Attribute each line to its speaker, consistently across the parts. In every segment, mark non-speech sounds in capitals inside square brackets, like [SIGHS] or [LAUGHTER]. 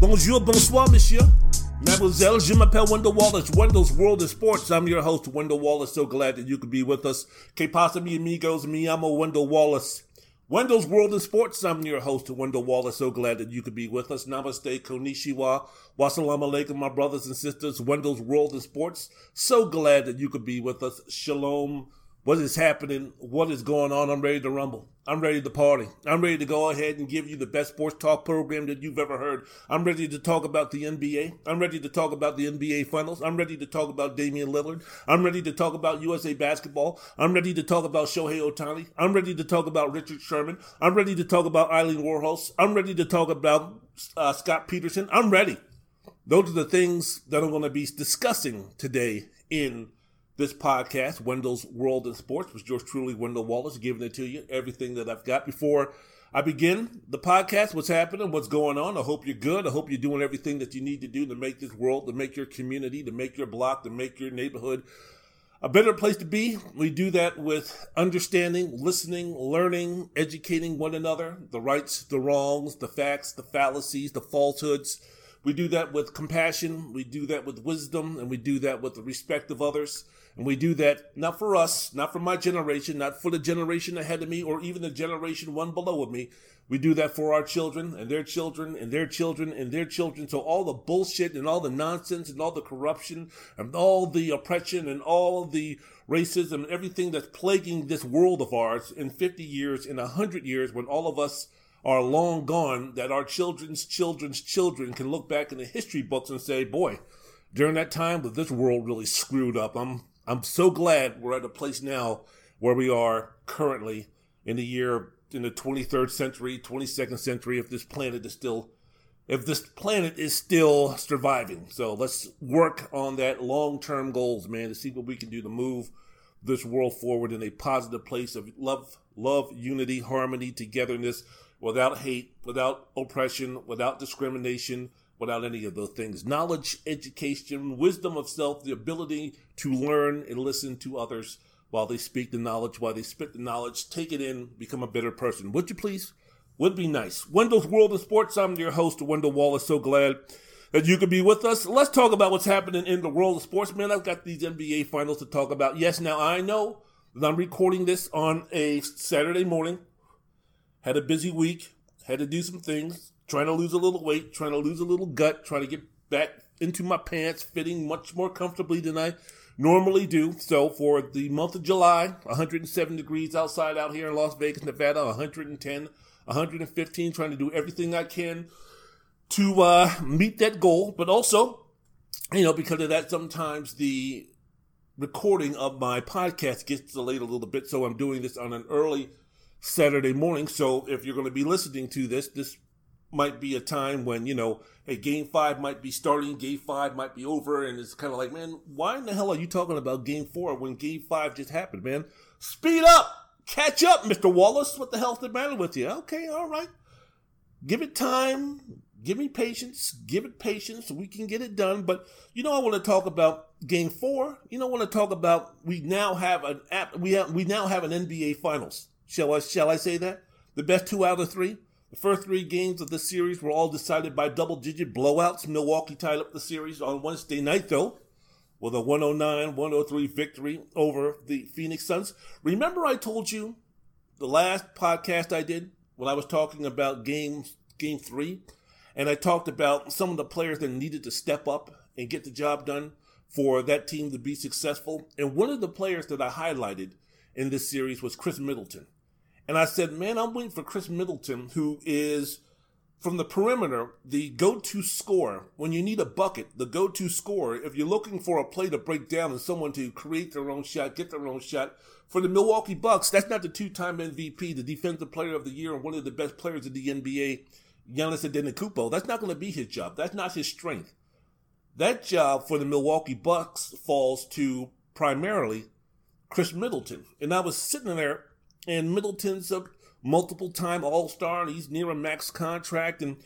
Speaker 1: Bonjour, bonsoir, monsieur. Mademoiselle, je m'appelle Wendell Wallace. Wendell's World of Sports. I'm your host, Wendell Wallace. So glad that you could be with us. Que pasa, mi amigos? Mi amo Wendell Wallace. Wendell's World of Sports. I'm your host, Wendell Wallace. So glad that you could be with us. Namaste, konnichiwa, wassalamu alaikum, my brothers and sisters. Wendell's World of Sports. So glad that you could be with us. Shalom. What is happening? What is going on? I'm ready to rumble. I'm ready to party. I'm ready to go ahead and give you the best sports talk program that you've ever heard. I'm ready to talk about the NBA. I'm ready to talk about the NBA finals. I'm ready to talk about Damian Lillard. I'm ready to talk about USA basketball. I'm ready to talk about Shohei Ohtani. I'm ready to talk about Richard Sherman. I'm ready to talk about Eileen Warhol. I'm ready to talk about uh, Scott Peterson. I'm ready. Those are the things that I'm going to be discussing today in this podcast, Wendell's World in Sports, was yours truly, Wendell Wallace, giving it to you, everything that I've got. Before I begin the podcast, what's happening, what's going on, I hope you're good. I hope you're doing everything that you need to do to make this world, to make your community, to make your block, to make your neighborhood a better place to be. We do that with understanding, listening, learning, educating one another, the rights, the wrongs, the facts, the fallacies, the falsehoods. We do that with compassion, we do that with wisdom, and we do that with the respect of others. And we do that not for us, not for my generation, not for the generation ahead of me, or even the generation one below of me. We do that for our children and their children and their children and their children. So all the bullshit and all the nonsense and all the corruption and all the oppression and all the racism and everything that's plaguing this world of ours in 50 years, in 100 years, when all of us are long gone, that our children's children's children can look back in the history books and say, boy, during that time, this world really screwed up. I'm I'm so glad we're at a place now where we are currently in the year in the 23rd century, 22nd century, if this planet is still if this planet is still surviving. So let's work on that long-term goals, man, to see what we can do to move this world forward in a positive place of love, love, unity, harmony, togetherness, without hate, without oppression, without discrimination, without any of those things. Knowledge, education, wisdom of self, the ability to learn and listen to others while they speak the knowledge, while they spit the knowledge, take it in, become a better person. Would you please? Would be nice. Wendell's World of Sports. I'm your host, Wendell Wallace. So glad that you could be with us. Let's talk about what's happening in the world of sports, man. I've got these NBA finals to talk about. Yes, now I know that I'm recording this on a Saturday morning. Had a busy week. Had to do some things trying to lose a little weight, trying to lose a little gut, trying to get back into my pants, fitting much more comfortably than I normally do. So for the month of July, 107 degrees outside out here in Las Vegas, Nevada, 110, 115, trying to do everything I can to uh, meet that goal. But also, you know, because of that, sometimes the recording of my podcast gets delayed a little bit. So I'm doing this on an early Saturday morning. So if you're going to be listening to this, this might be a time when you know hey game five might be starting game five might be over and it's kind of like man why in the hell are you talking about game four when game five just happened man? Speed up! Catch up mr wallace! What the hell's the matter with you? Okay all right. Give it time. Give me patience. Give it patience. We can get it done. But you know i want to talk about game four. You know i want to talk about we now have an app we have we now have an nba finals. Shall i shall i say that? The best two out of three the first three games of the series were all decided by double digit blowouts. Milwaukee tied up the series on Wednesday night, though, with a 109 103 victory over the Phoenix Suns. Remember, I told you the last podcast I did when I was talking about games, game three, and I talked about some of the players that needed to step up and get the job done for that team to be successful. And one of the players that I highlighted in this series was Khris Middleton. And I said, man, I'm waiting for Khris Middleton, who is from the perimeter, the go-to scorer, when you need a bucket, the go-to scorer, if you're looking for a play to break down and someone to create their own shot, get their own shot, for the Milwaukee Bucks, that's not the two-time MVP, the defensive player of the year, and one of the best players in the NBA, Giannis Antetokounmpo. That's not going to be his job. That's not his strength. That job for the Milwaukee Bucks falls to primarily Khris Middleton. And I was sitting there, and Middleton's a multiple time All Star, and he's near a max contract, and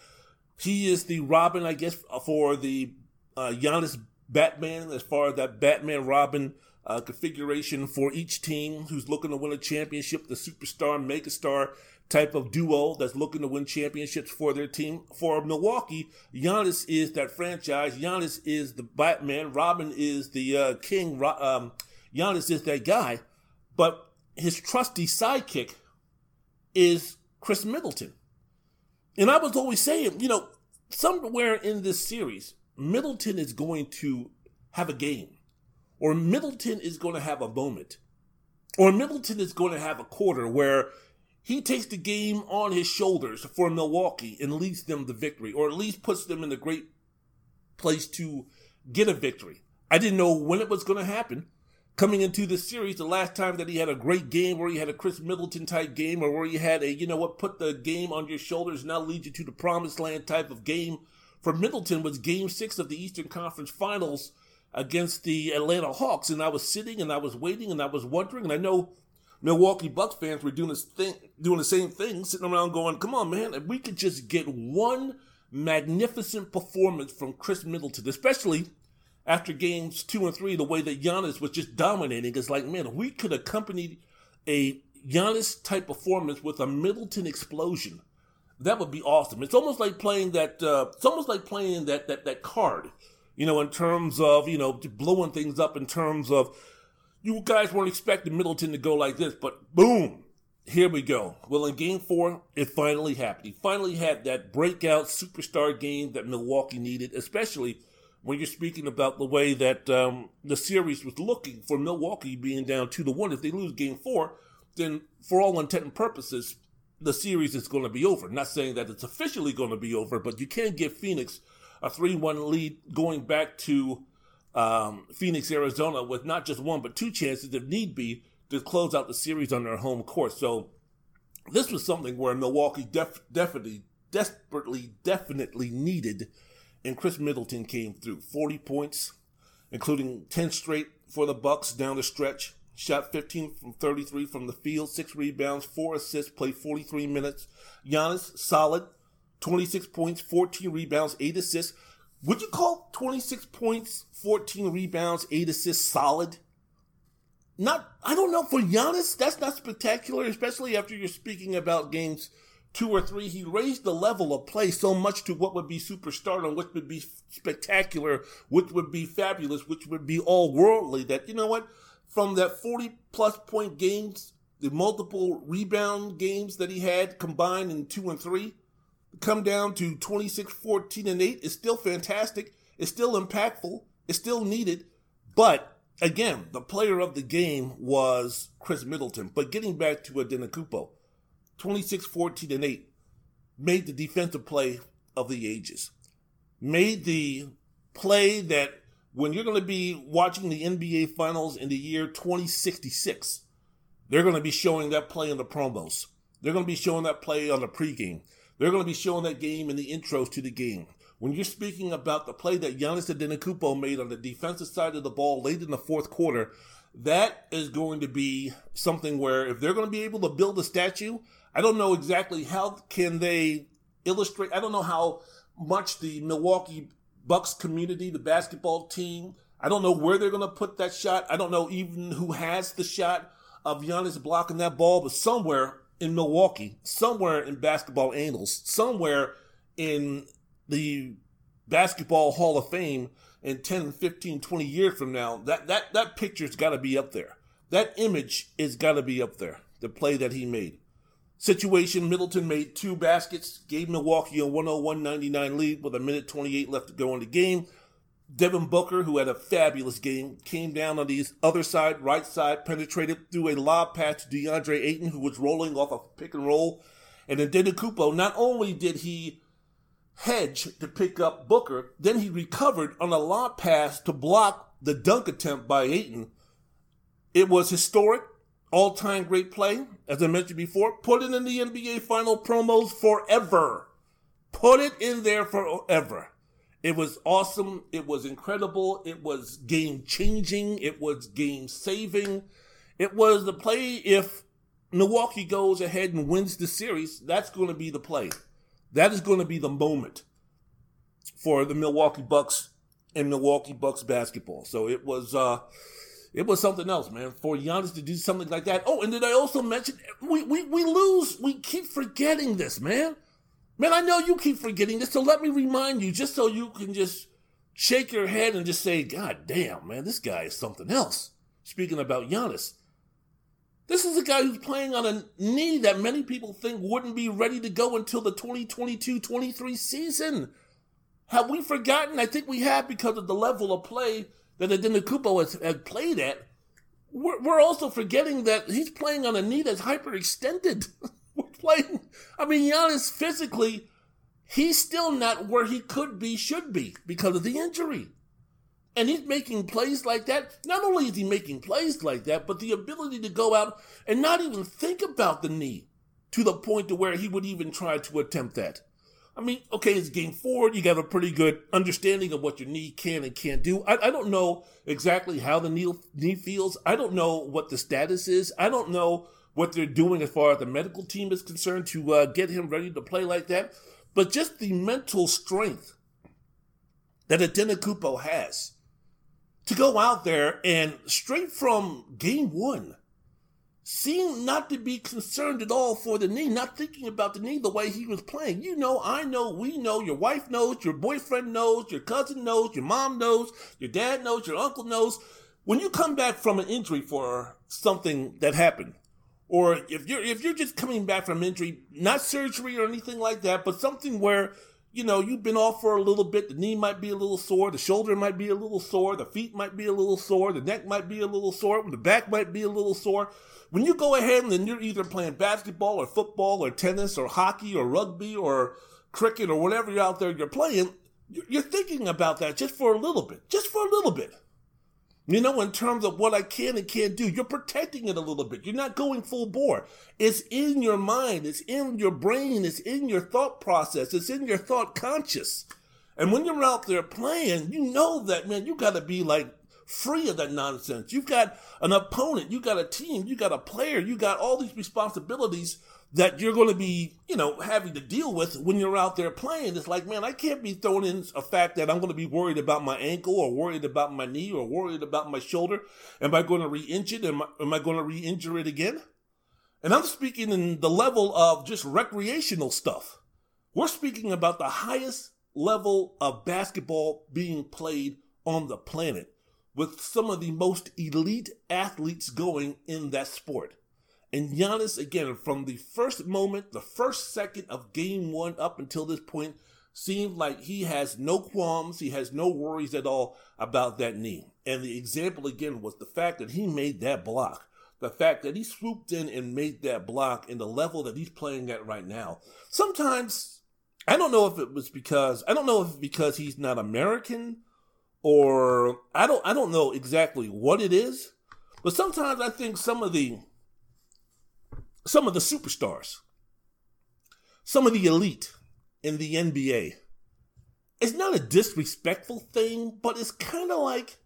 Speaker 1: he is the Robin, I guess, for the uh, Giannis Batman, as far as that Batman Robin uh, configuration for each team who's looking to win a championship, the superstar, megastar type of duo that's looking to win championships for their team. For Milwaukee, Giannis is that franchise. Giannis is the Batman. Robin is the uh, king. Um, Giannis is that guy. But his trusty sidekick is Khris Middleton. And I was always saying, you know, somewhere in this series, Middleton is going to have a game, or Middleton is going to have a moment, or Middleton is going to have a quarter where he takes the game on his shoulders for Milwaukee and leads them to victory, or at least puts them in a great place to get a victory. I didn't know when it was going to happen coming into the series, the last time that he had a great game where he had a Khris Middleton type game or where he had a, you know what, put the game on your shoulders now lead you to the promised land type of game for Middleton was game six of the Eastern Conference Finals against the Atlanta Hawks. And I was sitting and I was waiting and I was wondering, and I know Milwaukee Bucks fans were doing this thing, doing the same thing, sitting around going, come on, man, if we could just get one magnificent performance from Chris Middleton, especially after games two and three, the way that Giannis was just dominating, it's like, man, we could accompany a Giannis type performance with a Middleton explosion. That would be awesome. It's almost like playing that. Uh, it's almost like playing that that that card. You know, in terms of you know blowing things up. In terms of you guys weren't expecting Middleton to go like this, but boom, here we go. Well, in game four, it finally happened. He finally had that breakout superstar game that Milwaukee needed, especially when you're speaking about the way that um, the series was looking for Milwaukee being down two to one. If they lose game four, then for all intent and purposes, the series is going to be over. Not saying that it's officially going to be over, but you can't give Phoenix a 3 1 lead going back to um, Phoenix, Arizona, with not just one, but two chances, if need be, to close out the series on their home court. So this was something where Milwaukee def- definitely, desperately, definitely needed and Chris Middleton came through. 40 points, including 10 straight for the Bucks down the stretch. Shot 15 from 33 from the field, six rebounds, four assists, played 43 minutes. Giannis, solid, 26 points, 14 rebounds, eight assists. Would you call 26 points, 14 rebounds, eight assists solid? Not, I don't know. For Giannis, that's not spectacular, especially after you're speaking about games two or three, he raised the level of play so much to what would be superstar, superstardom, which would be spectacular, which would be fabulous, which would be all worldly. That, you know what? From that 40 plus point games, the multiple rebound games that he had combined in two and three, come down to 26, 14, and 8 is still fantastic. It's still impactful. It's still needed. But again, the player of the game was Chris Middleton. But getting back to Antetokounmpo, 26, 14, and 8, made the defensive play of the ages. Made the play that when you're going to be watching the NBA Finals in the year 2066, they're going to be showing that play in the promos. They're going to be showing that play on the pregame. They're going to be showing that game in the intros to the game. When you're speaking about the play that Giannis Antetokounmpo made on the defensive side of the ball late in the fourth quarter, that is going to be something where if they're going to be able to build a statue, I don't know exactly how can they illustrate. I don't know how much the Milwaukee Bucks community, the basketball team, I don't know where they're going to put that shot. I don't know even who has the shot of Giannis blocking that ball, but somewhere in Milwaukee, somewhere in basketball annals, somewhere in the basketball hall of fame in 10, 15, 20 years from now, that, that, that picture's got to be up there. That image is got to be up there, the play that he made situation, Middleton made two baskets, gave Milwaukee a 101-99 lead with a minute 28 left to go in the game. Devin Booker, who had a fabulous game, came down on the other side, right side, penetrated through a lob pass to DeAndre Ayton, who was rolling off a pick and roll. And then Antetokounmpo, not only did he hedge to pick up Booker. Then he recovered on a lob pass to block the dunk attempt by Ayton. It was historic, all time great play. As I mentioned before, put it in the NBA final promos forever. Put it in there forever. It was awesome. It was incredible. It was game changing. It was game saving. It was the play if Milwaukee goes ahead and wins the series, that's going to be the play. That is going to be the moment for the Milwaukee Bucks and Milwaukee Bucks basketball. So it was uh it was something else, man. For Giannis to do something like that. Oh, and did I also mention we we, we lose, we keep forgetting this, man. Man, I know you keep forgetting this, so let me remind you, just so you can just shake your head and just say, God damn, man, this guy is something else. Speaking about Giannis. This is a guy who's playing on a knee that many people think wouldn't be ready to go until the 2022 23 season. Have we forgotten? I think we have because of the level of play that Antetokounmpo has, has played at. We're, we're also forgetting that he's playing on a knee that's hyperextended. [LAUGHS] we're playing, I mean, Giannis physically, he's still not where he could be, should be because of the injury. And he's making plays like that. Not only is he making plays like that, but the ability to go out and not even think about the knee to the point to where he would even try to attempt that. I mean, okay, it's game four. You got a pretty good understanding of what your knee can and can't do. I, I don't know exactly how the knee, knee feels. I don't know what the status is. I don't know what they're doing as far as the medical team is concerned to uh, get him ready to play like that. But just the mental strength that Antetokounmpo has to go out there and straight from game one, seem not to be concerned at all for the knee, not thinking about the knee the way he was playing. You know, I know, we know, your wife knows, your boyfriend knows, your cousin knows, your mom knows, your dad knows, your uncle knows. When you come back from an injury for something that happened, or if you're if you're just coming back from injury, not surgery or anything like that, but something where you know, you've been off for a little bit. The knee might be a little sore. The shoulder might be a little sore. The feet might be a little sore. The neck might be a little sore. The back might be a little sore. When you go ahead and you're either playing basketball or football or tennis or hockey or rugby or cricket or whatever you're out there you're playing, you're thinking about that just for a little bit. Just for a little bit. You know, in terms of what I can and can't do, you're protecting it a little bit. You're not going full bore. It's in your mind, it's in your brain, it's in your thought process, it's in your thought conscious. And when you're out there playing, you know that, man, you got to be like free of that nonsense. You've got an opponent, you got a team, you got a player, you got all these responsibilities that you're going to be, you know, having to deal with when you're out there playing. It's like, man, I can't be thrown in a fact that I'm going to be worried about my ankle or worried about my knee or worried about my shoulder. Am I going to re-injure it? Am I, am I going to re-injure it again? And I'm speaking in the level of just recreational stuff. We're speaking about the highest level of basketball being played on the planet with some of the most elite athletes going in that sport. And Giannis, again, from the first moment, the first second of game one up until this point, seems like he has no qualms, he has no worries at all about that knee. And the example again was the fact that he made that block. The fact that he swooped in and made that block in the level that he's playing at right now. Sometimes, I don't know if it was because, I don't know if because he's not American or I don't, I don't know exactly what it is. But sometimes I think some of the some of the superstars, some of the elite in the NBA. It's not a disrespectful thing, but it's kind of like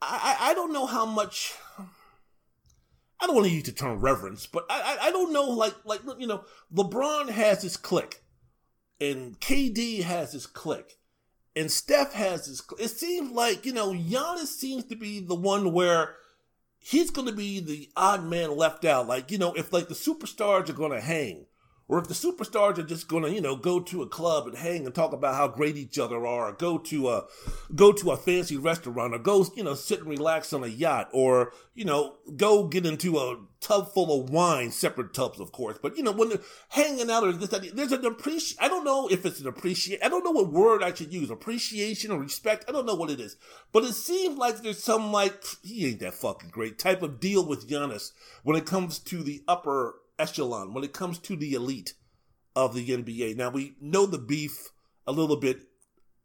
Speaker 1: I, I, don't know how much. I don't want to use the term reverence, but I, I, I don't know like like you know LeBron has his clique, and KD has his clique, and Steph has his. It seems like you know Giannis seems to be the one where he's going to be the odd man left out. Like, you know, if like the superstars are going to hang, or if the superstars are just going to, you know, go to a club and hang and talk about how great each other are, or go to a, go to a fancy restaurant, or go, you know, sit and relax on a yacht, or, you know, go get into a tub full of wine, separate tubs, of course. But, you know, when they're hanging out or this, there's an appreciation. I don't know if it's an appreciate. I don't know what word I should use. Appreciation or respect. I don't know what it is. But it seems like there's some like, he ain't that fucking great type of deal with Giannis when it comes to the upper echelon when it comes to the elite of the NBA. Now we know the beef a little bit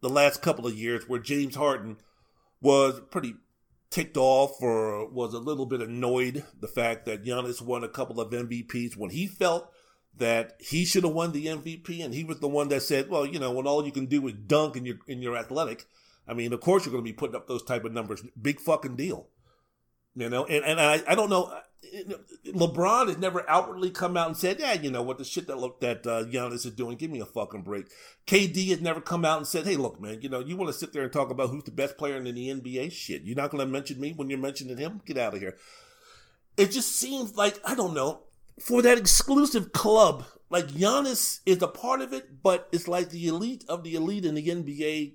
Speaker 1: the last couple of years where James Harden was pretty ticked off or was a little bit annoyed the fact that Giannis won a couple of MVPs when he felt that he should have won the MVP and he was the one that said, well, you know, when all you can do is dunk and you're, and athletic, I mean, of course you're going to be putting up those type of numbers. Big fucking deal. You know, and, and I, I don't know. LeBron has never outwardly come out and said, "Yeah, you know what the shit that look that uh, Giannis is doing. Give me a fucking break." KD has never come out and said, "Hey, look, man, you know you want to sit there and talk about who's the best player in the NBA? Shit, you're not going to mention me when you're mentioning him. Get out of here." It just seems like I don't know for that exclusive club. Like Giannis is a part of it, but it's like the elite of the elite in the NBA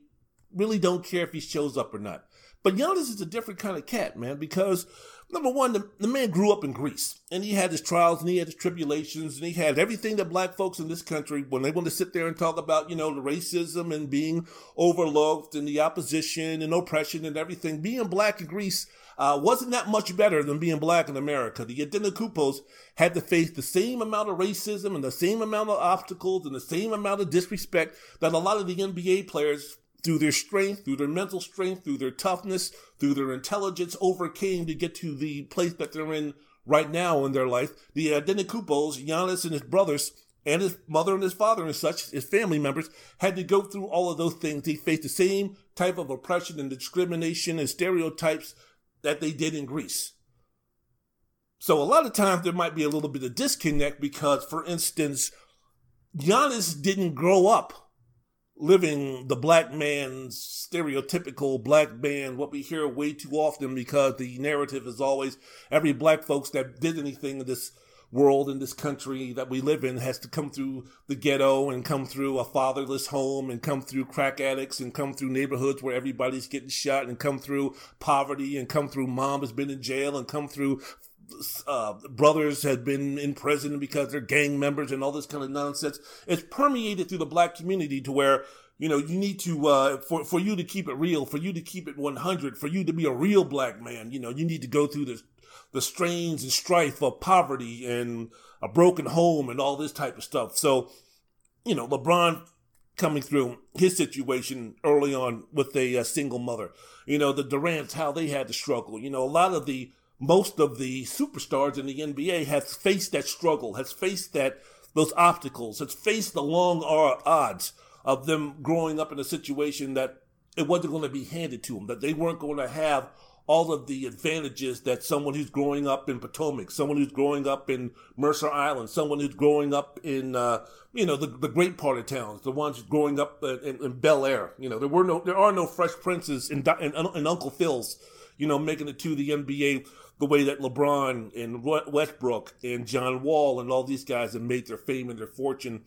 Speaker 1: really don't care if he shows up or not. But Giannis is a different kind of cat, man, because number one, the, the, man grew up in Greece and he had his trials and he had his tribulations and he had everything that black folks in this country, when they want to sit there and talk about, you know, the racism and being overlooked and the opposition and oppression and everything, being black in Greece uh, wasn't that much better than being black in America. The Antetokounmpos had to face the same amount of racism and the same amount of obstacles and the same amount of disrespect that a lot of the NBA players through their strength, through their mental strength, through their toughness, through their intelligence, overcame to get to the place that they're in right now in their life. The uh, Antetokounmpos, Giannis and his brothers, and his mother and his father and such, his family members, had to go through all of those things. They faced the same type of oppression and discrimination and stereotypes that they did in Greece. So a lot of times there might be a little bit of disconnect because, for instance, Giannis didn't grow up living the black man's stereotypical black man, what we hear way too often because the narrative is always every black folks that did anything in this world, in this country that we live in, has to come through the ghetto and come through a fatherless home and come through crack addicts and come through neighborhoods where everybody's getting shot and come through poverty and come through mom has been in jail and come through uh, brothers had been in prison because they're gang members and all this kind of nonsense. It's permeated through the black community to where you know you need to uh, for for you to keep it real, for you to keep it one hundred, for you to be a real black man. You know you need to go through the the strains and strife of poverty and a broken home and all this type of stuff. So you know LeBron coming through his situation early on with a, a uh, single mother. You know the Durants how they had to struggle. You know a lot of the most of the superstars in the NBA has faced that struggle, has faced that those obstacles, has faced the long odds of them growing up in a situation that it wasn't going to be handed to them, that they weren't going to have all of the advantages that someone who's growing up in Potomac, someone who's growing up in Mercer Island, someone who's growing up in, uh, you know, the, the great part of towns, the ones growing up in, in, Bel Air. You know, there were no, there are no Fresh Princes in, in, in Uncle Phil's, you know, making it to the NBA the way that LeBron and Westbrook and John Wall and all these guys have made their fame and their fortune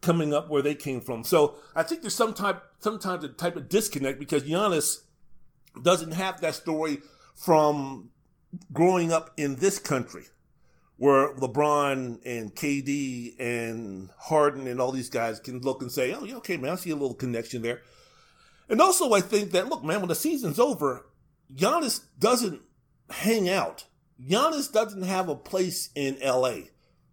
Speaker 1: coming up where they came from. So I think there's some type, sometimes a type of disconnect because Giannis doesn't have that story from growing up in this country where LeBron and KD and Harden and all these guys can look and say, oh, yeah, okay, man, I see a little connection there. And also, I think that, look, man, when the season's over, Giannis doesn't hang out. Giannis doesn't have a place in LA.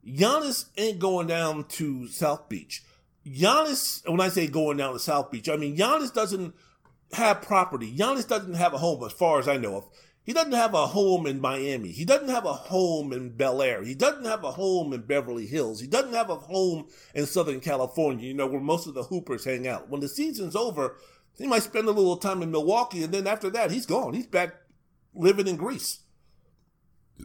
Speaker 1: Giannis ain't going down to South Beach. Giannis, when I say going down to South Beach, I mean Giannis doesn't have property. Giannis doesn't have a home, as far as I know of. He doesn't have a home in Miami. He doesn't have a home in Bel Air. He doesn't have a home in Beverly Hills. He doesn't have a home in Southern California, you know, where most of the Hoopers hang out. When the season's over, he might spend a little time in Milwaukee, and then after that, he's gone. He's back living in Greece.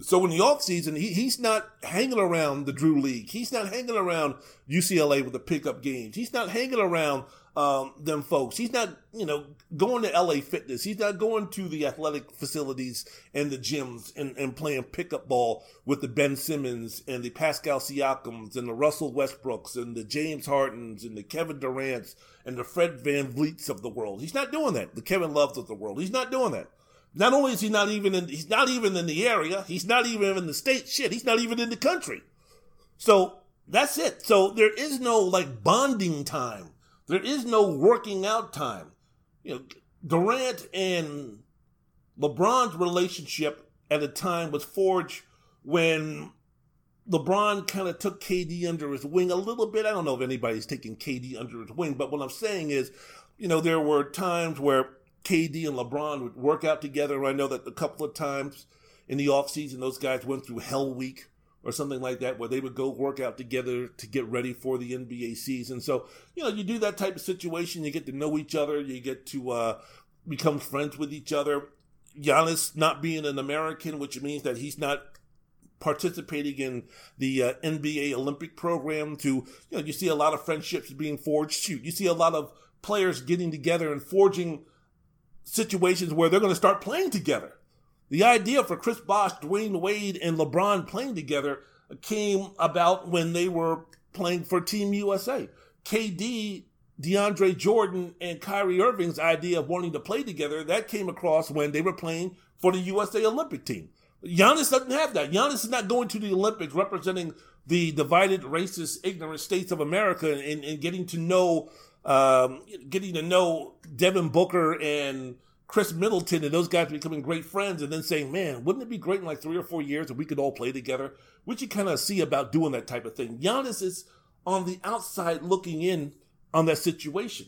Speaker 1: So in the off season, he, he's not hanging around the Drew League. He's not hanging around UCLA with the pickup games. He's not hanging around um, them folks. He's not, you know, going to LA Fitness. He's not going to the athletic facilities and the gyms and, and playing pickup ball with the Ben Simmons and the Pascal Siakams and the Russell Westbrooks and the James Hardens and the Kevin Durants and the Fred Van VanVleets of the world. He's not doing that. The Kevin Loves of the world. He's not doing that. Not only is he not even in, he's not even in the area. He's not even in the state. Shit, he's not even in the country. So that's it. So there is no like bonding time. There is no working out time. You know, Durant and LeBron's relationship at the time was forged when LeBron kind of took KD under his wing a little bit. I don't know if anybody's taking KD under his wing, but what I'm saying is, you know, there were times where KD and LeBron would work out together. I know that a couple of times in the offseason, those guys went through Hell Week or something like that, where they would go work out together to get ready for the NBA season. So, you know, you do that type of situation, you get to know each other, you get to uh, become friends with each other. Giannis not being an American, which means that he's not participating in the uh, NBA Olympic program. To you know, you see a lot of friendships being forged. Shoot, you see a lot of players getting together and forging situations where they're going to start playing together. The idea for Chris Bosh, Dwyane Wade, and LeBron playing together came about when they were playing for Team USA. KD, DeAndre Jordan, and Kyrie Irving's idea of wanting to play together, that came across when they were playing for the USA Olympic team. Giannis doesn't have that. Giannis is not going to the Olympics representing the divided, racist, ignorant states of America and, and getting to know, um, getting to know Devin Booker and Khris Middleton and those guys becoming great friends and then saying, man, wouldn't it be great in like three or four years if we could all play together? Which you kind of see about doing that type of thing. Giannis is on the outside looking in on that situation.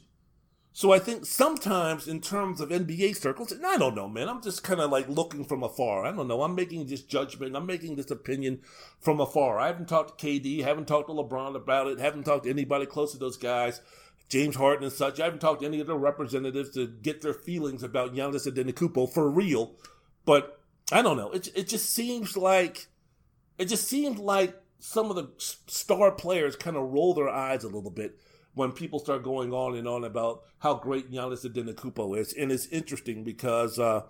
Speaker 1: So I think sometimes in terms of NBA circles, and I don't know, man, I'm just kind of like looking from afar. I don't know. I'm making this judgment. I'm making this opinion from afar. I haven't talked to KD, haven't talked to LeBron about it, haven't talked to anybody close to those guys. James Harden and such. I haven't talked to any of the representatives to get their feelings about Giannis Antetokounmpo for real, but I don't know. It it just seems like it just seems like some of the star players kind of roll their eyes a little bit when people start going on and on about how great Giannis Antetokounmpo is, and it's interesting because. Uh,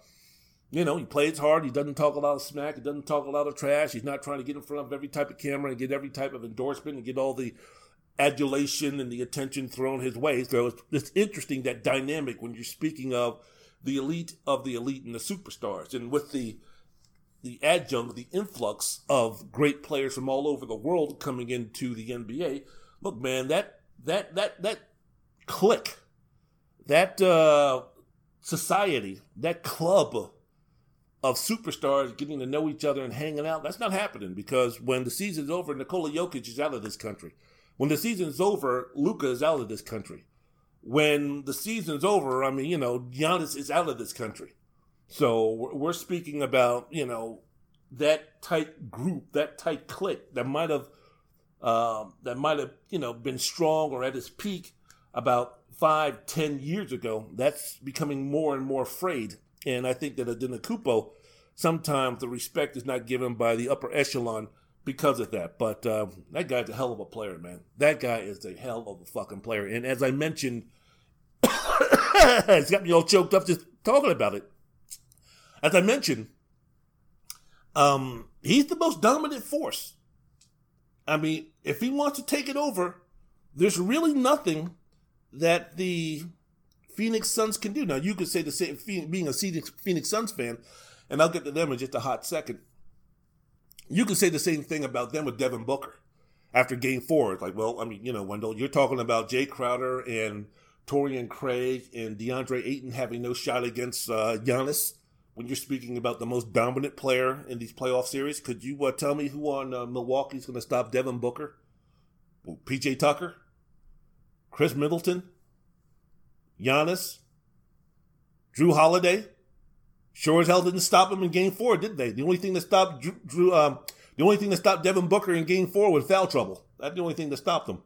Speaker 1: you know, he plays hard. He doesn't talk a lot of smack. He doesn't talk a lot of trash. He's not trying to get in front of every type of camera and get every type of endorsement and get all the adulation and the attention thrown his way. So it's, it's interesting that dynamic when you're speaking of the elite of the elite and the superstars, and with the the adjunct, the influx of great players from all over the world coming into the NBA. Look, man, that that that that clique, that uh, society, that club of superstars getting to know each other and hanging out, that's not happening because when the season's over, Nikola Jokic is out of this country. When the season's over, Luka is out of this country. When the season's over, I mean, you know, Giannis is out of this country. So we're speaking about, you know, that tight group, that tight clique that might have, um, that might have, you know, been strong or at its peak about five, ten years ago. That's becoming more and more frayed. And I think that Antetokounmpo, sometimes the respect is not given by the upper echelon because of that. But uh, that guy's a hell of a player, man. That guy is a hell of a fucking player. And as I mentioned, [COUGHS] it's got me all choked up just talking about it. As I mentioned, um, he's the most dominant force. I mean, if he wants to take it over, there's really nothing that the Phoenix Suns can do. Now, you could say the same, being a Phoenix Suns fan, and I'll get to them in just a hot second. You can say the same thing about them with Devin Booker after game four. It's like, well, I mean, you know, Wendell, you're talking about Jae Crowder and Torrey Craig and DeAndre Ayton having no shot against uh, Giannis when you're speaking about the most dominant player in these playoff series. Could you uh, tell me who on uh, Milwaukee is going to stop Devin Booker? Well, PJ Tucker? Khris Middleton? Giannis? Jrue Holiday? Sure as hell didn't stop him in Game Four, did they? The only thing that stopped Jrue, Jrue um, the only thing that stopped Devin Booker in Game Four was foul trouble. That's the only thing that stopped him.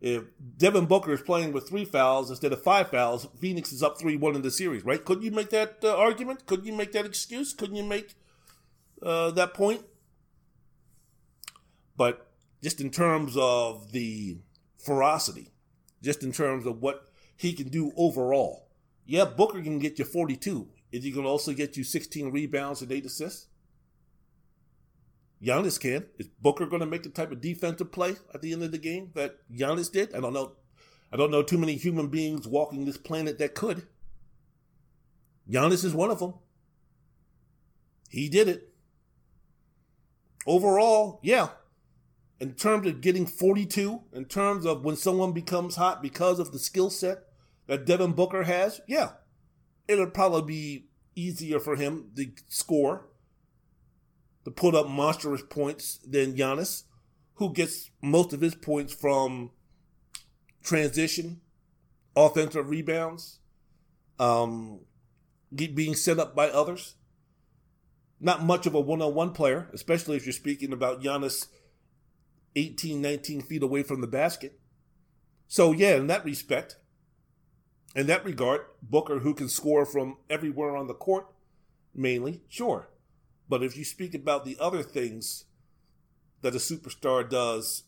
Speaker 1: If Devin Booker is playing with three fouls instead of five fouls, Phoenix is up three one in the series, right? Couldn't you make that uh, argument? Couldn't you make that excuse? Couldn't you make uh, that point? But just in terms of the ferocity, just in terms of what he can do overall, yeah, Booker can get you 42. Is he going to also get you 16 rebounds and 8 assists? Giannis can. Is Booker going to make the type of defensive play at the end of the game that Giannis did? I don't know. I don't know too many human beings walking this planet that could. Giannis is one of them. He did it. Overall, yeah. In terms of getting 42, in terms of when someone becomes hot because of the skill set that Devin Booker has, yeah, it'll probably be easier for him to score, to put up monstrous points than Giannis. who gets most of his points from transition, offensive rebounds, um, being set up by others. Not much of a one on one player, especially if you're speaking about Giannis 18, 19 feet away from the basket. So, yeah, in that respect, in that regard, Booker, who can score from everywhere on the court, mainly, sure. But if you speak about the other things that a superstar does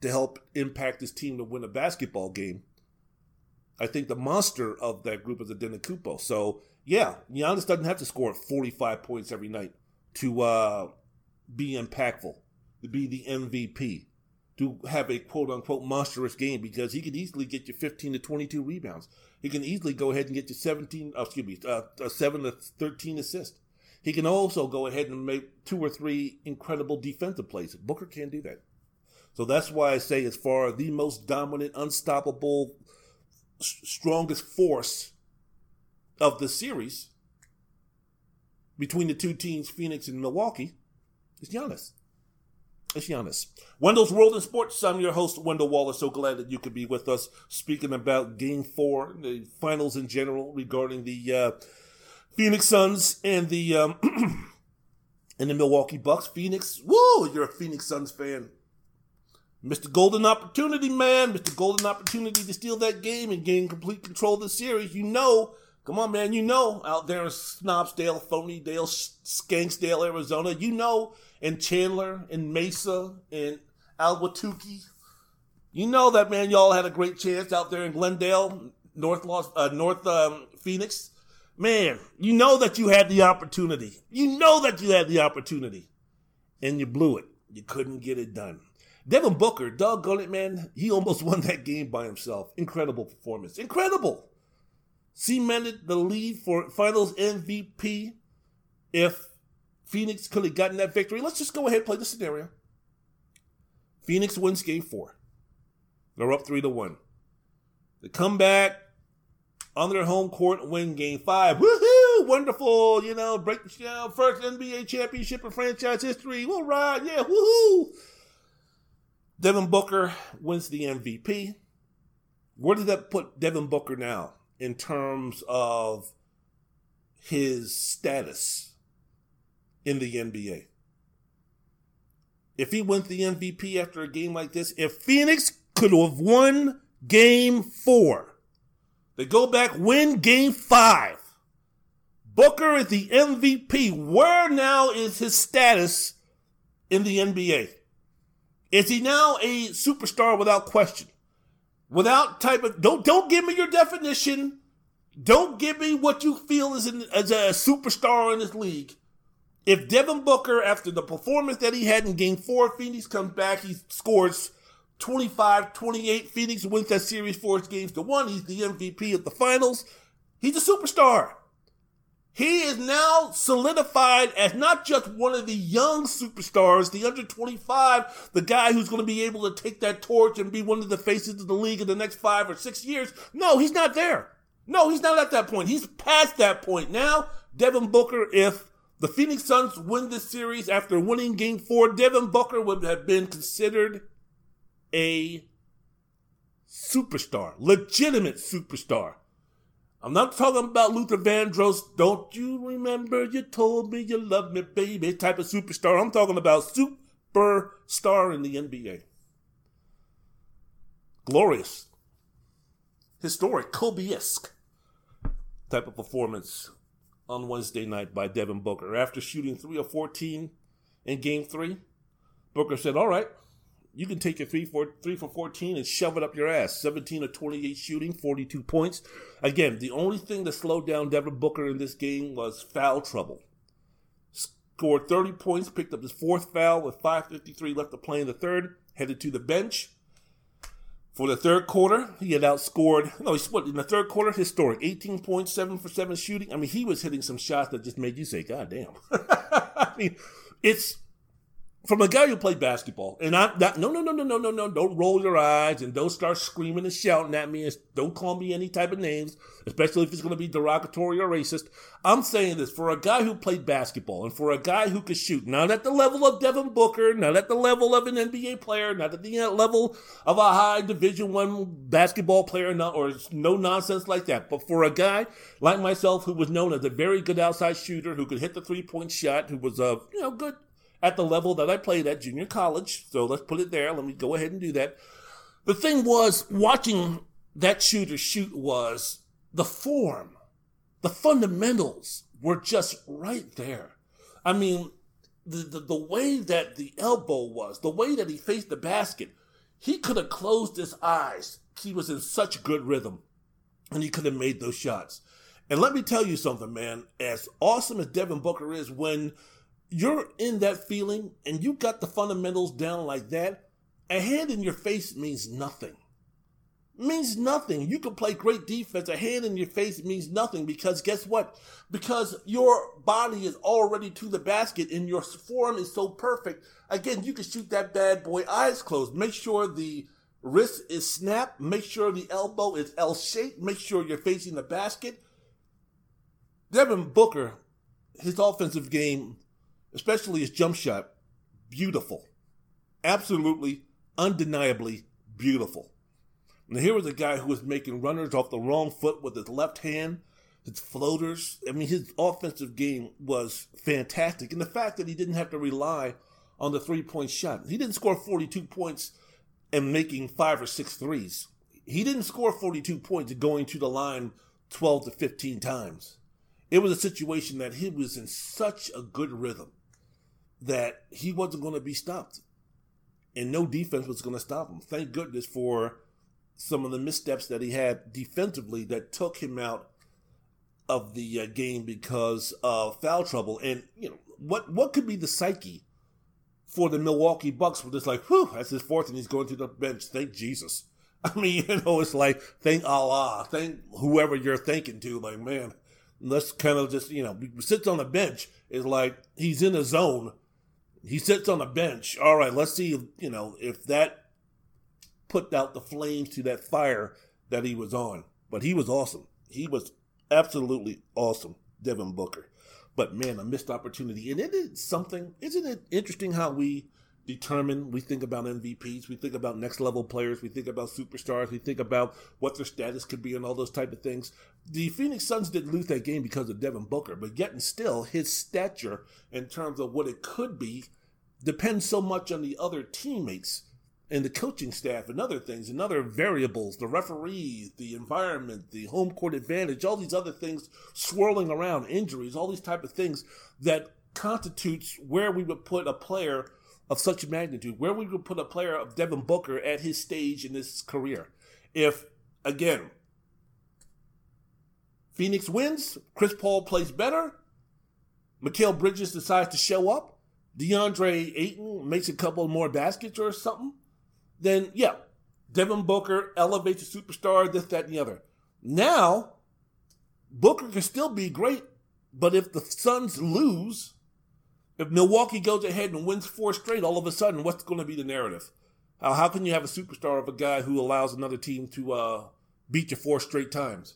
Speaker 1: to help impact his team to win a basketball game, I think the monster of that group is Antetokounmpo. So yeah, Giannis doesn't have to score 45 points every night to uh, be impactful, to be the MVP, to have a quote unquote monstrous game because he can easily get you 15 to 22 rebounds. He can easily go ahead and get you 17, oh, excuse me, uh, 7 to 13 assists. He can also go ahead and make two or three incredible defensive plays. Booker can't do that. So that's why I say, as far the most dominant, unstoppable, strongest force of the series between the two teams, Phoenix and Milwaukee, is Giannis. It's Giannis. Wendell's World in Sports. I'm your host, Wendell Wallace. So glad that you could be with us speaking about Game 4, the finals in general, regarding the uh, Phoenix Suns and the um, [CLEARS THROAT] and the Milwaukee Bucks. Phoenix, woo! You're a Phoenix Suns fan. Mr. Golden Opportunity, man. Mr. Golden Opportunity to steal that game and gain complete control of the series. You know, come on, man. You know, out there in Snobsdale, Phonydale, Skanksdale, Arizona. You know, in Chandler, in Mesa, in Albuquerque. You know that, man. Y'all had a great chance out there in Glendale, North Los, uh, North um, Phoenix. Man, you know that you had the opportunity. You know that you had the opportunity, and you blew it. You couldn't get it done. Devin Booker, doggone it, man, he almost [LAUGHS] won that game by himself. Incredible performance. Incredible. Cemented the lead for finals MVP. If Phoenix could have gotten that victory, let's just go ahead and play the scenario. Phoenix wins game four. They're up three to one. They come back on their home court win game five. Woohoo! Wonderful, you know, break you know, first NBA championship in franchise history. We'll ride, yeah, woohoo! Devin Booker wins the MVP. Where does that put Devin Booker now in terms of his status in the NBA? If he wins the MVP after a game like this, if Phoenix could have won game four, they go back, win game five. Booker is the MVP. Where now is his status in the NBA? Is he now a superstar without question? Without type of don't don't give me your definition. Don't give me what you feel is in, as a superstar in this league. If Devin Booker, after the performance that he had in Game Four, Phoenix comes back, he scores 25, 28. Phoenix wins that series four games to one. He's the MVP of the finals. He's a superstar. He is now solidified as not just one of the young superstars, the under 25, the guy who's going to be able to take that torch and be one of the faces of the league in the next five or six years. No, he's not there. No, he's not at that point. He's past that point. Now, Devin Booker, if the Phoenix Suns win this series after winning game four, Devin Booker would have been considered a superstar, legitimate superstar. I'm not talking about Luther Vandross. Don't you remember you told me you loved me, baby? Type of superstar. I'm talking about superstar in the NBA. Glorious, historic, Kobe-esque type of performance on Wednesday night by Devin Booker. After shooting 3 of 14 in game three, Booker said, All right, you can take your three for three for fourteen and shove it up your ass. Seventeen of twenty eight shooting, forty two points. Again, the only thing that slowed down Devin Booker in this game was foul trouble. Scored thirty points, picked up his fourth foul with five fifty three left to play in the third. Headed to the bench. For the third quarter, he had outscored. No, he split in the third quarter. Historic, eighteen points, seven for seven shooting. I mean, he was hitting some shots that just made you say, "God damn!" [LAUGHS] I mean, it's from a guy who played basketball, and I'm not, no, no, no, no, no, no, no, don't roll your eyes and don't start screaming and shouting at me and don't call me any type of names, especially if it's going to be derogatory or racist. I'm saying this for a guy who played basketball and for a guy who could shoot, not at the level of Devin Booker, not at the level of an NBA player, not at the level of a high Division One basketball player, not, or no nonsense like that, but for a guy like myself who was known as a very good outside shooter, who could hit the three point shot, who was a you know good at the level that I played at junior college. So let's put it there. Let me go ahead and do that. The thing was, watching that shooter shoot was the form, the fundamentals were just right there. I mean, the, the, the way that the elbow was, the way that he faced the basket, he could have closed his eyes. He was in such good rhythm and he could have made those shots. And let me tell you something, man. As awesome as Devin Booker is, when you're in that feeling and you got the fundamentals down like that, a hand in your face means nothing. Means nothing. You can play great defense. A hand in your face means nothing because guess what? Because your body is already to the basket and your form is so perfect. Again, you can shoot that bad boy eyes closed. Make sure the wrist is snapped. Make sure the elbow is L shaped. Make sure you're facing the basket. Devin Booker, his offensive game especially his jump shot, beautiful. Absolutely, undeniably beautiful. Now, here was a guy who was making runners off the wrong foot with his left hand, his floaters. I mean, his offensive game was fantastic. And the fact that he didn't have to rely on the three point shot, he didn't score 42 points and making five or six threes. He didn't score 42 points going to the line 12 to 15 times. It was a situation that he was in such a good rhythm that he wasn't going to be stopped. And no defense was going to stop him. Thank goodness for some of the missteps that he had defensively that took him out of the uh, game because of foul trouble. And, you know, what, what could be the psyche for the Milwaukee Bucks where it's like, whew, that's his fourth and he's going to the bench. Thank Jesus. [LAUGHS] I mean, you know, it's like, thank Allah, thank whoever you're thinking to. Like, man, let's kind of just, you know, sits on the bench. Is like he's in a zone he sits on a bench. All right, let's see, you know, if that put out the flames to that fire that he was on. But he was awesome. He was absolutely awesome, Devin Booker. But man, a missed opportunity. And it is something, isn't it interesting how we determine, we think about MVPs, we think about next level players, we think about superstars, we think about what their status could be and all those type of things. The Phoenix Suns didn't lose that game because of Devin Booker, but yet and still his stature in terms of what it could be depends so much on the other teammates and the coaching staff and other things and other variables, the referees, the environment, the home court advantage, all these other things swirling around, injuries, all these type of things that constitutes where we would put a player of such magnitude, where would put a player of Devin Booker at his stage in his career. If, again, Phoenix wins, Chris Paul plays better, Mikal Bridges decides to show up, DeAndre Ayton makes a couple more baskets or something, then yeah, Devin Booker elevates a superstar, this, that, and the other. Now, Booker can still be great, but if the Suns lose, if Milwaukee goes ahead and wins four straight, all of a sudden, what's going to be the narrative? How, can you have a superstar of a guy who allows another team to uh, beat you four straight times?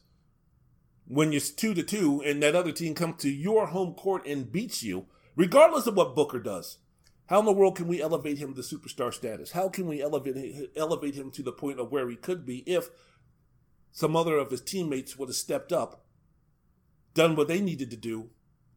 Speaker 1: When you're two to two and that other team comes to your home court and beats you, regardless of what Booker does, how in the world can we elevate him to superstar status? How can we elevate elevate him to the point of where he could be if some other of his teammates would have stepped up, done what they needed to do,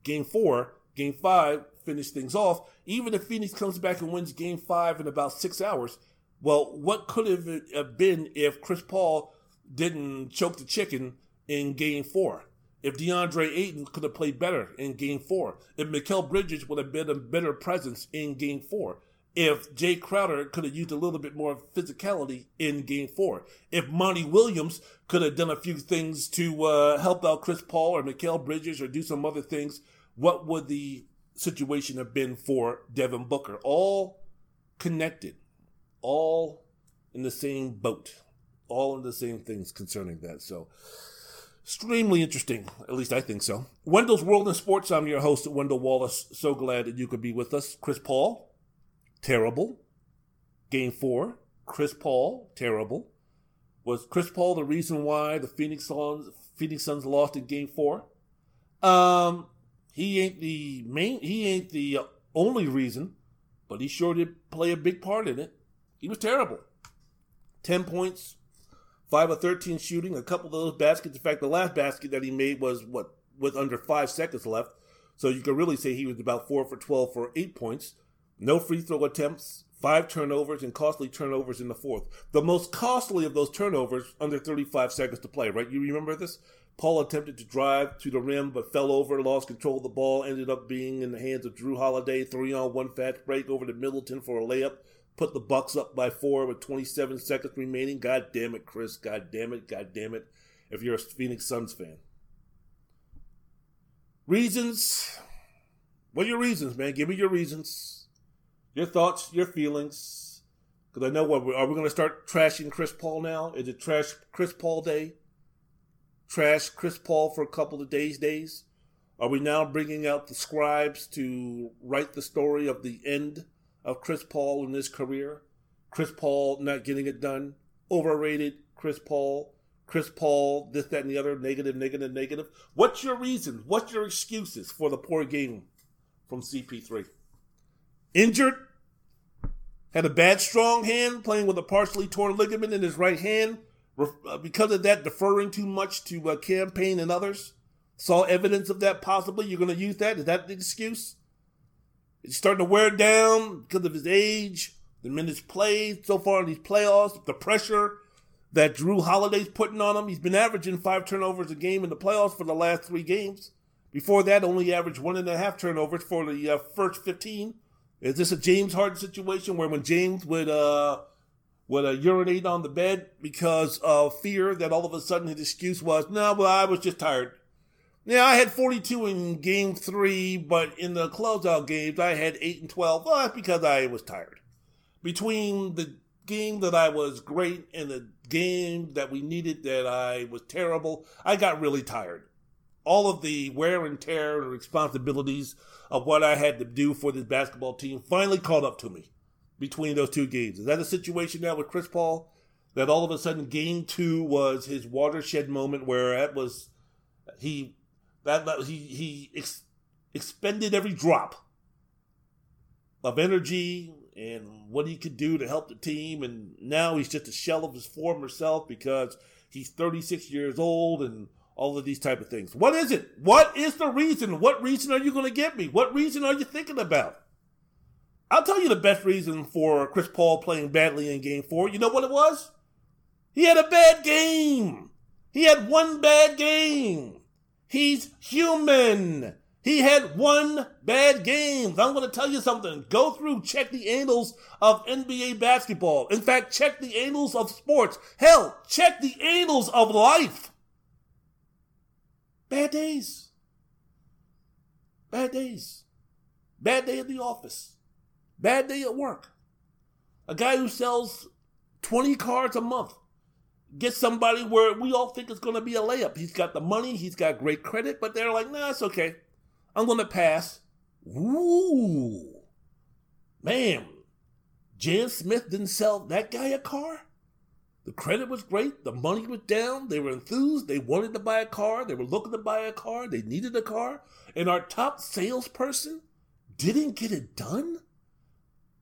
Speaker 1: game four, game five, finish things off. Even if Phoenix comes back and wins game five in about six hours, well, what could have been if Chris Paul didn't choke the chicken in game four? If DeAndre Ayton could have played better in game four, if Mikal Bridges would have been a better presence in game four, if Jae Crowder could have used a little bit more physicality in game four, if Monty Williams could have done a few things to uh, help out Chris Paul or Mikal Bridges or do some other things, what would the situation have been for Devin Booker? All connected, all in the same boat, all in the same things concerning that. So, extremely interesting. At least I think so. Wendell's World in Sports. I'm your host, Wendell Wallace. So glad that you could be with us. Chris Paul, terrible. Game four, Chris Paul, terrible. Was Chris Paul the reason why the Phoenix Suns Phoenix Suns lost in Game Four? Um, he ain't the main. He ain't the only reason, but he sure did play a big part in it. He was terrible. Ten points, five of thirteen shooting, a couple of those baskets. In fact, the last basket that he made was what with under five seconds left. So you could really say he was about four for twelve for eight points. No free throw attempts, five turnovers, and costly turnovers in the fourth. The most costly of those turnovers under 35 seconds to play, right? You remember this? Paul attempted to drive to the rim but fell over, lost control of the ball, ended up being in the hands of Jrue Holiday. Three on one fast break over to Middleton for a layup. Put the Bucks up by four with 27 seconds remaining. God damn it, Chris. God damn it. God damn it. If you're a Phoenix Suns fan. Reasons. What are your reasons, man? Give me your reasons. Your thoughts, your feelings. Because I know what are we going to start trashing Chris Paul now? Is it trash Chris Paul day? Trash Chris Paul for a couple of days days? Are we now bringing out the scribes to write the story of the end of Chris Paul in his career? Chris Paul not getting it done, overrated Chris Paul, Chris Paul, this, that, and the other, negative, negative, negative. What's your reason? What's your excuses for the poor game from CP3? Injured? Had a bad strong hand, playing with a partially torn ligament in his right hand because of that, deferring too much to uh, Cam Payne and others. Saw evidence of that possibly. You're going to use that? Is that the excuse? It's starting to wear down because of his age, the minutes played so far in these playoffs, the pressure that Jrue Holiday's putting on him. He's been averaging five turnovers a game in the playoffs for the last three games. Before that, only averaged one and a half turnovers for the uh, first 15. Is this a James Harden situation where when James would uh, would uh, urinate on the bed because of fear that all of a sudden his excuse was, no, well, I was just tired. Yeah, I had 42 in game three, but in the closeout games, I had 8 and 12. Well, that's because I was tired. Between the game that I was great and the game that we needed that I was terrible, I got really tired. All of the wear and tear and responsibilities of what I had to do for this basketball team finally caught up to me between those two games. Is that a situation now with Chris Paul that all of a sudden game two was his watershed moment where that was he that, that he he ex, expended every drop of energy and what he could do to help the team and now he's just a shell of his former self because he's 36 years old and all of these type of things. What is it? What is the reason? What reason are you going to give me? What reason are you thinking about? I'll tell you the best reason for Chris Paul playing badly in game four. You know what it was? He had a bad game. He had one bad game. He's human. He had one bad game. I'm going to tell you something. Go through, check the annals of NBA basketball. In fact, check the annals of sports. Hell, check the annals of life. Bad days. Bad days. Bad day at the office. Bad day at work. A guy who sells 20 cards a month gets somebody where we all think it's going to be a layup. He's got the money, he's got great credit, but they're like, nah, it's okay. I'm going to pass. Ooh. Man, Jan Smith didn't sell that guy a car? The credit was great. The money was down. They were enthused. They wanted to buy a car. They were looking to buy a car. They needed a car. And our top salesperson didn't get it done?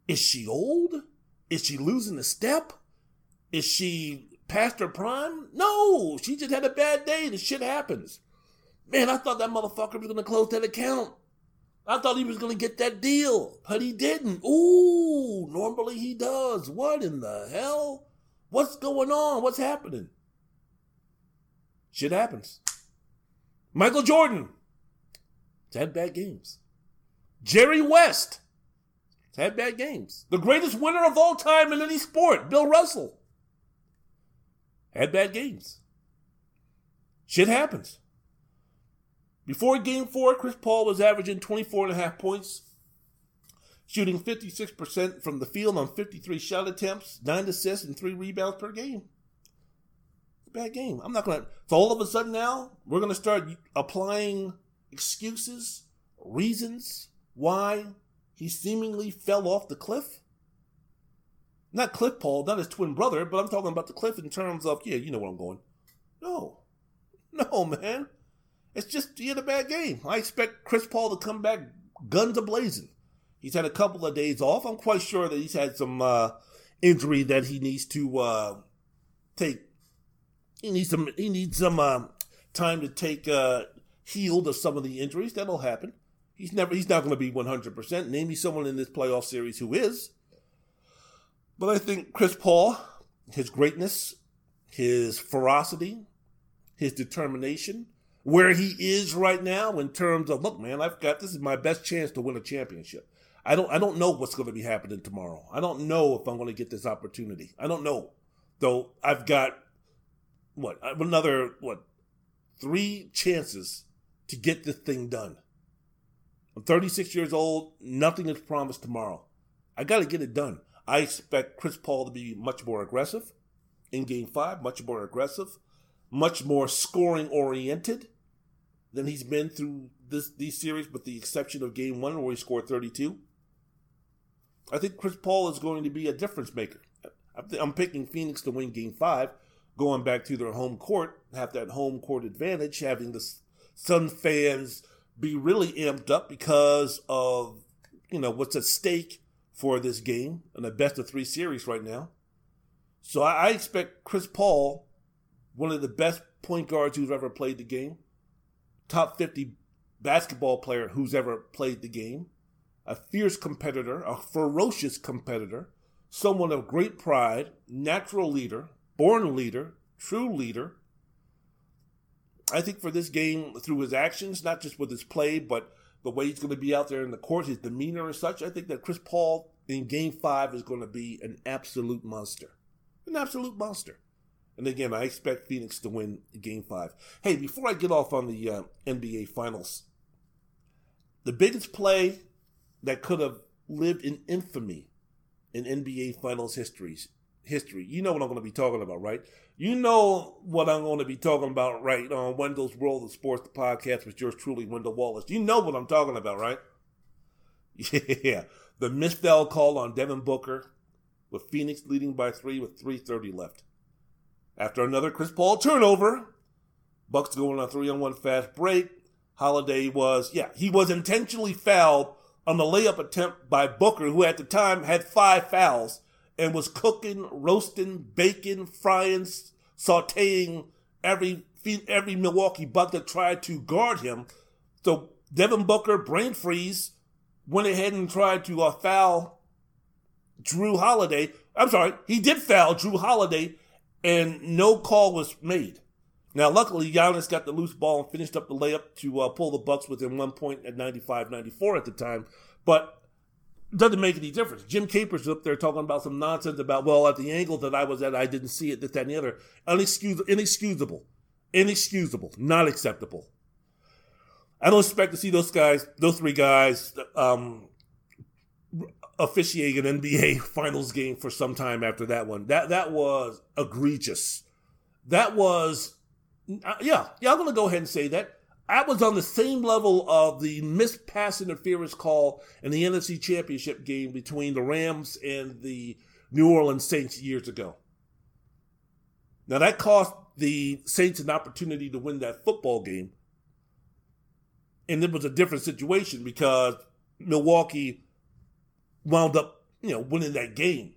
Speaker 1: Is she old? Is she losing a step? Is she past her prime? No, she just had a bad day. The shit happens. Man, I thought that motherfucker was gonna close that account. I thought he was gonna get that deal, but he didn't. Ooh, normally he does. What in the hell? What's going on? What's happening? Shit happens. Michael Jordan. He's had bad games. Jerry West had bad games. The greatest winner of all time in any sport, Bill Russell, had bad games. Shit happens. Before game four, Chris Paul was averaging 24 and a half points, shooting 56% from the field on 53 shot attempts, nine assists, and three rebounds per game. Bad game. I'm not going to. So all of a sudden now, we're going to start applying excuses, reasons why he seemingly fell off the cliff? Not Cliff Paul, not his twin brother, but I'm talking about the Cliff in terms of, yeah, you know where I'm going. No. [LAUGHS] No, man. It's just he had a bad game. I expect Chris Paul to come back guns a blazing. He's had a couple of days off. I'm quite sure that he's had some uh, injury that he needs to uh, take. He needs some. He needs some uh, time to take uh, healed of some of the injuries. That'll happen. He's never. He's not going to be 100. percent Name me someone in this playoff series who is. But I think Chris Paul, his greatness, his ferocity, his determination, where he is right now in terms of look, man, I've got this is my best chance to win a championship. I don't I don't know what's going to be happening tomorrow. I don't know if I'm going to get this opportunity. I don't know. Though I've got what another what three chances to get this thing done. I'm 36 years old. Nothing is promised tomorrow. I got to get it done. I expect Chris Paul to be much more aggressive in Game Five, much more aggressive, much more scoring oriented than he's been through this these series, with the exception of Game One where he scored 32. I think Chris Paul is going to be a difference maker. I'm picking Phoenix to win Game Five, going back to their home court, have that home court advantage, having the Sun fans be really amped up because of you know what's at stake for this game and a best of three series right now. So I expect Chris Paul, one of the best point guards who's ever played the game, top 50 basketball player who's ever played the game, a fierce competitor, a ferocious competitor, someone of great pride, natural leader, born leader, true leader. I think for this game, through his actions, not just with his play, but the way he's going to be out there in the court, his demeanor and such, I think that Chris Paul in game five is going to be an absolute monster. An absolute monster. And again, I expect Phoenix to win game five. Hey, before I get off on the uh, NBA Finals, the biggest play that could have lived in infamy in NBA Finals histories history. You know what I'm going to be talking about, right? You know what I'm going to be talking about, right? On Wendell's World of Sports, the podcast with yours truly, Wendell Wallace. You know what I'm talking about, right? [LAUGHS] Yeah. The missed foul call on Devin Booker with Phoenix leading by three with 3.30 left. After another Chris Paul turnover, Bucks going on a three on one fast break. Holiday was, yeah, he was intentionally fouled on the layup attempt by Booker, who at the time had five fouls and was cooking, roasting, baking, frying, sauteing every every Milwaukee Buck that tried to guard him. So Devin Booker, brain freeze, went ahead and tried to uh, foul Jrue Holiday. I'm sorry, he did foul Jrue Holiday, and no call was made. Now, luckily, Giannis got the loose ball and finished up the layup to uh, pull the Bucks within one point at 95-94 at the time. But doesn't make any difference. Jim Capers up there talking about some nonsense about, well, at the angle that I was at, I didn't see it, this, that, and the other. Unexcusable, inexcusable, inexcusable, not acceptable. I don't expect to see those guys, those three guys, um, officiate an NBA [LAUGHS] Finals game for some time after that one. That that was egregious. That was uh, yeah, yeah, I'm to go ahead and say that. I was on the same level of the missed pass interference call in the NFC Championship game between the Rams and the New Orleans Saints years ago. Now, that cost the Saints an opportunity to win that football game. And it was a different situation because Milwaukee wound up, you know, winning that game.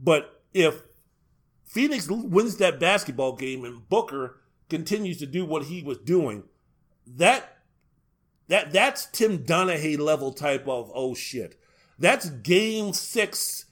Speaker 1: But if Phoenix wins that basketball game and Booker continues to do what he was doing, that that that's Tim Donaghy level type of oh shit. That's game six,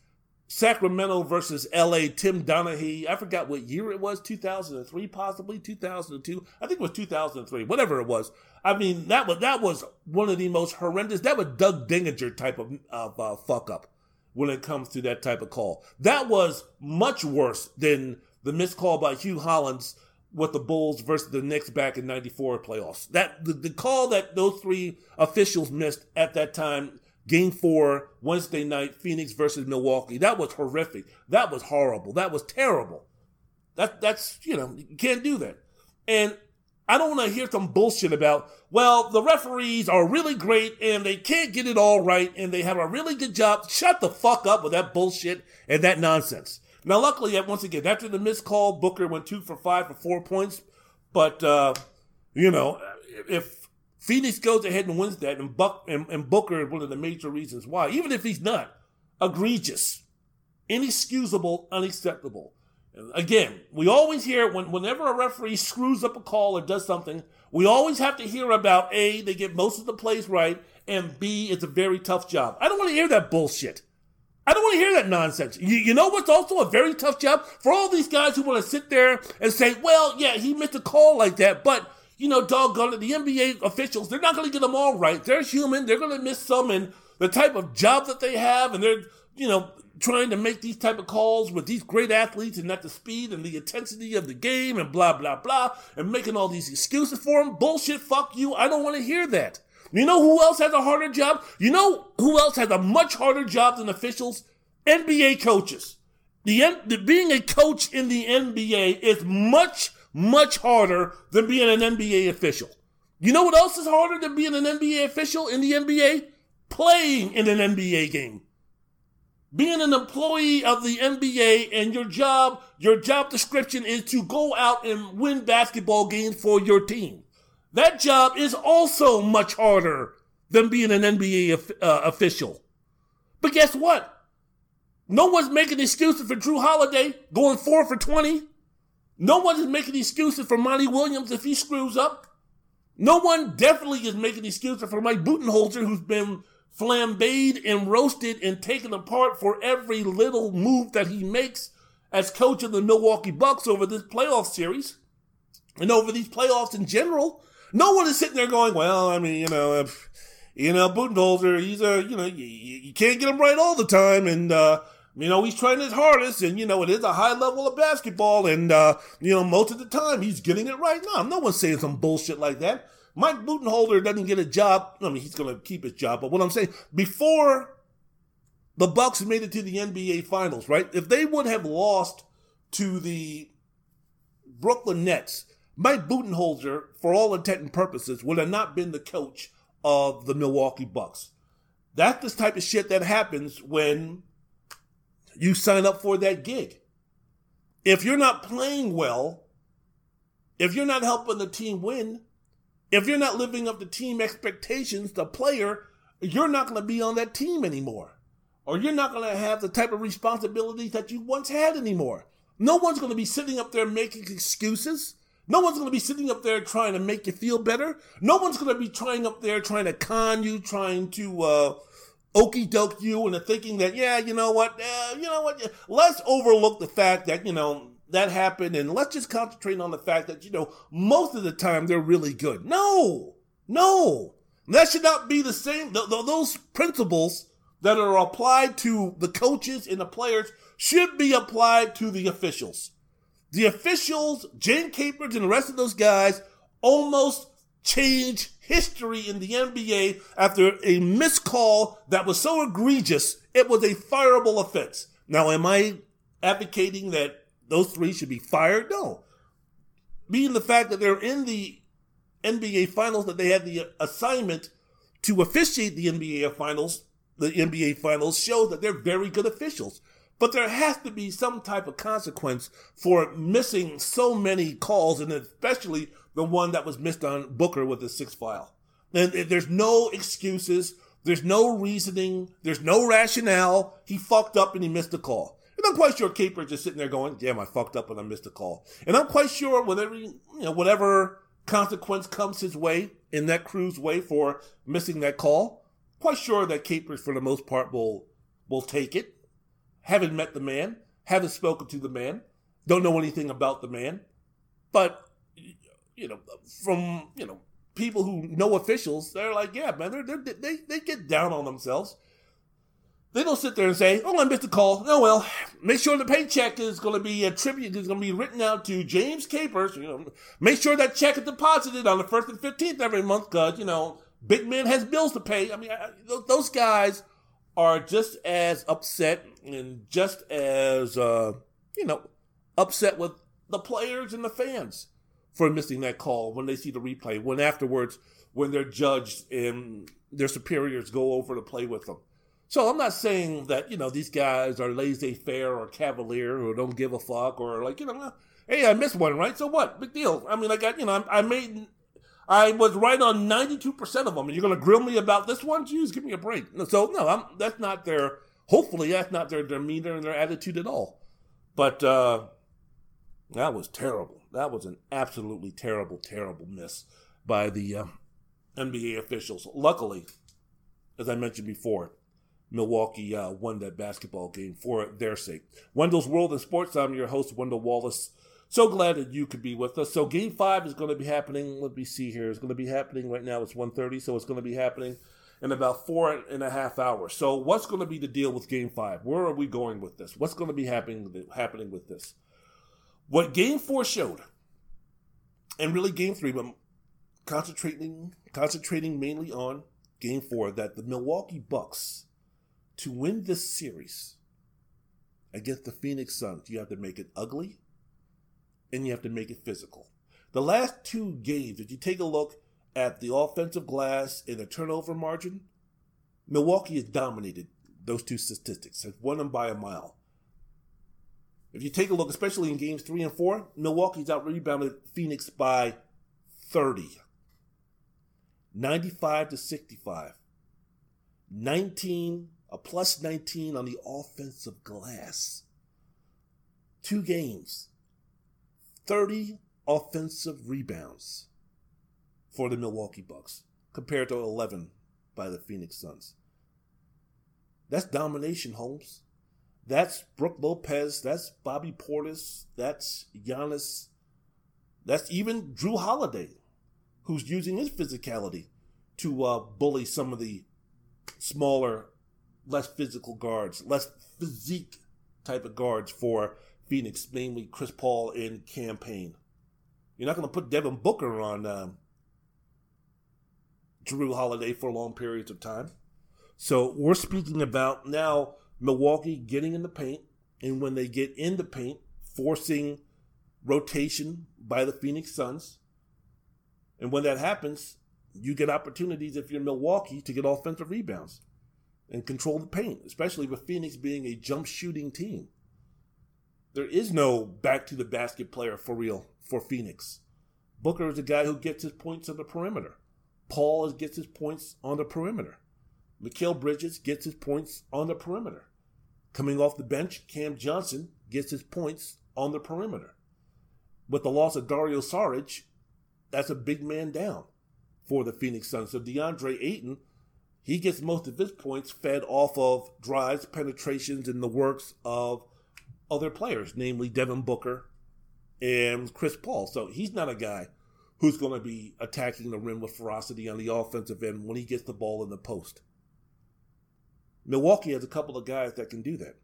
Speaker 1: Sacramento versus LA. Tim Donaghy. I forgot what year it was, 2003, possibly 2002. I think it was 2003, whatever it was. I mean, that was that was one of the most horrendous. That was Don Denkinger type of, of uh, fuck up when it comes to that type of call. That was much worse than the missed call by Hugh Hollins with the Bulls versus the Knicks back in 94 playoffs. That the, the call that those three officials missed at that time, game four, Wednesday night, Phoenix versus Milwaukee, that was horrific. That was horrible. That was terrible. That that's you know, you can't do that. And I don't want to hear some bullshit about, well, the referees are really great and they can't get it all right and they have a really good job. Shut the fuck up with that bullshit and that nonsense. Now, luckily, once again, after the missed call, Booker went two for five for four points. But, uh, you know, if Phoenix goes ahead and wins that, and, Buck, and, and Booker is one of the major reasons why, even if he's not egregious, inexcusable, unacceptable. Again, we always hear when whenever a referee screws up a call or does something, we always have to hear about A, they get most of the plays right, and B, it's a very tough job. I don't want to hear that bullshit. I don't want to hear that nonsense. You, you know what's also a very tough job? For all these guys who want to sit there and say, well, yeah, he missed a call like that, but, you know, doggone it, the NBA officials, they're not going to get them all right. They're human. They're going to miss some, and the type of job that they have, and they're, you know, trying to make these type of calls with these great athletes and at the speed and the intensity of the game and blah blah blah and making all these excuses for them. Bullshit. Fuck you. I don't want to hear that. You know who else has a harder job? You know who else has a much harder job than officials? NBA coaches. The, the being a coach in the NBA is much much harder than being an NBA official. You know what else is harder than being an NBA official in the NBA? Playing in an NBA game being an employee of the NBA and your job, your job description is to go out and win basketball games for your team. That job is also much harder than being an NBA uh, official. But guess what? No one's making excuses for Jrue Holiday going four for 20. No one is making excuses for Monty Williams if he screws up. No one definitely is making excuses for Mike Budenholzer, who's been flambéed and roasted and taken apart for every little move that he makes as coach of the Milwaukee Bucks over this playoff series and over these playoffs in general. No one is sitting there going, well, I mean, you know, if, you know, Budenholzer, he's a, you know, you, you can't get him right all the time. And, uh, you know, he's trying his hardest and, you know, it is a high level of basketball. And, uh, you know, most of the time he's getting it right. No, no one's saying some bullshit like that. Mike Budenholzer doesn't get a job. I mean, he's going to keep his job. But what I'm saying, before the Bucks made it to the NBA Finals, right? If they would have lost to the Brooklyn Nets, Mike Budenholzer, for all intent and purposes, would have not been the coach of the Milwaukee Bucks. That's the type of shit that happens when you sign up for that gig. If you're not playing well, if you're not helping the team win, if you're not living up to team expectations, the player, you're not going to be on that team anymore. Or you're not going to have the type of responsibilities that you once had anymore. No one's going to be sitting up there making excuses. No one's going to be sitting up there trying to make you feel better. No one's going to be trying up there trying to con you, trying to uh, okey doke you into thinking that, yeah, you know what, uh, you know what, let's overlook the fact that, you know, that happened and let's just concentrate on the fact that, you know, most of the time they're really good. No, no, that should not be the same. Th- th- those principles that are applied to the coaches and the players should be applied to the officials. The officials, James Capers and the rest of those guys almost changed history in the NBA after a miscall that was so egregious, it was a fireable offense. Now, am I advocating that those three should be fired? No. Being the fact that they're in the NBA finals, that they had the assignment to officiate the NBA finals, the NBA finals shows that they're very good officials. But there has to be some type of consequence for missing so many calls, and especially the one that was missed on Booker with the sixth file. And there's no excuses. There's no reasoning. There's no rationale. He fucked up and he missed the call. And I'm quite sure Capers just sitting there going, damn, I fucked up and I missed a call. And I'm quite sure whatever, you know, whatever consequence comes his way in that crew's way for missing that call, quite sure that Capers for the most part will, will take it. Haven't met the man, haven't spoken to the man, don't know anything about the man. But, you know, from, you know, people who know officials, they're like, yeah, man, they're, they're, they they get down on themselves. They don't sit there and say, "Oh, I missed a call." Oh well, make sure the paycheck is going to be a tribute is going to be written out to James Capers. You know, make sure that check is deposited on the first and fifteenth every month, because you know, big man has bills to pay. I mean, I, those guys are just as upset and just as uh, you know upset with the players and the fans for missing that call when they see the replay, when afterwards, when they're judged and their superiors go over to play with them. So I'm not saying that, you know, these guys are laissez faire or cavalier or don't give a fuck or like, you know, hey, I missed one, right? So what? Big deal. I mean, I got, you know, I made, I was right on 92% of them. And you're going to grill me about this one? Jeez, give me a break. So, no, I'm, that's not their, hopefully, that's not their demeanor and their attitude at all. But, uh, that was terrible. That was an absolutely terrible, terrible miss by the uh, NBA officials. Luckily, as I mentioned before, Milwaukee uh, won that basketball game for their sake. Wendell's World in Sports. I'm your host, Wendell Wallace. So glad that you could be with us. So Game Five is going to be happening. Let me see here. It's going to be happening right now. It's 1.30, so it's going to be happening in about four and a half hours. So what's going to be the deal with Game Five? Where are we going with this? What's going to be happening happening with this? What Game Four showed, and really Game Three, but concentrating concentrating mainly on Game Four, that the Milwaukee Bucks to win this series against the Phoenix Suns, you have to make it ugly and you have to make it physical. The last two games, if you take a look at the offensive glass and the turnover margin, Milwaukee has dominated those two statistics, has won them by a mile. If you take a look, especially in games three and four, Milwaukee's out rebounded Phoenix by 30. 95 to 65. 19 a plus 19 on the offensive glass. Two games, 30 offensive rebounds for the Milwaukee Bucks compared to 11 by the Phoenix Suns. That's domination, Holmes. That's Brook Lopez. That's Bobby Portis. That's Giannis. That's even Jrue Holiday, who's using his physicality to uh, bully some of the smaller less physical guards, less physique type of guards for Phoenix, mainly Chris Paul and Cam Payne. You're not going to put Devin Booker on um, Jrue Holiday for long periods of time. So we're speaking about now Milwaukee getting in the paint, and when they get in the paint, forcing rotation by the Phoenix Suns. And when that happens, you get opportunities if you're Milwaukee to get offensive rebounds and control the paint, especially with Phoenix being a jump shooting team. There is no back to the basket player for real for Phoenix. Booker is a guy who gets his points on the perimeter. Paul gets his points on the perimeter. Mikal Bridges gets his points on the perimeter. Coming off the bench, Cam Johnson gets his points on the perimeter. With the loss of Dario Saric, that's a big man down for the Phoenix Suns. So DeAndre Ayton he gets most of his points fed off of drives, penetrations, and the works of other players, namely Devin Booker and Chris Paul. So he's not a guy who's going to be attacking the rim with ferocity on the offensive end when he gets the ball in the post. Milwaukee has a couple of guys that can do that.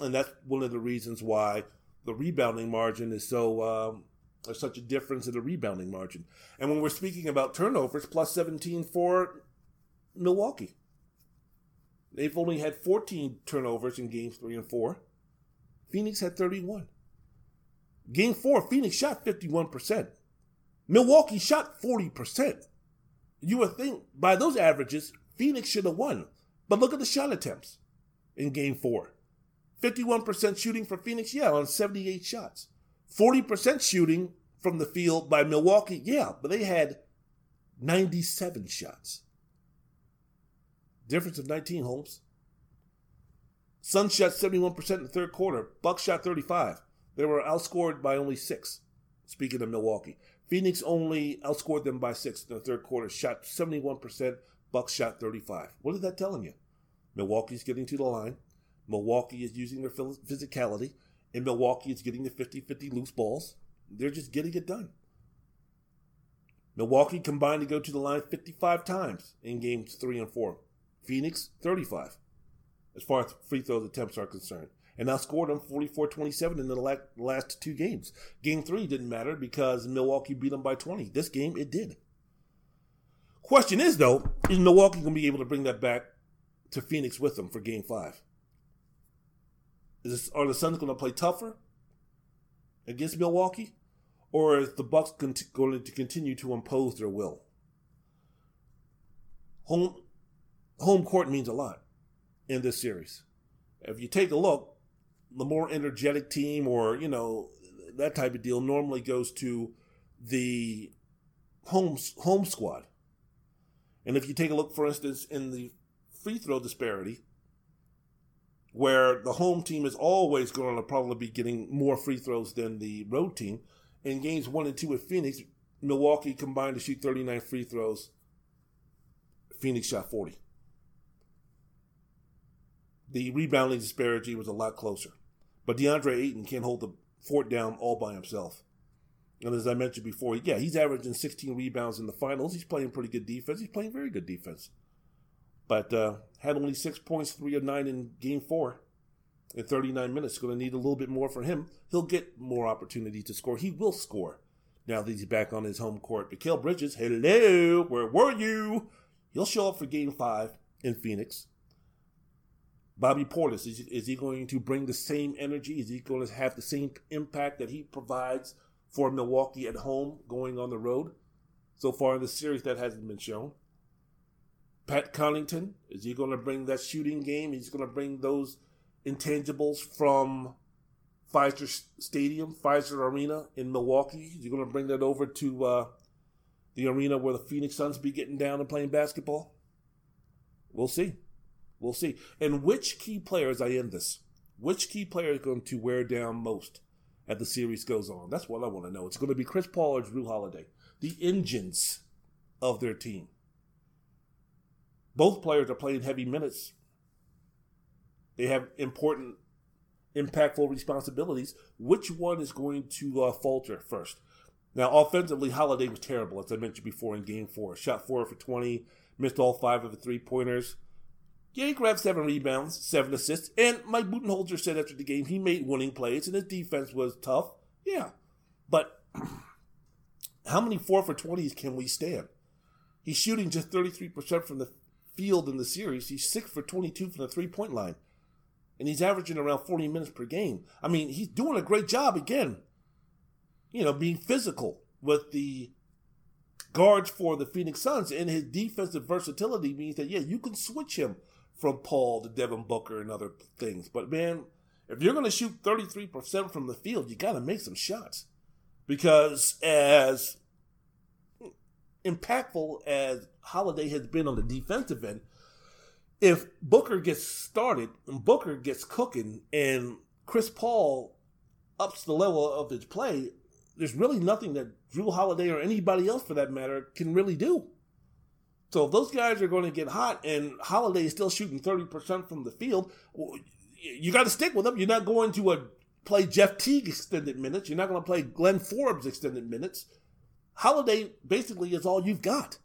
Speaker 1: And that's one of the reasons why the rebounding margin is so um, there's such a difference in the rebounding margin. And when we're speaking about turnovers, plus 17 for Milwaukee. They've only had 14 turnovers in games three and four. Phoenix had 31. Game four, Phoenix shot 51%. Milwaukee shot 40%. You would think by those averages, Phoenix should have won. But look at the shot attempts in game four 51% shooting for Phoenix, yeah, on 78 shots. 40% shooting from the field by Milwaukee, yeah, but they had 97 shots. Difference of 19, Holmes. Suns shot 71% in the third quarter. Bucks shot 35. They were outscored by only six. Speaking of Milwaukee, Phoenix only outscored them by six in the third quarter. Shot 71%. Bucks shot 35. What is that telling you? Milwaukee's getting to the line. Milwaukee is using their physicality. And Milwaukee is getting the 50 50 loose balls. They're just getting it done. Milwaukee combined to go to the line 55 times in games three and four. Phoenix, 35, as far as free throws attempts are concerned. And outscored them 44 27 in the last two games. Game three didn't matter because Milwaukee beat them by 20. This game, it did. Question is, though, is Milwaukee going to be able to bring that back to Phoenix with them for game five? Is this, are the Suns going to play tougher against Milwaukee? or is the Bucks going to continue to impose their will? Home home court means a lot in this series. If you take a look, the more energetic team or, you know, that type of deal normally goes to the home home squad. And if you take a look, for instance, in the free throw disparity, where the home team is always going to probably be getting more free throws than the road team. In games one and two with Phoenix, Milwaukee combined to shoot 39 free throws. Phoenix shot 40. The rebounding disparity was a lot closer. But DeAndre Ayton can't hold the fort down all by himself. And as I mentioned before, yeah, he's averaging 16 rebounds in the finals. He's playing pretty good defense. He's playing very good defense. But uh, had only six points, three of nine in game four in 39 minutes. Going to need a little bit more for him. He'll get more opportunity to score. He will score now that he's back on his home court. Mikal Bridges, hello, where were you? He'll show up for game five in Phoenix. Bobby Portis, is, is he going to bring the same energy? Is he going to have the same impact that he provides for Milwaukee at home going on the road? So far in the series, that hasn't been shown. Pat Connaughton, is he going to bring that shooting game? He's going to bring those intangibles from Pfizer Stadium, Pfizer Arena in Milwaukee. Is he going to bring that over to uh, the arena where the Phoenix Suns be getting down and playing basketball? We'll see. We'll see. And which key players, I end this, which key player is going to wear down most as the series goes on? That's what I want to know. It's going to be Chris Paul or Jrue Holiday, the engines of their team. Both players are playing heavy minutes. They have important, impactful responsibilities. Which one is going to uh, falter first? Now, offensively, Holiday was terrible, as I mentioned before in Game Four. Shot four for twenty, missed all five of the three pointers. Yeah, he grabbed seven rebounds, seven assists, and Mike Budenholzer said after the game he made winning plays and his defense was tough. Yeah, but [CLEARS THROAT] how many four for twenties can we stand? He's shooting just thirty three percent from the field in the series. He's six for 22 from the three point line. And he's averaging around 40 minutes per game. I mean, he's doing a great job again, you know, being physical with the guards for the Phoenix Suns. And his defensive versatility means that, yeah, you can switch him from Paul to Devin Booker and other things. But man, if you're going to shoot 33% from the field, you got to make some shots. Because as impactful as Holiday has been on the defensive end, if Booker gets started and Booker gets cooking and Chris Paul ups the level of his play, there's really nothing that Jrue Holiday or anybody else for that matter can really do. So if those guys are going to get hot and Holiday is still shooting 30% from the field, you got to stick with them. You're not going to uh, play Jeff Teague extended minutes. You're not going to play Glenn Forbes extended minutes. Holiday basically is all you've got.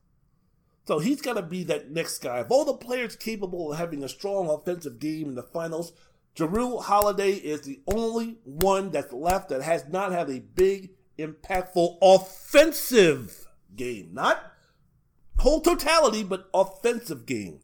Speaker 1: So he's got to be that next guy. Of all the players capable of having a strong offensive game in the finals, Jrue Holiday is the only one that's left that has not had a big, impactful offensive game. Not whole totality, but offensive game.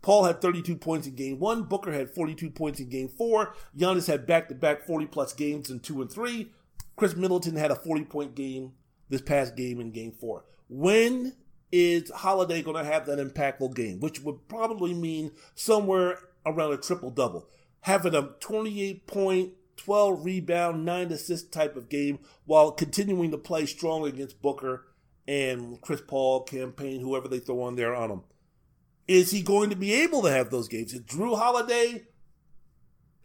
Speaker 1: Paul had 32 points in game one. Booker had 42 points in game four. Giannis had back to back 40 plus games in two and three. Khris Middleton had a 40 point game this past game in game four. When is Holiday going to have that impactful game, which would probably mean somewhere around a triple double, having a 28 point, 12 rebound, 9 assist type of game while continuing to play strong against Booker and Chris Paul, Cam Payne, whoever they throw on there on him. Is he going to be able to have those games? Is Jrue Holiday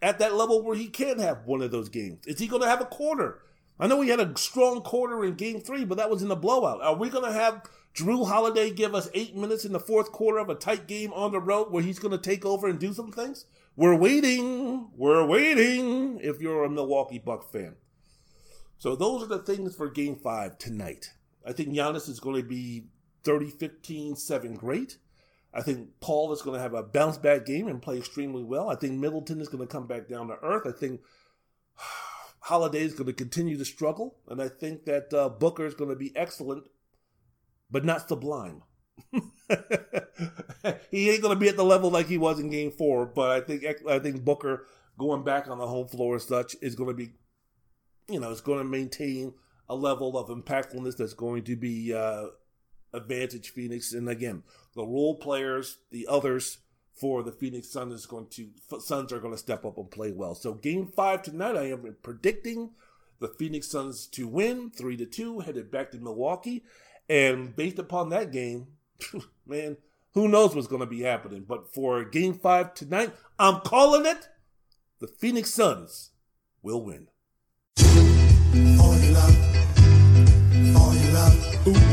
Speaker 1: at that level where he can have one of those games? Is he going to have a quarter? I know he had a strong quarter in game three, but that was in the blowout. Are we going to have Jrue Holiday give us eight minutes in the fourth quarter of a tight game on the road where he's going to take over and do some things? We're waiting. We're waiting if you're a Milwaukee Buck fan. So those are the things for game five tonight. I think Giannis is going to be 30, 15, 7 great. I think Paul is going to have a bounce back game and play extremely well. I think Middleton is going to come back down to earth. I think [SIGHS] Holiday is going to continue to struggle. And I think that uh, Booker is going to be excellent but not sublime. [LAUGHS] he ain't gonna be at the level like he was in Game Four, but I think I think Booker going back on the home floor as such is going to be, you know, is going to maintain a level of impactfulness that's going to be uh, advantage Phoenix. And again, the role players, the others for the Phoenix Suns is going to Suns are going to step up and play well. So game five tonight, I am predicting the Phoenix Suns to win three to two, headed back to Milwaukee. And based upon that game, [LAUGHS] man, who knows what's going to be happening. But for game five tonight, I'm calling it the Phoenix Suns will win love. Ooh.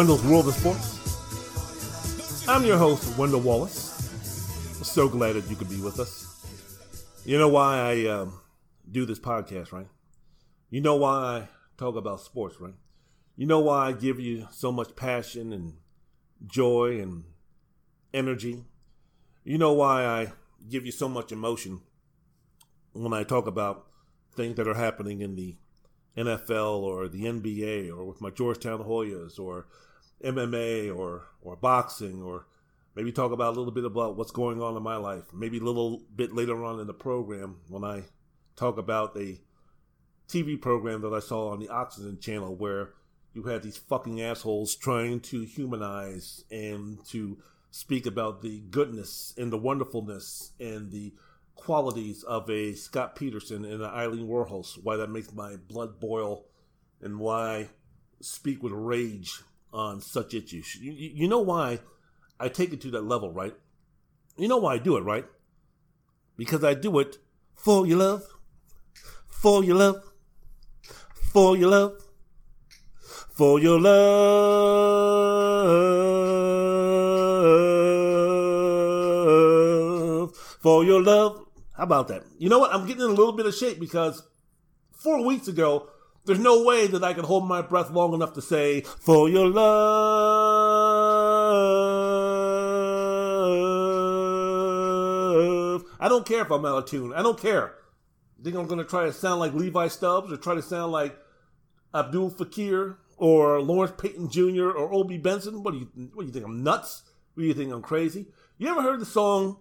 Speaker 1: Wendell's World of Sports. I'm your host, Wendell Wallace. so glad that you could be with us. You know why I um, do this podcast, right? You know why I talk about sports, right? You know why I give you so much passion and joy and energy. You know why I give you so much emotion when I talk about things that are happening in the NFL or the NBA or with my Georgetown Hoyas or MMA or or boxing or maybe talk about a little bit about what's going on in my life. Maybe a little bit later on in the program when I talk about a TV program that I saw on the Oxygen channel where you had these fucking assholes trying to humanize and to speak about the goodness and the wonderfulness and the qualities of a Scott Peterson and an Aileen Wuornos, why that makes my blood boil and why I speak with rage on such issues. You, you know why I take it to that level, right? You know why I do it, right? Because I do it for your love, for your love, for your love, for your love, for your love. How about that? You know what? I'm getting in a little bit of shape because four weeks ago, there's no way that I can hold my breath long enough to say, For your love. I don't care if I'm out of tune. I don't care. Think I'm going to try to sound like Levi Stubbs or try to sound like Abdul Fakir or Lawrence Payton Jr. or Obie Benson? What do you, what do you think? I'm nuts? What do you think? I'm crazy? You ever heard the song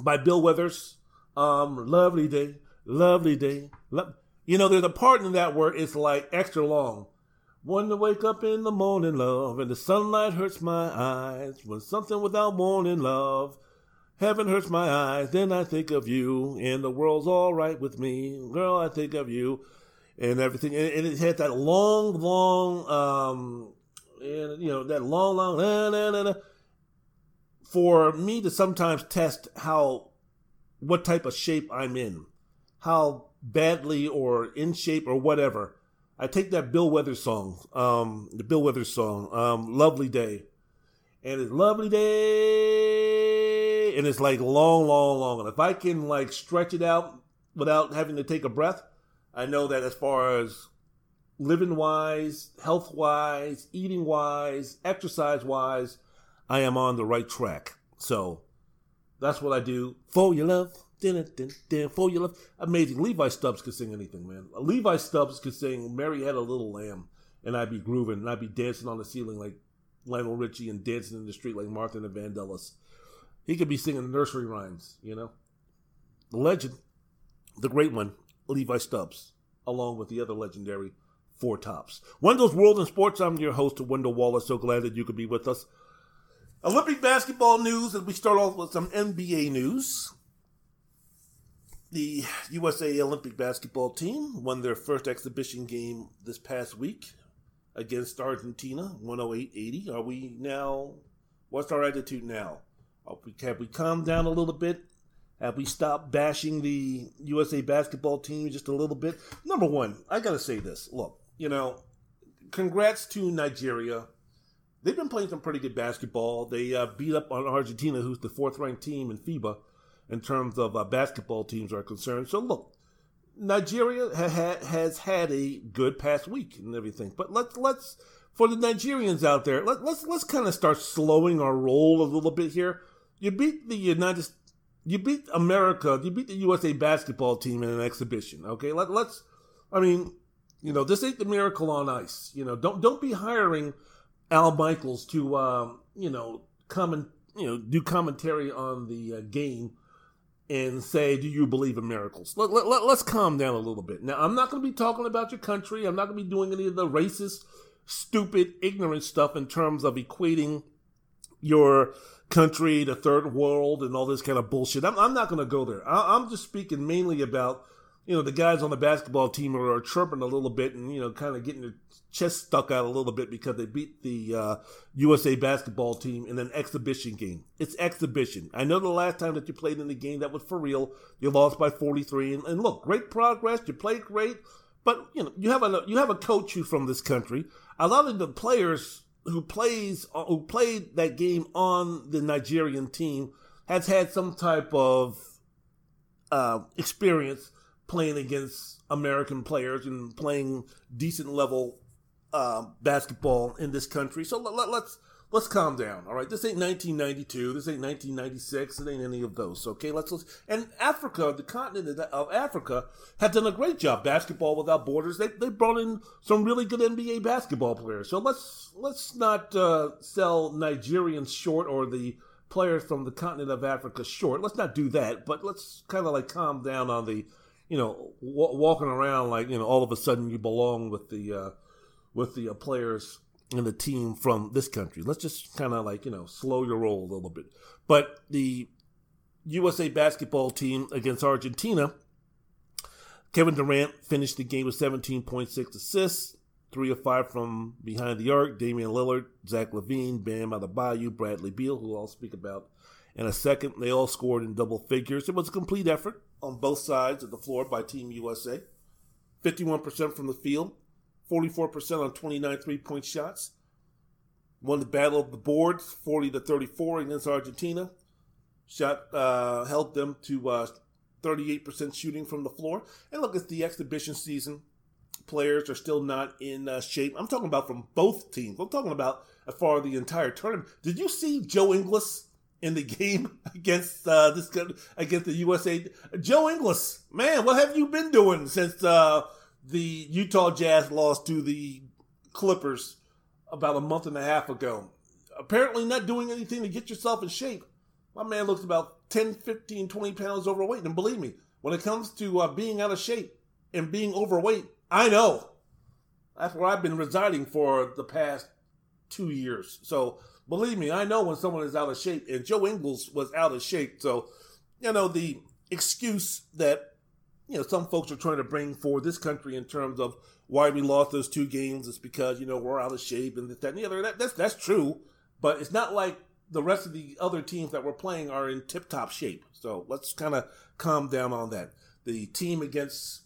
Speaker 1: by Bill Withers? Um, lovely day, lovely day. Lo- you know, there's a part in that where it's like extra long. When to wake up in the morning, love, and the sunlight hurts my eyes. When something without warning, love, heaven hurts my eyes. Then I think of you, and the world's all right with me. Girl, I think of you, and everything. And it had that long, long, um, and you know, that long, long, nah, nah, nah, for me to sometimes test how what type of shape I'm in, how badly or in shape or whatever. I take that Bill Withers song, um, the Bill Withers song, um, "Lovely Day," and it's "Lovely Day," and it's like long, long, long. And if I can like stretch it out without having to take a breath, I know that as far as living wise, health wise, eating wise, exercise wise, I am on the right track. So that's what I do for your love. Din, din, din, for your love. Amazing. Levi Stubbs could sing anything, man. Levi Stubbs could sing Mary Had a Little Lamb, and I'd be grooving, and I'd be dancing on the ceiling like Lionel Richie and dancing in the street like Martha and the Vandellas. He could be singing nursery rhymes, you know? The legend, the great one, Levi Stubbs, along with the other legendary Four Tops. Wendell's World in Sports. I'm your host, Wendell Wallace. So glad that you could be with us. Olympic basketball news as we start off with some NBA news. The USA Olympic basketball team won their first exhibition game this past week against Argentina, 108 80. Are we now, what's our attitude now? We, have we calmed down a little bit? Have we stopped bashing the USA basketball team just a little bit? Number one, I got to say this. Look, you know, congrats to Nigeria. They've been playing some pretty good basketball. They uh, beat up on Argentina, who's the fourth ranked team in FIBA in terms of uh, basketball teams are concerned. So look, Nigeria ha- ha- has had a good past week and everything. But let's let's for the Nigerians out there, let, let's let's kind of start slowing our roll a little bit here. You beat the United, you beat America, you beat the USA basketball team in an exhibition. Okay, let, let's. I mean, you know, this ain't the miracle on ice. You know, don't don't be hiring Al Michaels to um, you know come and you know do commentary on the uh, game and say, Do you believe in miracles? Let, let, let, us calm down a little bit. Now, I'm not going to be talking about your country. I'm not going to be doing any of the racist, stupid, ignorant stuff in terms of equating your country, the third world, and all this kind of bullshit. I'm, I'm not going to go there. I, I'm just speaking mainly about you know, the guys on the basketball team are, are chirping a little bit and, you know, kind of getting their chest stuck out a little bit because they beat the uh, USA basketball team in an exhibition game. It's exhibition. I know the last time that you played in the game, that was for real. You lost by 43. And, and look, great progress. You played great. But, you know, you have a, you have a coach who's from this country. A lot of the players who plays, uh, who played that game on the Nigerian team has had some type of uh, experience playing against American players and playing decent level uh, basketball in this country. So let, let, let's let's calm down. All right, this ain't 1992. This ain't 1996. It ain't any of those. Okay, let's, let's and Africa, the continent of Africa, have done a great job. Basketball without borders. They they brought in some really good NBA basketball players. So let's let's not uh, sell Nigerians short or the players from the continent of Africa short. Let's not do that. But let's kind of like calm down on the you know, w- walking around like you know, all of a sudden you belong with the uh, with the uh, players and the team from this country. Let's just kind of like you know, slow your roll a little bit. But the USA basketball team against Argentina, Kevin Durant finished the game with 17.6 assists, three of five from behind the arc. Damian Lillard, Zach LaVine, Bam Adebayo, Bradley Beal, who I'll speak about in a second. They all scored in double figures. It was a complete effort on both sides of the floor by Team USA. 51% from the field, 44% on 29 three point shots. Won the battle of the boards, 40 to 34 against Argentina. Shot uh, them to uh, 38% shooting from the floor. And look, it's the exhibition season. Players are still not in uh, shape. I'm talking about from both teams. I'm talking about as far as the entire tournament. Did you see Joe Ingles in the [LAUGHS] game against uh, this against the USA. Joe Ingles, man, what have you been doing since uh, the Utah Jazz lost to the Clippers about a month and a half ago? Apparently, not doing anything to get yourself in shape. My man looks about 10, 15, 20 pounds overweight. And believe me, when it comes to uh, being out of shape and being overweight, I know. That's where I've been residing for the past two years. So Believe me, I know when someone is out of shape, and Joe Ingles was out of shape. So, you know, the excuse that, you know, some folks are trying to bring for this country in terms of why we lost those two games is because, you know, we're out of shape and this, that, and the other. That, that's, that's true, but it's not like the rest of the other teams that we're playing are in tip top shape. So let's kind of calm down on that. The team against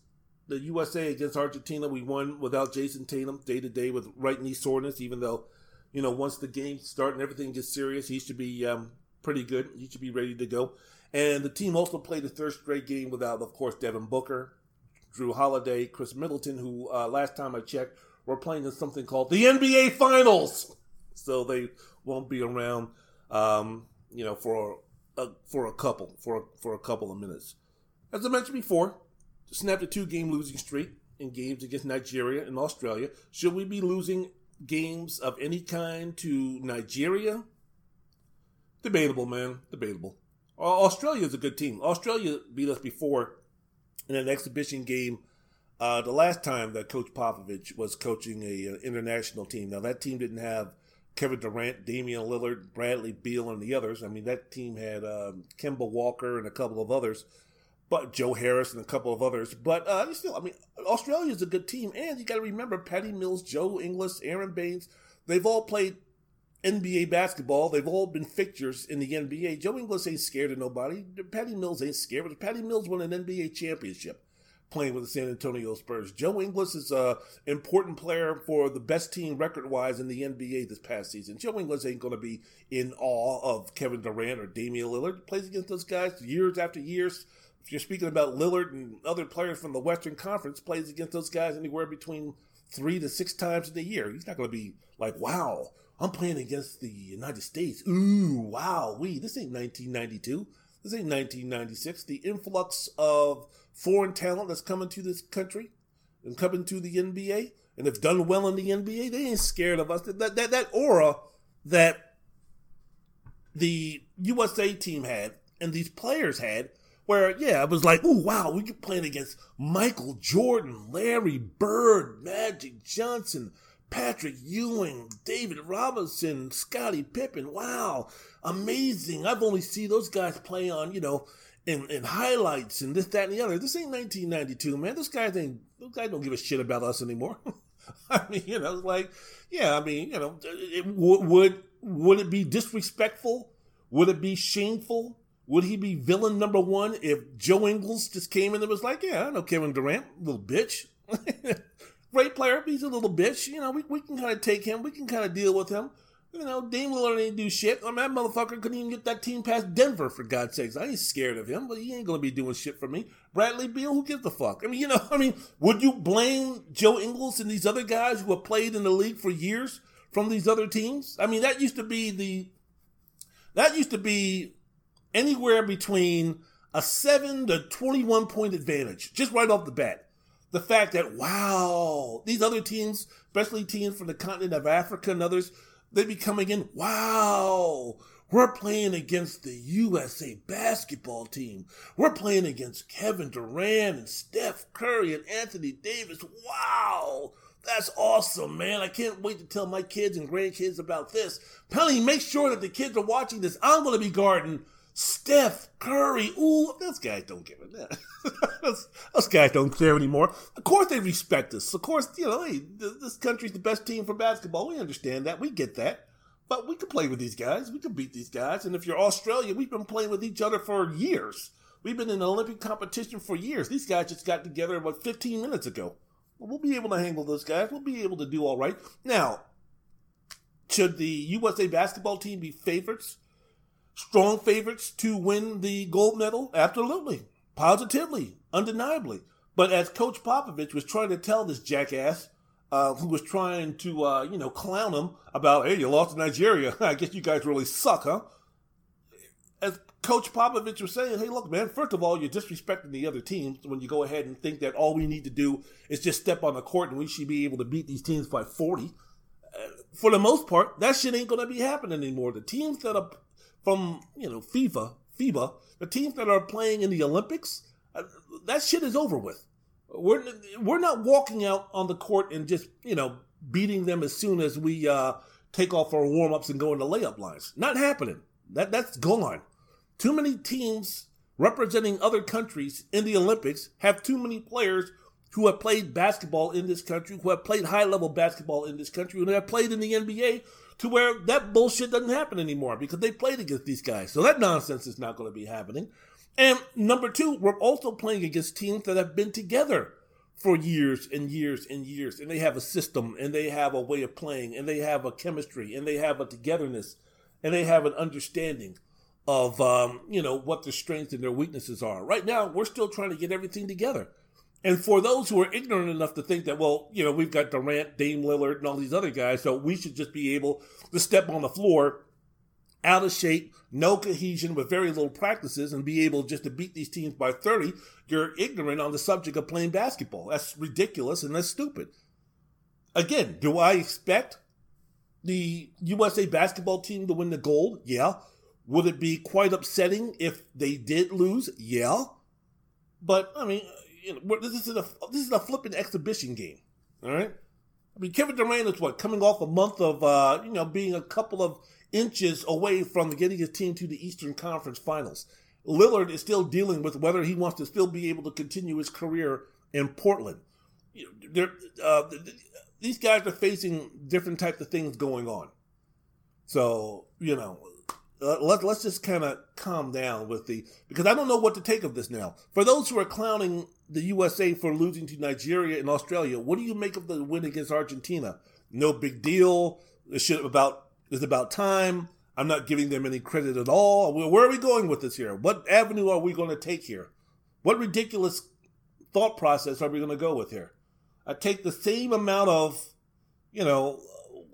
Speaker 1: the USA against Argentina, we won without Jayson Tatum day to day with right knee soreness, even though you know, once the game starts and everything gets serious, he should be um, pretty good. He should be ready to go. And the team also played the third straight game without, of course, Devin Booker, Jrue Holiday, Khris Middleton, who uh, last time I checked were playing in something called the NBA Finals. So they won't be around, um, you know, for a, for a couple for for a couple of minutes. As I mentioned before, snapped a two game losing streak in games against Nigeria and Australia. Should we be losing games of any kind to Nigeria? Debatable, man. Debatable. Australia is a good team. Australia beat us before in an exhibition game uh, the last time that Coach Popovich was coaching a uh, international team. Now that team didn't have Kevin Durant, Damian Lillard, Bradley Beal, and the others. I mean that team had um, Kemba Walker and a couple of others. But Joe Harris and a couple of others. But uh, still, I mean, Australia is a good team, and you got to remember Patty Mills, Joe Ingles, Aron Baynes. They've all played NBA basketball. They've all been fixtures in the NBA. Joe Ingles ain't scared of nobody. Patty Mills ain't scared. Patty Mills won an NBA championship playing with the San Antonio Spurs. Joe Ingles is a important player for the best team record wise in the NBA this past season. Joe Ingles ain't going to be in awe of Kevin Durant or Damian Lillard. Plays against those guys years after years. If you're speaking about Lillard and other players from the Western Conference, plays against those guys anywhere between three to six times in a year. He's not going to be like, wow, I'm playing against the United States. Ooh, wow, we. This ain't 1992. This ain't 1996. The influx of foreign talent that's coming to this country and coming to the NBA and have done well in the NBA, they ain't scared of us. That that that aura that the USA team had and these players had, where yeah, it was like, oh wow, we could play against Michael Jordan, Larry Bird, Magic Johnson, Patrick Ewing, David Robinson, Scottie Pippen. Wow, amazing. I've only seen those guys play on, you know, in, in highlights and this, that, and the other. This ain't 1992, man. This guys ain't, those guys don't give a shit about us anymore. [LAUGHS] I mean, you know, like, yeah, I mean, you know, it, would, would it be disrespectful? Would it be shameful? Would he be villain number one if Joe Ingles just came in and was like, yeah, I know Kevin Durant, little bitch. [LAUGHS] Great player, he's a little bitch. You know, we, we can kind of take him. We can kind of deal with him. You know, Dame Lillard ain't do shit. I mean, that motherfucker couldn't even get that team past Denver, for God's sakes. I ain't scared of him, but he ain't going to be doing shit for me. Bradley Beal, who gives a fuck? I mean, you know, [LAUGHS] I mean, would you blame Joe Ingles and these other guys who have played in the league for years from these other teams? I mean, that used to be the, that used to be anywhere between a 7 to 21 point advantage, just right off the bat the fact that wow, these other teams, especially teams from the continent of Africa and others, they'd be coming in. Wow, we're playing against the USA basketball team. We're playing against Kevin Durant and Steph Curry and Anthony Davis. Wow. That's awesome, man. I can't wait to tell my kids and grandkids about this. Penny, make sure that the kids are watching this. I'm going to be guarding Steph Curry. Ooh, those guys don't give a damn. [LAUGHS] those, guys don't care anymore. Of course they respect us. Of course, you know, hey, this country's the best team for basketball. We understand that. We get that. But we can play with these guys. We can beat these guys. And if you're Australia, we've been playing with each other for years. We've been in Olympic competition for years. These guys just got together about 15 minutes ago. We'll be able to handle those guys. We'll be able to do all right. Now, should the USA basketball team be favorites strong favorites to win the gold medal? Absolutely. Positively. Undeniably. But as Coach Popovich was trying to tell this jackass, uh, who was trying to, uh, you know, clown him about, hey, you lost to Nigeria. [LAUGHS] I guess you guys really suck, huh? As Coach Popovich was saying, hey, look, man, first of all, you're disrespecting the other teams when you go ahead and think that all we need to do is just step on the court and we should be able to beat these teams by 40. Uh, for the most part, that shit ain't to be happening anymore. The teams that are from you know FIFA, FIBA, the teams that are playing in the Olympics, uh, that shit is over with. We're we're not walking out on the court and just you know beating them as soon as we uh, take off our warm ups and go into layup lines. Not happening. That that's gone. Too many teams representing other countries in the Olympics have too many players who have played basketball in this country, who have played high level basketball in this country, who have played in the NBA, to where that bullshit doesn't happen anymore because they played against these guys. So that nonsense is not going to be happening. And number two, we're also playing against teams that have been together for years and years and years. And they have a system and they have a way of playing and they have a chemistry and they have a togetherness and they have an understanding of, um, you know, what their strengths and their weaknesses are. Right now, we're still trying to get everything together. And for those who are ignorant enough to think that, well, you know, we've got Durant, Dame Lillard, and all these other guys, so we should just be able to step on the floor out of shape, no cohesion, with very little practices, and be able just to beat these teams by 30, you're ignorant on the subject of playing basketball. That's ridiculous and that's stupid. Again, do I expect the USA basketball team to win the gold? Yeah. Would it be quite upsetting if they did lose? Yeah. But, I mean, you know, this is a this is a flipping exhibition game. All right. I mean, Kevin Durant is what coming off a month of uh, you know being a couple of inches away from getting his team to the Eastern Conference Finals, Lillard is still dealing with whether he wants to still be able to continue his career in Portland. Uh, these guys are facing different types of things going on. So, you know, Uh, let, let's just kind of calm down with the because I don't know what to take of this now. For those who are clowning the USA for losing to Nigeria and Australia, what do you make of the win against Argentina? No big deal. It's about it's about time. I'm not giving them any credit at all. Where are we going with this here? What avenue are we going to take here? What ridiculous thought process are we going to go with here? I take the same amount of, you know,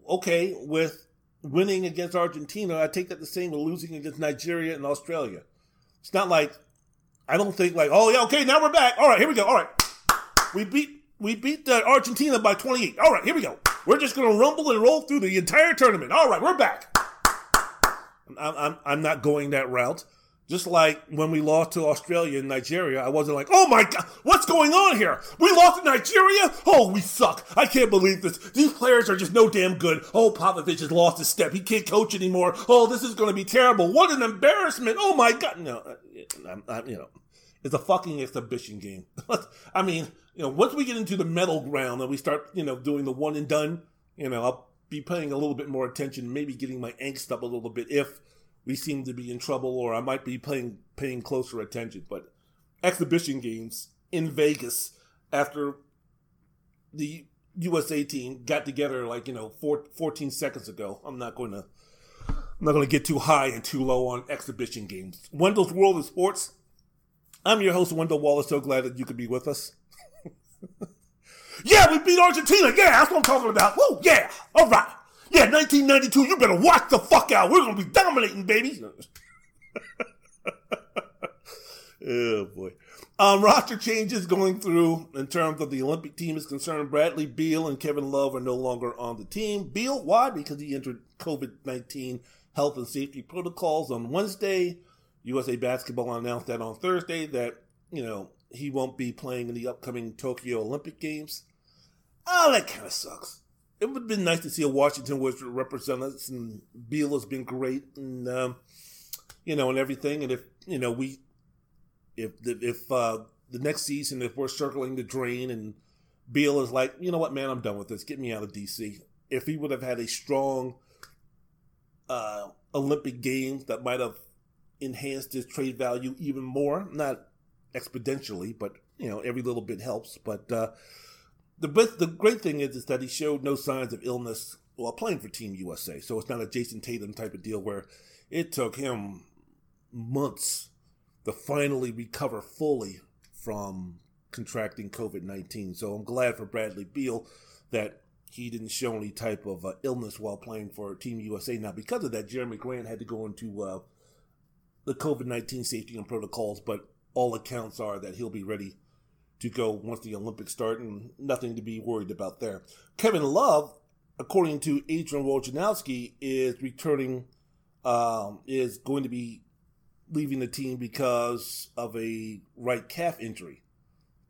Speaker 1: okay, with winning against Argentina, I take that the same with losing against Nigeria and Australia. It's not like I don't think like, oh yeah, okay, now we're back. All right, here we go. All right, we beat we beat uh, Argentina by 28. All right, here we go. We're just gonna rumble and roll through the entire tournament. All right, we're back. I'm, I'm, I'm not going that route. Just like when we lost to Australia and Nigeria, I wasn't like, oh my God, what's going on here? We lost to Nigeria? Oh, we suck. I can't believe this. These players are just no damn good. Oh, Popovich has lost his step. He can't coach anymore. Oh, this is going to be terrible. What an embarrassment. Oh my God. No, uh, I'm, I'm, you know, it's a fucking exhibition game. [LAUGHS] I mean, you know, once we get into the middle ground and we start, you know, doing the one and done, you know, I'll be paying a little bit more attention, maybe getting my angst up a little bit if we seem to be in trouble or I might be paying paying closer attention. But exhibition games in Vegas after the USA team got together like, you know, four, 14 seconds ago. I'm not going to I'm not going to get too high and too low on exhibition games. Wendell's World of Sports. I'm your host, Wendell Wallace. So glad that you could be with us. [LAUGHS] yeah, we beat Argentina. Yeah, that's what I'm talking about. Woo, yeah. All right. Yeah, 1992, you better watch the fuck out. We're going to be dominating, baby. [LAUGHS] oh, boy. Um, roster changes going through in terms of the Olympic team is concerned. Bradley Beal and Kevin Love are no longer on the team. Beal, why? Because he entered COVID 19 health and safety protocols on Wednesday. USA Basketball announced that on Thursday that, you know, he won't be playing in the upcoming Tokyo Olympic Games. Oh, that kind of sucks it would have been nice to see a Washington Wizard represent us, and Beal has been great, and um, you know, and everything. And if you know, we if if uh, the next season, if we're circling the drain, and Beal is like, you know what, man, I'm done with this. Get me out of DC. If he would have had a strong uh, Olympic Games, that might have enhanced his trade value even more, not exponentially, but you know, every little bit helps. But uh, the best, the great thing is, is that he showed no signs of illness while playing for Team USA. So it's not a Jayson Tatum type of deal where it took him months to finally recover fully from contracting COVID 19. So I'm glad for Bradley Beal that he didn't show any type of uh, illness while playing for Team USA. Now, because of that, Jerami Grant had to go into uh, the COVID 19 safety and protocols, but all accounts are that he'll be ready to go once the Olympics start, and nothing to be worried about there. Kevin Love, according to Adrian Wojnarowski, is returning, um, is going to be leaving the team because of a right calf injury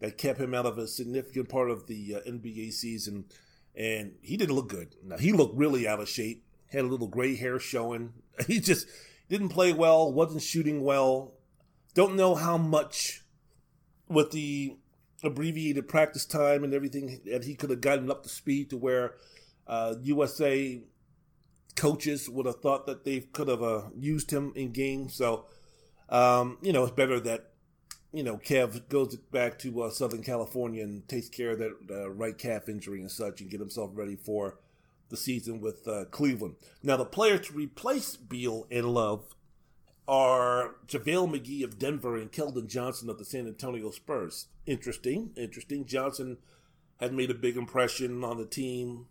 Speaker 1: that kept him out of a significant part of the uh, NBA season, and he didn't look good. Now he looked really out of shape, had a little gray hair showing. [LAUGHS] He just didn't play well, wasn't shooting well. Don't know how much with the abbreviated practice time and everything, and he could have gotten up to speed to where uh, USA coaches would have thought that they could have uh, used him in games. So, um, you know, it's better that you know Kev goes back to uh, Southern California and takes care of that uh, right calf injury and such, and get himself ready for the season with uh, Cleveland. Now, the player to replace Beal and Love are JaVale McGee of Denver and Keldon Johnson of the San Antonio Spurs. Interesting, interesting. Johnson had made a big impression on the team,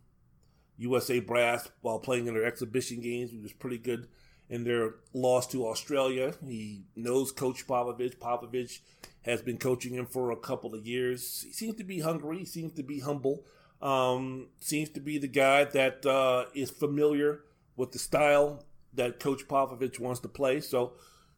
Speaker 1: USA brass, while playing in their exhibition games. He was pretty good in their loss to Australia. He knows Coach Popovich. Popovich has been coaching him for a couple of years. He seems to be hungry. He seems to be humble. Um, seems to be the guy that uh, is familiar with the style that Coach Popovich wants to play. So,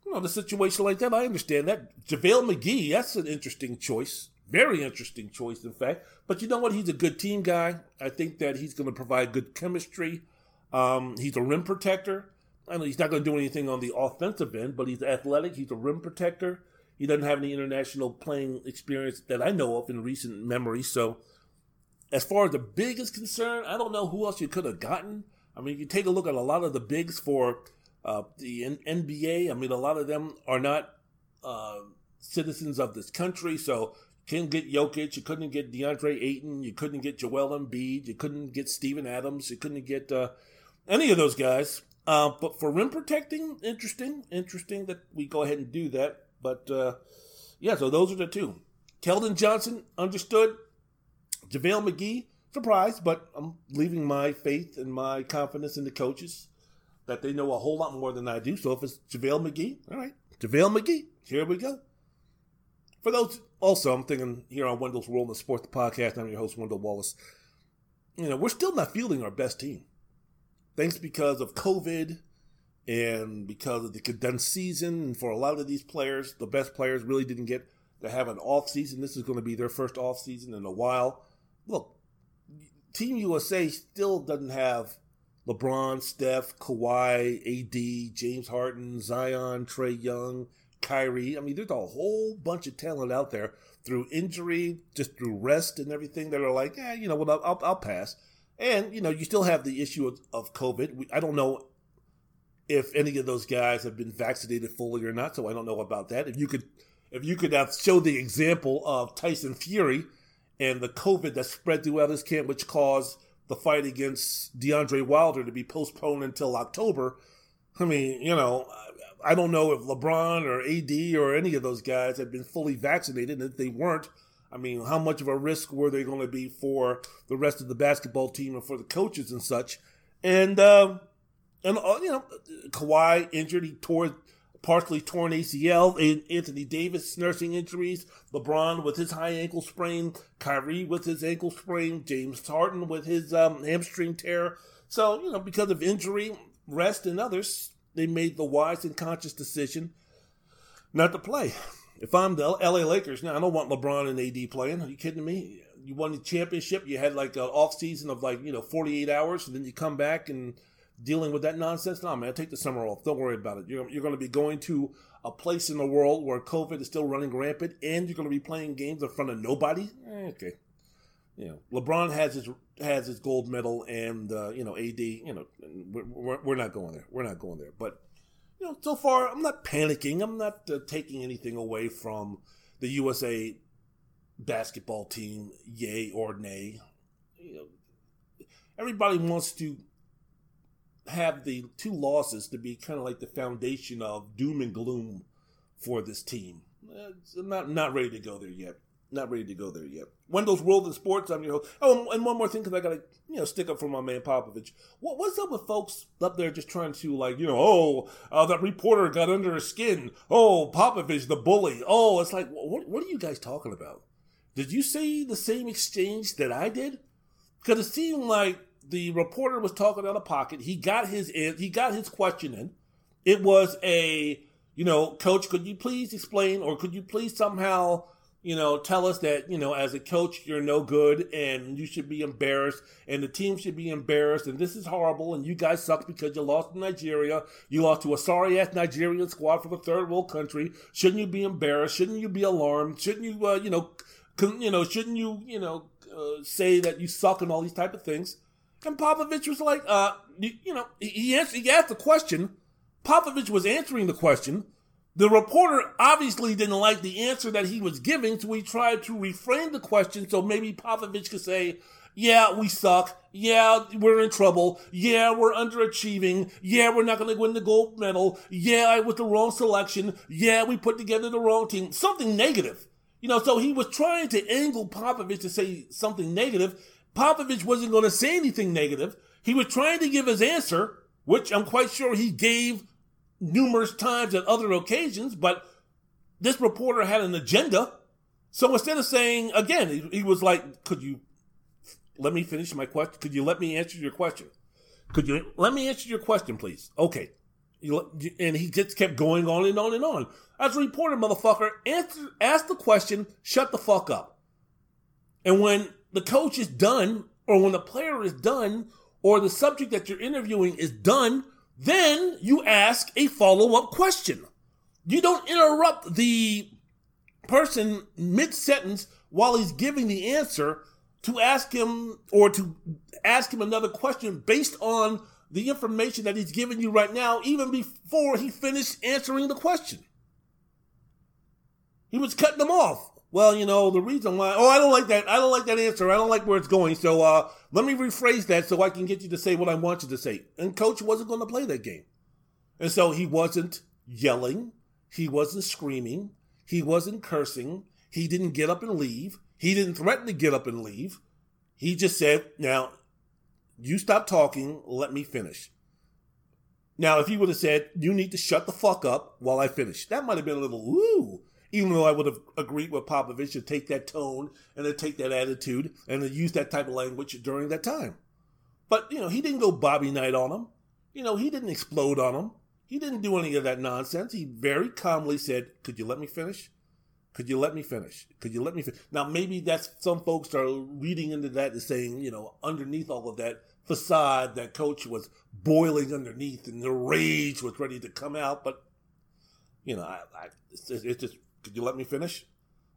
Speaker 1: you know, the situation like that, I understand that. JaVale McGee, that's an interesting choice. Very interesting choice, in fact. But you know what? He's a good team guy. I think that he's going to provide good chemistry. Um, he's a rim protector. I know he's not going to do anything on the offensive end, but he's athletic. He's a rim protector. He doesn't have any international playing experience that I know of in recent memory. So, as far as the big is concerned, I don't know who else you could have gotten. I mean, you take a look at a lot of the bigs for uh, the N- NBA. I mean, a lot of them are not uh, citizens of this country. So, you couldn't get Jokic. You couldn't get DeAndre Ayton. You couldn't get Joel Embiid. You couldn't get Steven Adams. You couldn't get uh, any of those guys. Uh, but for rim protecting, interesting, interesting that we go ahead and do that. But uh, yeah, so those are the two. Keldon Johnson, understood. JaVale McGee, surprised, but I'm leaving my faith and my confidence in the coaches that they know a whole lot more than I do. So if it's JaVale McGee, all right, JaVale McGee, here we go. For those, also, I'm thinking here on Wendell's World in the Sports Podcast, I'm your host, Wendell Wallace. You know, we're still not fielding our best team. Thanks because of COVID and because of the condensed season. And for a lot of these players, the best players really didn't get to have an off season. This is going to be their first off season in a while. Look, Team USA still doesn't have LeBron, Steph, Kawhi, AD, James Harden, Zion, Trae Young, Kyrie. I mean, there's a whole bunch of talent out there through injury, just through rest and everything that are like, yeah, you know what, I'll, I'll, I'll, pass. And, you know, you still have the issue of, of COVID. We, I don't know if any of those guys have been vaccinated fully or not, so I don't know about that. If you could, if you could show the example of Tyson Fury and the COVID that spread throughout his camp, which caused the fight against Deontay Wilder to be postponed until October. I mean, you know, I don't know if LeBron or AD or any of those guys had been fully vaccinated. And if they weren't, I mean, how much of a risk were they going to be for the rest of the basketball team and for the coaches and such? And, uh, and you know, Kawhi injured, he tore partially torn ACL, and Anthony Davis nursing injuries, LeBron with his high ankle sprain, Kyrie with his ankle sprain, James Harden with his um, hamstring tear. So, you know, because of injury, rest, and others, they made the wise and conscious decision not to play. If I'm the LA Lakers now, I don't want LeBron and AD playing. Are you kidding me? You won the championship. You had like an off season of like you know 48 hours, and then you come back and dealing with that nonsense. No, man, take the summer off. Don't worry about it. You're, you're going to be going to a place in the world where COVID is still running rampant, and you're going to be playing games in front of nobody. Eh, okay, you know, LeBron has his has his gold medal, and uh, you know, AD. You know, we're, we're not going there. We're not going there. But you know, so far, I'm not panicking. I'm not uh, taking anything away from the USA basketball team, yay or nay. You know, everybody wants to have the two losses to be kind of like the foundation of doom and gloom for this team. I'm not not ready to go there yet. Not ready to go there yet. Wendell's World in Sports. I'm your host. Oh, and one more thing, because I gotta you know stick up for my man Popovich. What, what's up with folks up there just trying to like you know oh uh, that reporter got under his skin. Oh Popovich the bully. Oh it's like what what are you guys talking about? Did you say the same exchange that I did? Because it seemed like the reporter was talking out of pocket. He got his he got his question in. It was a you know, coach, could you please explain, or could you please somehow you know tell us that you know as a coach you're no good and you should be embarrassed and the team should be embarrassed and this is horrible and you guys suck because you lost to Nigeria. You lost to a sorry ass Nigerian squad from a third world country. Shouldn't you be embarrassed? Shouldn't you be alarmed? Shouldn't you uh, you know you know shouldn't you you know uh, say that you suck and all these type of things? And Popovich was like, uh, you, you know, he, answered, he asked the question. Popovich was answering the question. The reporter obviously didn't like the answer that he was giving, so he tried to reframe the question so maybe Popovich could say, yeah, we suck. Yeah, we're in trouble. Yeah, we're underachieving. Yeah, we're not going to win the gold medal. Yeah, I was the wrong selection. Yeah, we put together the wrong team. Something negative. You know, so he was trying to angle Popovich to say something negative, Popovich wasn't going to say anything negative. He was trying to give his answer, which I'm quite sure he gave numerous times at other occasions, but this reporter had an agenda. So instead of saying, again, he, he was like, could you let me finish my question? Could you let me answer your question? Could you let me answer your question, please? Okay. and he just kept going on and on and on. As a reporter, motherfucker, answer, ask the question, shut the fuck up. And when the coach is done, or when the player is done, or the subject that you're interviewing is done, Then you ask a follow up question. You don't interrupt the person mid sentence while he's giving the answer to ask him or to ask him another question based on the information that he's giving you right now, even before he finished answering the question. He was cutting them off. Well, you know, the reason why, oh, I don't like that. I don't like that answer. I don't like where it's going. So, uh, let me rephrase that so I can get you to say what I want you to say. And coach wasn't going to play that game. And so he wasn't yelling. He wasn't screaming. He wasn't cursing. He didn't get up and leave. He didn't threaten to get up and leave. He just said, now, you stop talking. Let me finish. Now, if he would have said, you need to shut the fuck up while I finish, that might have been a little, ooh, even though I would have agreed with Popovich to take that tone and to take that attitude and to use that type of language during that time. But, you know, he didn't go Bobby Knight on him. You know, he didn't explode on him. He didn't do any of that nonsense. He very calmly said, Could you let me finish? Could you let me finish? Could you let me finish? Now, maybe that's some folks are reading into that and saying, you know, underneath all of that facade, that coach was boiling underneath and the rage was ready to come out. But, you know, I, I, it's, it's just could you let me finish?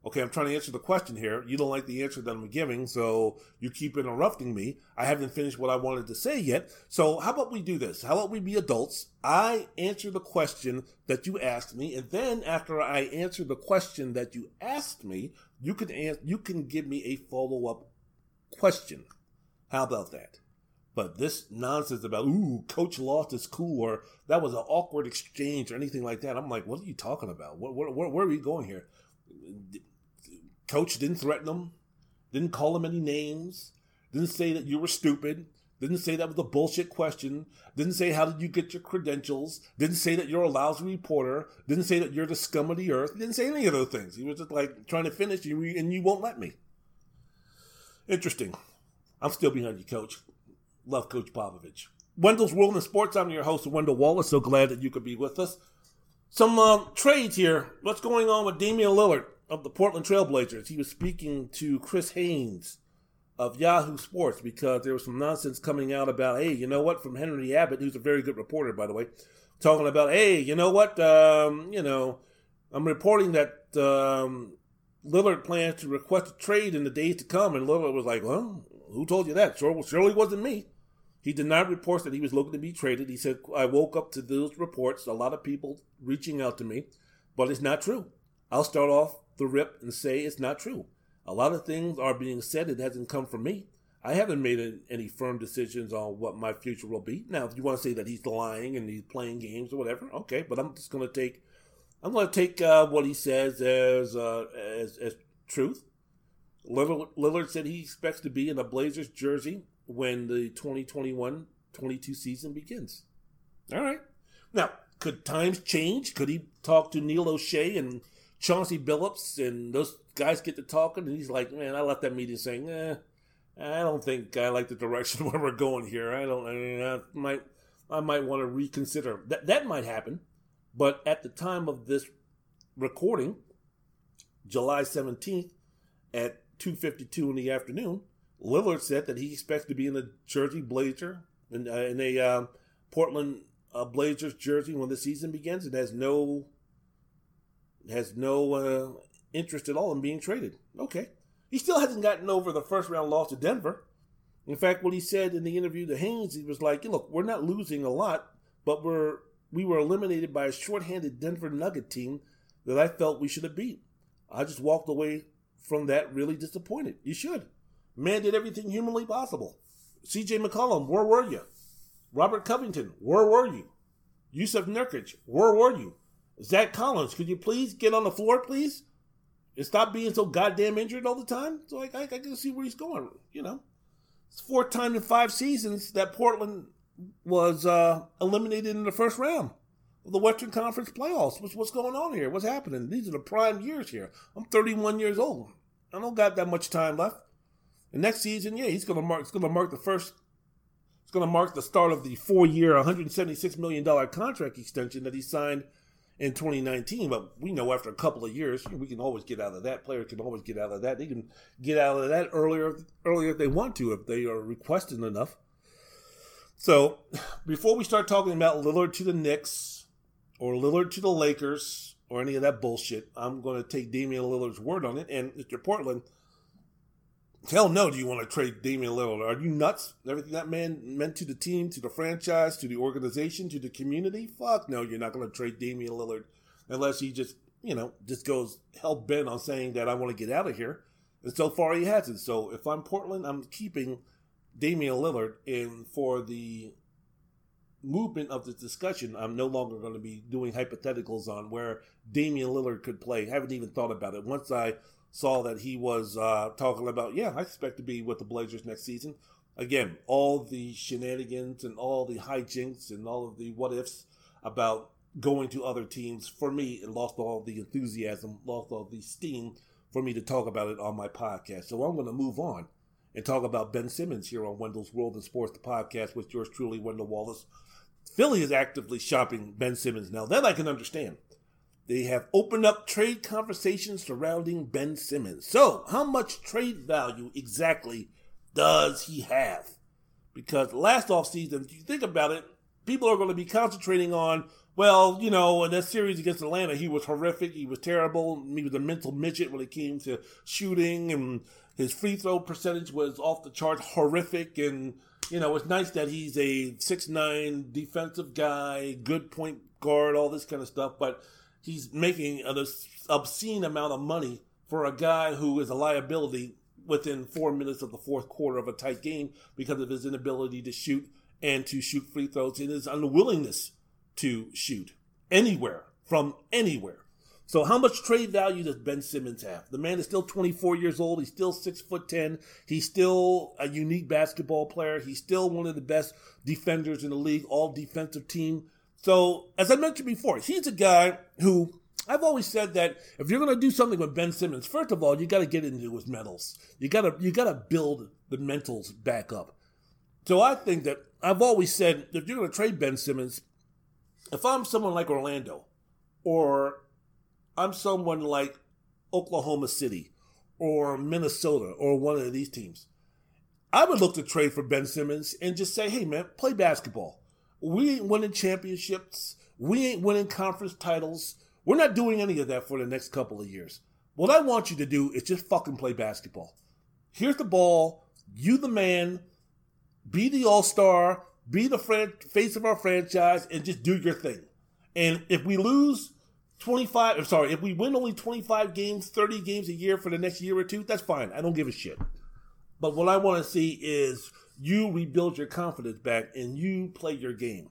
Speaker 1: Okay, I'm trying to answer the question here. You don't like the answer that I'm giving, so you keep interrupting me. I haven't finished what I wanted to say yet. So, how about we do this? How about we be adults? I answer the question that you asked me, and then after I answer the question that you asked me, you can answer, you can give me a follow up question. How about that? But this nonsense about ooh, coach lost is cool or that was an awkward exchange or anything like that. I'm like, what are you talking about? Where, where, where are we going here? Coach didn't threaten him, didn't call him any names, didn't say that you were stupid, didn't say that was a bullshit question, didn't say how did you get your credentials, didn't say that you're a lousy reporter, didn't say that you're the scum of the earth, didn't say any of those things. He was just like trying to finish you and you won't let me. Interesting. I'm still behind you, coach. Love Coach Popovich. Wendell's World in Sports. I'm your host, Wendell Wallace. So glad that you could be with us. Some uh, trades here. What's going on with Damian Lillard of the Portland Trailblazers? He was speaking to Chris Haynes of Yahoo Sports because there was some nonsense coming out about, hey, you know what, from Henry Abbott, who's a very good reporter, by the way, talking about, hey, you know what, um, you know, I'm reporting that um, Lillard plans to request a trade in the days to come, and Lillard was like, well, who told you that? Sure, surely wasn't me. He denied reports that he was looking to be traded. He said, I woke up to those reports, a lot of people reaching out to me, but it's not true. I'll start off the rip and say it's not true. A lot of things are being said, it hasn't come from me. I haven't made any firm decisions on what my future will be. Now, if you want to say that he's lying and he's playing games or whatever, okay, but I'm just going to take, I'm going to take uh, what he says as, uh, as, as truth. Lillard said he expects to be in a Blazers jersey when the 2021 22 season begins. All right. Now, could times change? Could he talk to Neil Olshey and Chauncey Billups and those guys get to talking? And he's like, man, I left that meeting saying, eh, I don't think I like the direction [LAUGHS] where we're going here. I don't, I, mean, I might, I might want to reconsider. That, that might happen. But at the time of this recording, July 17th at 2.52 in the afternoon, Lillard said that he expects to be in a Jersey Blazer in, uh, in a uh, Portland uh, Blazers jersey when the season begins, and has no has no uh, interest at all in being traded. Okay, he still hasn't gotten over the first round loss to Denver. In fact, what he said in the interview to Haynes, he was like, "Look, we're not losing a lot, but we're we were eliminated by a shorthanded Denver Nugget team that I felt we should have beat. I just walked away from that really disappointed. You should." Man did everything humanly possible. C.J. McCollum, where were you? Robert Covington, where were you? Jusuf Nurkic, where were you? Zach Collins, could you please get on the floor, please? And stop being so goddamn injured all the time? So I, I, I can see where he's going, you know. It's fourth time in five seasons that Portland was uh, eliminated in the first round the Western Conference playoffs. What's, what's going on here? What's happening? These are the prime years here. I'm 31 years old. I don't got that much time left. And next season, yeah, he's gonna mark. It's gonna mark the first. It's gonna mark the start of the four-year, 176 million dollar contract extension that he signed in 2019. But we know after a couple of years, we can always get out of that. Players can always get out of that. They can get out of that earlier, earlier if they want to, if they are requesting enough. So, [SIGHS] before we start talking about Lillard to the Knicks or Lillard to the Lakers or any of that bullshit, I'm going to take Damian Lillard's word on it. And Mr. Portland, hell no, do you want to trade Damian Lillard? Are you nuts? Everything that man meant to the team, to the franchise, to the organization, to the community? Fuck no, you're not going to trade Damian Lillard unless he just, you know, just goes hell bent on saying that I want to get out of here. And so far he hasn't. So if I'm Portland, I'm keeping Damian Lillard. And for the movement of the discussion, I'm no longer going to be doing hypotheticals on where Damian Lillard could play. I haven't even thought about it. Once I saw that he was uh, talking about, yeah, I expect to be with the Blazers next season. Again, all the shenanigans and all the hijinks and all of the what ifs about going to other teams, for me, it lost all the enthusiasm, lost all the steam for me to talk about it on my podcast. So I'm going to move on and talk about Ben Simmons here on Wendell's World and Sports, the podcast with yours truly, Wendell Wallace. Philly is actively shopping Ben Simmons now. That I can understand. They have opened up trade conversations surrounding Ben Simmons. So, how much trade value exactly does he have? Because last offseason, if you think about it, people are going to be concentrating on, well, you know, in that series against Atlanta, he was horrific. He was terrible. He was a mental midget when it came to shooting, and his free throw percentage was off the charts horrific. And you know, it's nice that he's a six nine defensive guy, good point guard, all this kind of stuff. But he's making an obscene amount of money for a guy who is a liability within four minutes of the fourth quarter of a tight game because of his inability to shoot and to shoot free throws and his unwillingness to shoot anywhere from anywhere. So how much trade value does Ben Simmons have? The man is still 24 years old. He's still six foot ten. He's still a unique basketball player. He's still one of the best defenders in the league, all defensive team. So as I mentioned before, he's a guy who I've always said that if you're going to do something with Ben Simmons, first of all, you got to get into his mentals. You got to you got to build the mentals back up. So I think that I've always said if you're going to trade Ben Simmons, if I'm someone like Orlando or I'm someone like Oklahoma City or Minnesota or one of these teams. I would look to trade for Ben Simmons and just say, hey, man, play basketball. We ain't winning championships. We ain't winning conference titles. We're not doing any of that for the next couple of years. What I want you to do is just fucking play basketball. Here's the ball. You, the man, be the all star, be the fran- face of our franchise, and just do your thing. And if we lose, 25, I'm sorry, if we win only 25 games, 30 games a year for the next year or two, that's fine. I don't give a shit. But what I want to see is you rebuild your confidence back and you play your game.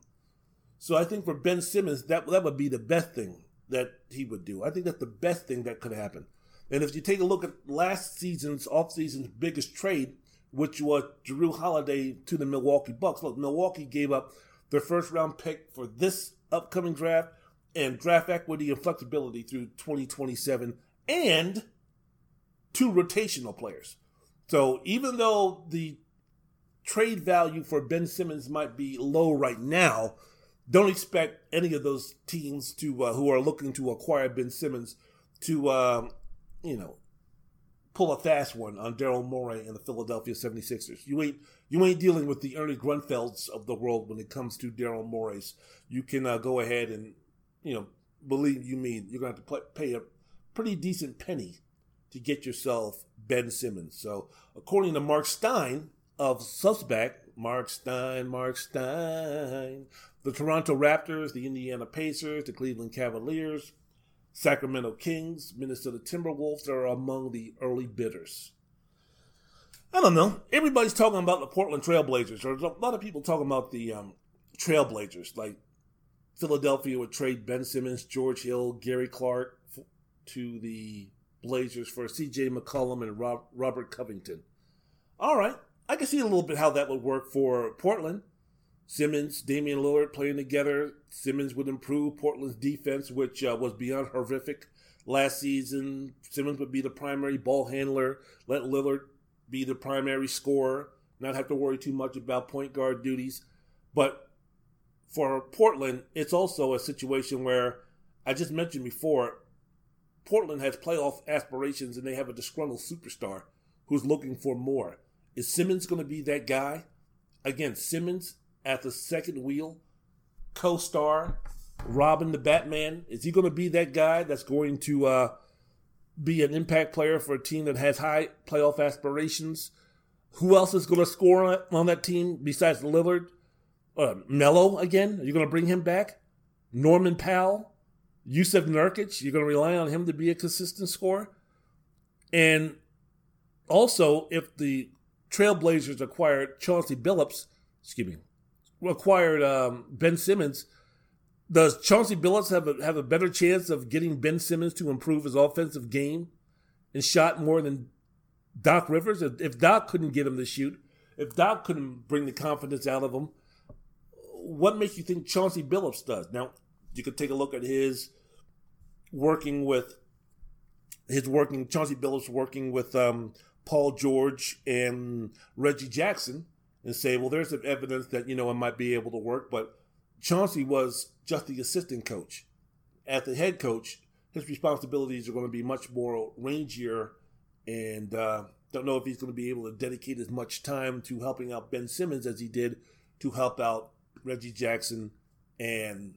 Speaker 1: So I think for Ben Simmons, that, that would be the best thing that he would do. I think that's the best thing that could happen. And if you take a look at last season's off-season's biggest trade, which was Jrue Holiday to the Milwaukee Bucks. Look, Milwaukee gave up their first round pick for this upcoming draft and draft equity and flexibility through 2027 and two rotational players. So even though the trade value for Ben Simmons might be low right now, don't expect any of those teams to uh, who are looking to acquire Ben Simmons to uh, you know pull a fast one on Daryl Morey and the Philadelphia 76ers. You ain't you ain't dealing with the Ernie Grunfelds of the world when it comes to Daryl Morey's. You can uh, go ahead and you know, believe you mean you're going to have to pay a pretty decent penny to get yourself Ben Simmons. So, according to Marc Stein of Substack, Marc Stein, Marc Stein, the Toronto Raptors, the Indiana Pacers, the Cleveland Cavaliers, Sacramento Kings, Minnesota Timberwolves are among the early bidders. I don't know. Everybody's talking about the Portland Trailblazers. There's a lot of people talking about the um, Trailblazers, like Philadelphia would trade Ben Simmons, George Hill, Gary Clark to the Blazers for C.J. McCollum and Rob, Robert Covington. All right, I can see a little bit how that would work for Portland. Simmons, Damian Lillard playing together. Simmons would improve Portland's defense, which uh, was beyond horrific last season. Simmons would be the primary ball handler. Let Lillard be the primary scorer. Not have to worry too much about point guard duties. But for Portland, it's also a situation where I just mentioned before, Portland has playoff aspirations and they have a disgruntled superstar who's looking for more. Is Simmons going to be that guy? Again, Simmons at the second wheel, co star, Robin the Batman? Is he going to be that guy that's going to uh, be an impact player for a team that has high playoff aspirations? Who else is going to score on, on that team besides Lillard? Uh, Melo again? Are you going to bring him back? Norman Powell? Jusuf Nurkic? You're going to rely on him to be a consistent scorer? And also, if the Trailblazers acquired Chauncey Billups, excuse me, acquired um, Ben Simmons, does Chauncey Billups have a, have a better chance of getting Ben Simmons to improve his offensive game and shot more than Doc Rivers? If, if Doc couldn't get him to shoot, if Doc couldn't bring the confidence out of him, what makes you think Chauncey Billups does? Now, you could take a look at his working with his working Chauncey Billups working with um, Paul George and Reggie Jackson and say, well, there's some evidence that you know it might be able to work, but Chauncey was just the assistant coach. At the head coach, his responsibilities are going to be much more rangier, and uh, don't know if he's going to be able to dedicate as much time to helping out Ben Simmons as he did to help out Reggie Jackson and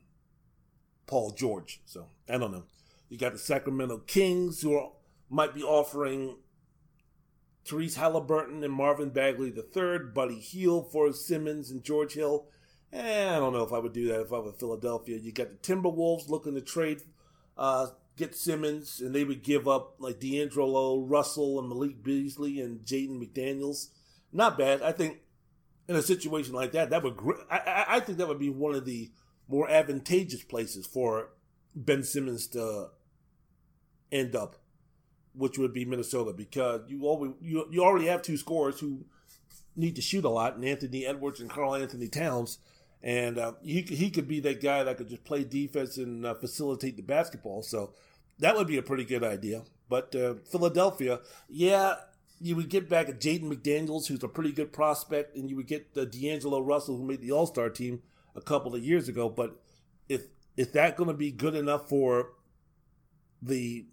Speaker 1: Paul George. So I don't know. You got the Sacramento Kings who are, might be offering Tyrese Halliburton and Marvin Bagley III, Buddy Hield, for Simmons and George Hill. Eh, I don't know if I would do that if I were Philadelphia. You got the Timberwolves looking to trade, uh, get Simmons, and they would give up like D'Angelo Russell and Malik Beasley and Jaden McDaniels. Not bad. I think in a situation like that, that would I, I think that would be one of the more advantageous places for Ben Simmons to end up, which would be Minnesota, because you always you, you already have two scorers who need to shoot a lot, and Anthony Edwards and Karl-Anthony Towns, and uh, he he could be that guy that could just play defense and uh, facilitate the basketball. So that would be a pretty good idea. But uh, Philadelphia, yeah, you would get back Jaden McDaniels, who's a pretty good prospect, and you would get the D'Angelo Russell, who made the All Star team a couple of years ago. But if is that going to be good enough for the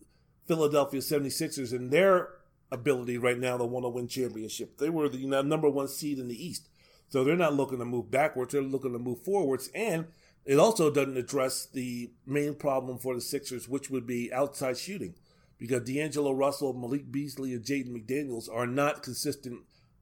Speaker 1: Philadelphia 76ers and their ability right now to want to win championship? They were the number one seed in the East. So they're not looking to move backwards, they're looking to move forwards. And it also doesn't address the main problem for the Sixers, which would be outside shooting. Because D'Angelo Russell, Malik Beasley, and Jaden McDaniels are not consistent,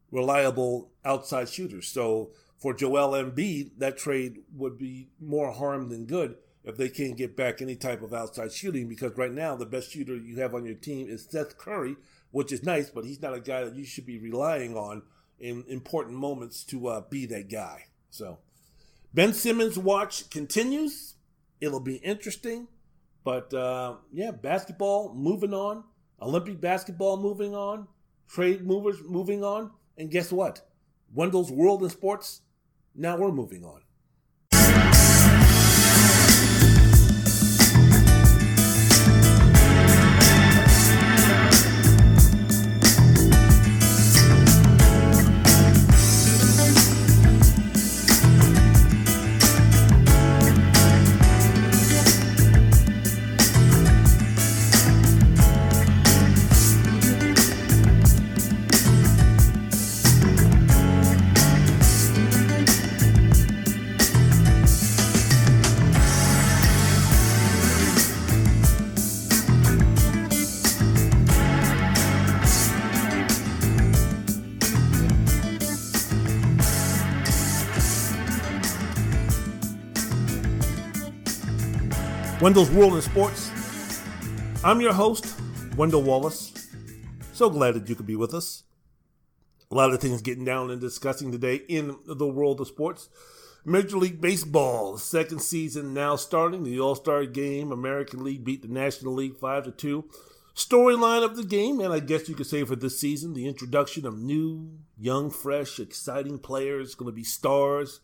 Speaker 1: reliable outside shooters. So for Joel Embiid, that trade would be more harm than good if they can't get back any type of outside shooting. Because right now, the best shooter you have on your team is Seth Curry, which is nice, but he's not a guy that you should be relying on in important moments to uh, be that guy. So, Ben Simmons' watch continues. It'll be interesting. But uh, yeah, basketball moving on, Olympic basketball moving on, trade movers moving on. And guess what? Wendell's World in Sports now we're moving on. Wendell's World in Sports. I'm your host, Wendell Wallace. So glad that you could be with us. A lot of things getting down and discussing today in the world of sports. Major League Baseball, second season now starting. The All Star game, American League beat the National League 5 to 2. Storyline of the game, and I guess you could say for this season, the introduction of new, young, fresh, exciting players, going to be stars,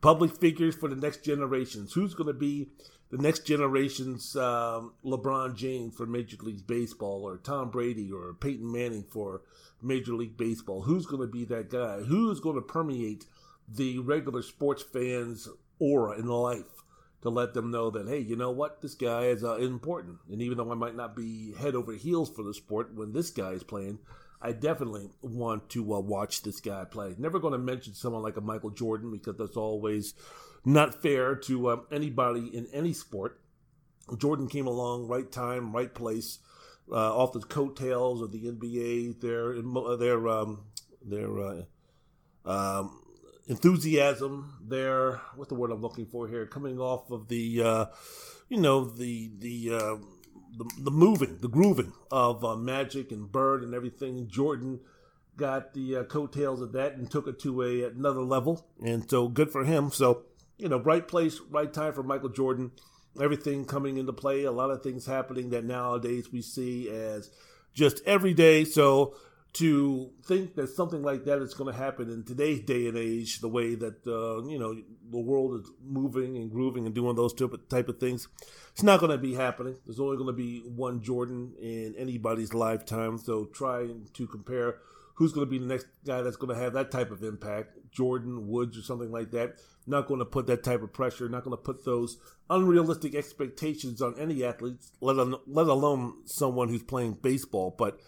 Speaker 1: public figures for the next generations. Who's going to be the next generation's um, LeBron James for Major League Baseball, or Tom Brady, or Peyton Manning for Major League Baseball. Who's going to be that guy? Who's going to permeate the regular sports fans' aura in life to let them know that, hey, you know what? This guy is uh, important. And even though I might not be head over heels for the sport when this guy is playing, I definitely want to uh, watch this guy play. Never going to mention someone like a Michael Jordan because that's always not fair to uh, anybody in any sport. Jordan came along, right time, right place, uh, off the coattails of the NBA. Their their um, their uh, um, enthusiasm, their what's the word I'm looking for here, coming off of the uh, you know the the uh, the, the moving, the grooving of uh, Magic and Bird and everything. Jordan got the uh, coattails of that and took it to a another level, and so good for him. So you know, right place, right time for Michael Jordan. Everything coming into play, a lot of things happening that nowadays we see as just every day. So to think that something like that is going to happen in today's day and age, the way that uh, you know the world is moving and grooving and doing those type of things, it's not going to be happening. There's only going to be one Jordan in anybody's lifetime. So trying to compare who's going to be the next guy that's going to have that type of impact, Jordan, Woods, or something like that. Not going to put that type of pressure. Not going to put those unrealistic expectations on any athlete, let alone, let alone someone who's playing baseball. But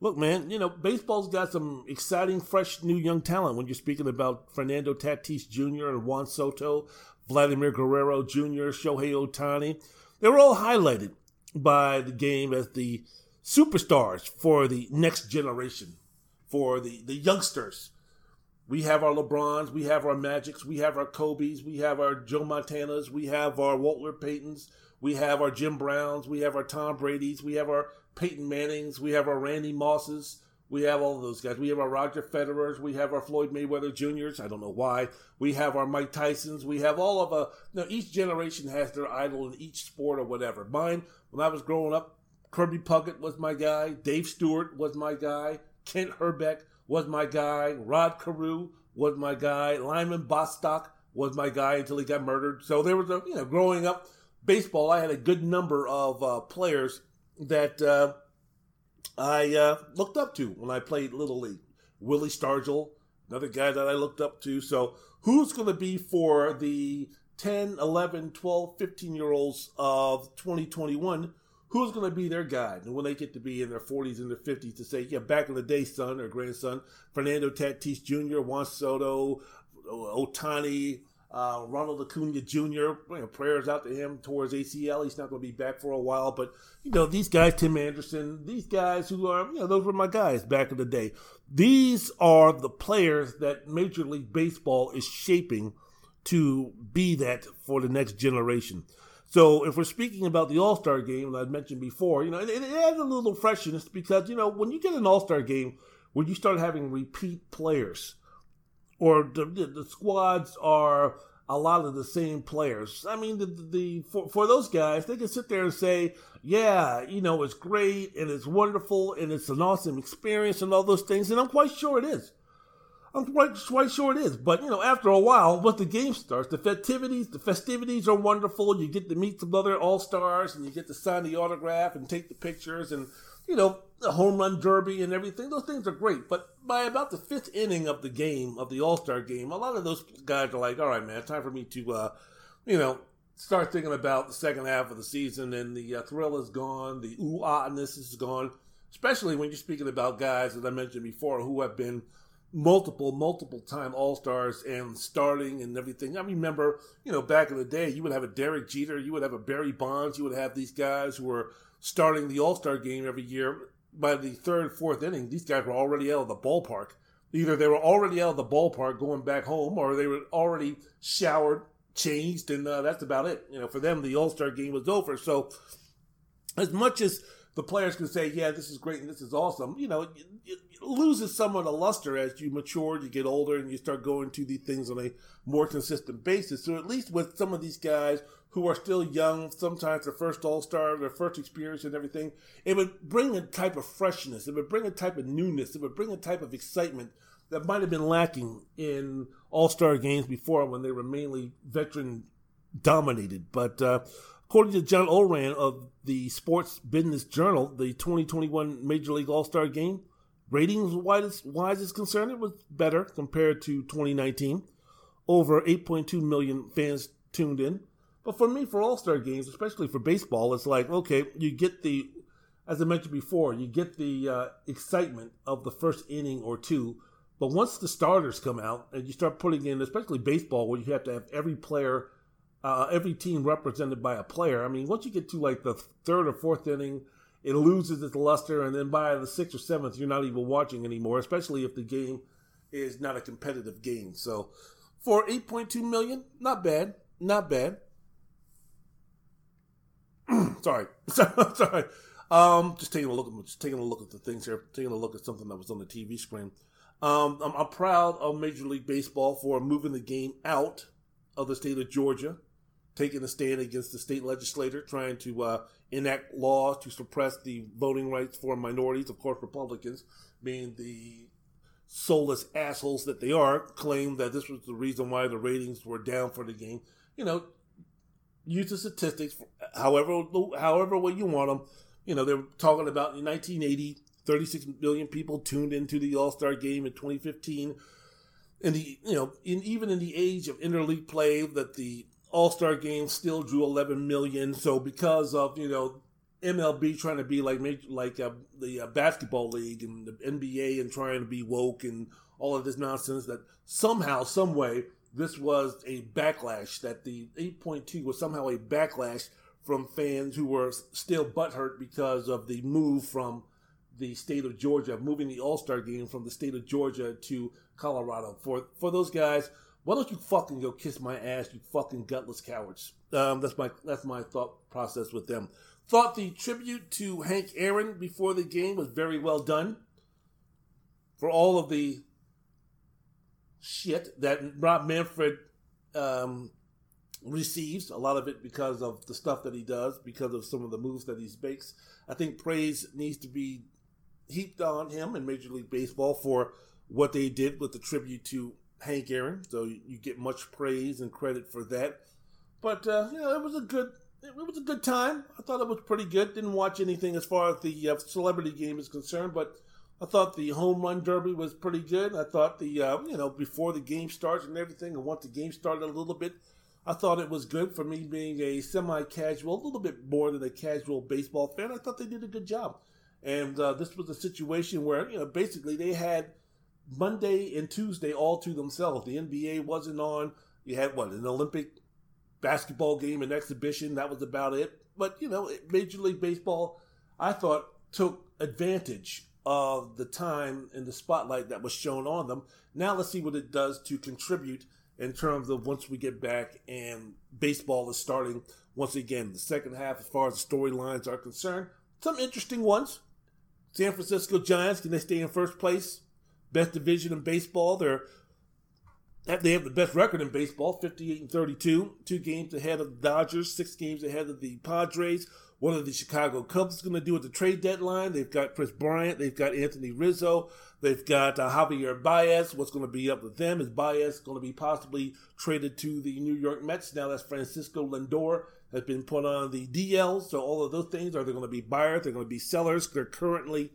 Speaker 1: look, man, you know, baseball's got some exciting, fresh, new young talent. When you're speaking about Fernando Tatis Jr. and Juan Soto, Vladimir Guerrero Jr., Shohei Ohtani, they were all highlighted by the game as the superstars for the next generation, for the, the youngsters. We have our LeBrons, we have our Magics, we have our Kobe's, we have our Joe Montanas, we have our Walter Paytons, we have our Jim Browns, we have our Tom Brady's, we have our Peyton Mannings, we have our Randy Mosses, we have all of those guys. We have our Roger Federers, we have our Floyd Mayweather Juniors. I don't know why. We have our Mike Tysons. We have all of a. You know, each generation has their idol in each sport or whatever. Mine, when I was growing up, Kirby Puckett was my guy. Dave Stewart was my guy. Kent Hrbek was my guy. Rod Carew was my guy. Lyman Bostock was my guy until he got murdered. So there was a, you know, growing up baseball, I had a good number of uh, players that uh, I uh, looked up to when I played Little League. Willie Stargell, another guy that I looked up to. So, who's going to be for the 10, 11, 12, 15 year olds of 2021? Who's going to be their guide? And when they get to be in their 40s and their 50s to say, yeah, back in the day, son or grandson, Fernando Tatis Jr., Juan Soto, Ohtani, uh, Ronald Acuna Jr. You know, prayers out to him towards ACL. He's not going to be back for a while, but you know these guys, Tim Anderson, these guys who are, you know, those were my guys back in the day. These are the players that Major League Baseball is shaping to be that for the next generation. So if we're speaking about the All Star game, that I mentioned before, you know, it, it adds a little freshness because you know when you get an All Star game where you start having repeat players or the, the squads are a lot of the same players. I mean, the, the for, for those guys, they can sit there and say, "Yeah, you know, it's great and it's wonderful and it's an awesome experience and all those things," and I'm quite sure it is. I'm quite, quite sure it is. But you know, after a while, once the game starts, the festivities, the festivities are wonderful. You get to meet some other all stars, and you get to sign the autograph and take the pictures, and you know, the home run derby and everything. Those things are great. But by about the fifth inning of the game, of the All Star game, a lot of those guys are like, all right, man, time for me to, uh, you know, start thinking about the second half of the season and the uh, thrill is gone, the ooh ahness is gone. Especially when you're speaking about guys, as I mentioned before, who have been multiple, multiple time All Stars and starting and everything. I remember, you know, back in the day, you would have a Derek Jeter, you would have a Barry Bonds, you would have these guys who were starting the All Star game every year. By the third, fourth inning, these guys were already out of the ballpark. Either they were already out of the ballpark going back home, or they were already showered, changed, and uh, that's about it. You know, for them, the All Star game was over. So, as much as the players can say, "Yeah, this is great and this is awesome," you know, it, it loses somewhat of the luster as you mature, you get older, and you start going to these things on a more consistent basis. So, at least with some of these guys who are still young, sometimes their first All Star, their first experience and everything, it would bring a type of freshness, it would bring a type of newness, it would bring a type of excitement that might have been lacking in All Star games before when they were mainly veteran dominated. But uh, according to John Ourand of the Sports Business Journal, the 2021 Major League All Star game, ratings wise is concerned, it was better compared to 2019. Over 8.2 million fans tuned in. But for me, for All Star games, especially for baseball, it's like okay, you get the as I mentioned before, you get the uh, excitement of the first inning or two, but once the starters come out and you start putting in, especially baseball, where you have to have every player, uh, every team represented by a player. I mean, once you get to like the third or fourth inning, it loses its luster, and then by the sixth or seventh, you're not even watching anymore. Especially if the game is not a competitive game. So, for 8.2 million, not bad, not bad. [CLEARS THROAT] sorry, [LAUGHS] sorry. Um, just taking a look at just taking a look at the things here. Taking a look at something that was on the TV screen. Um, I'm, I'm proud of Major League Baseball for moving the game out of the state of Georgia, taking a stand against the state legislature, trying to uh, enact laws to suppress the voting rights for minorities. Of course, Republicans, being the soulless assholes that they are, claim that this was the reason why the ratings were down for the game. You know, use the statistics however however way you want them. You know, they're talking about in 1980, 36 million people tuned into the All Star game in 2015. In the you know, in even in the age of interleague play, that the All Star game still drew 11 million. So because of you know MLB trying to be like like uh, the uh, basketball league and the NBA and trying to be woke and all of this nonsense that somehow, some way, this was a backlash. That the 8.2 was somehow a backlash from fans who were still butthurt because of the move from the state of Georgia, moving the All Star game from the state of Georgia to Colorado. For for those guys, why don't you fucking go kiss my ass, you fucking gutless cowards? Um, that's my that's my thought process with them. Thought the tribute to Hank Aaron before the game was very well done. For all of the shit that Rob Manfred um, receives, a lot of it because of the stuff that he does, because of some of the moves that he makes. I think praise needs to be heaped on him in Major League Baseball for what they did with the tribute to Hank Aaron. So you get much praise and credit for that. But uh, you know, it was a good it was a good time. I thought it was pretty good. Didn't watch anything as far as the uh, celebrity game is concerned, but I thought the home run derby was pretty good. I thought the uh, you know before the game starts and everything, and once the game started a little bit, I thought it was good for me being a semi-casual, a little bit more than a casual baseball fan. I thought they did a good job, and uh, this was a situation where you know basically they had Monday and Tuesday all to themselves. The NBA wasn't on. You had what an Olympic basketball game an exhibition. That was about it. But you know, Major League Baseball, I thought took advantage of the time and the spotlight that was shown on them. Now let's see what it does to contribute in terms of once we get back and baseball is starting once again. The second half, as far as the storylines are concerned, some interesting ones. San Francisco Giants, can they stay in first place? Best division in baseball. They're they have the best record in baseball, 58 and 32, two games ahead of the Dodgers, six games ahead of the Padres. What are the Chicago Cubs going to do at the trade deadline? They've got Kris Bryant, they've got Anthony Rizzo, they've got uh, Javier Baez. What's going to be up with them? Is Baez going to be possibly traded to the New York Mets? Now that's Francisco Lindor has been put on the DL. So all of those things are they going to be buyers? They're going to be sellers. They're currently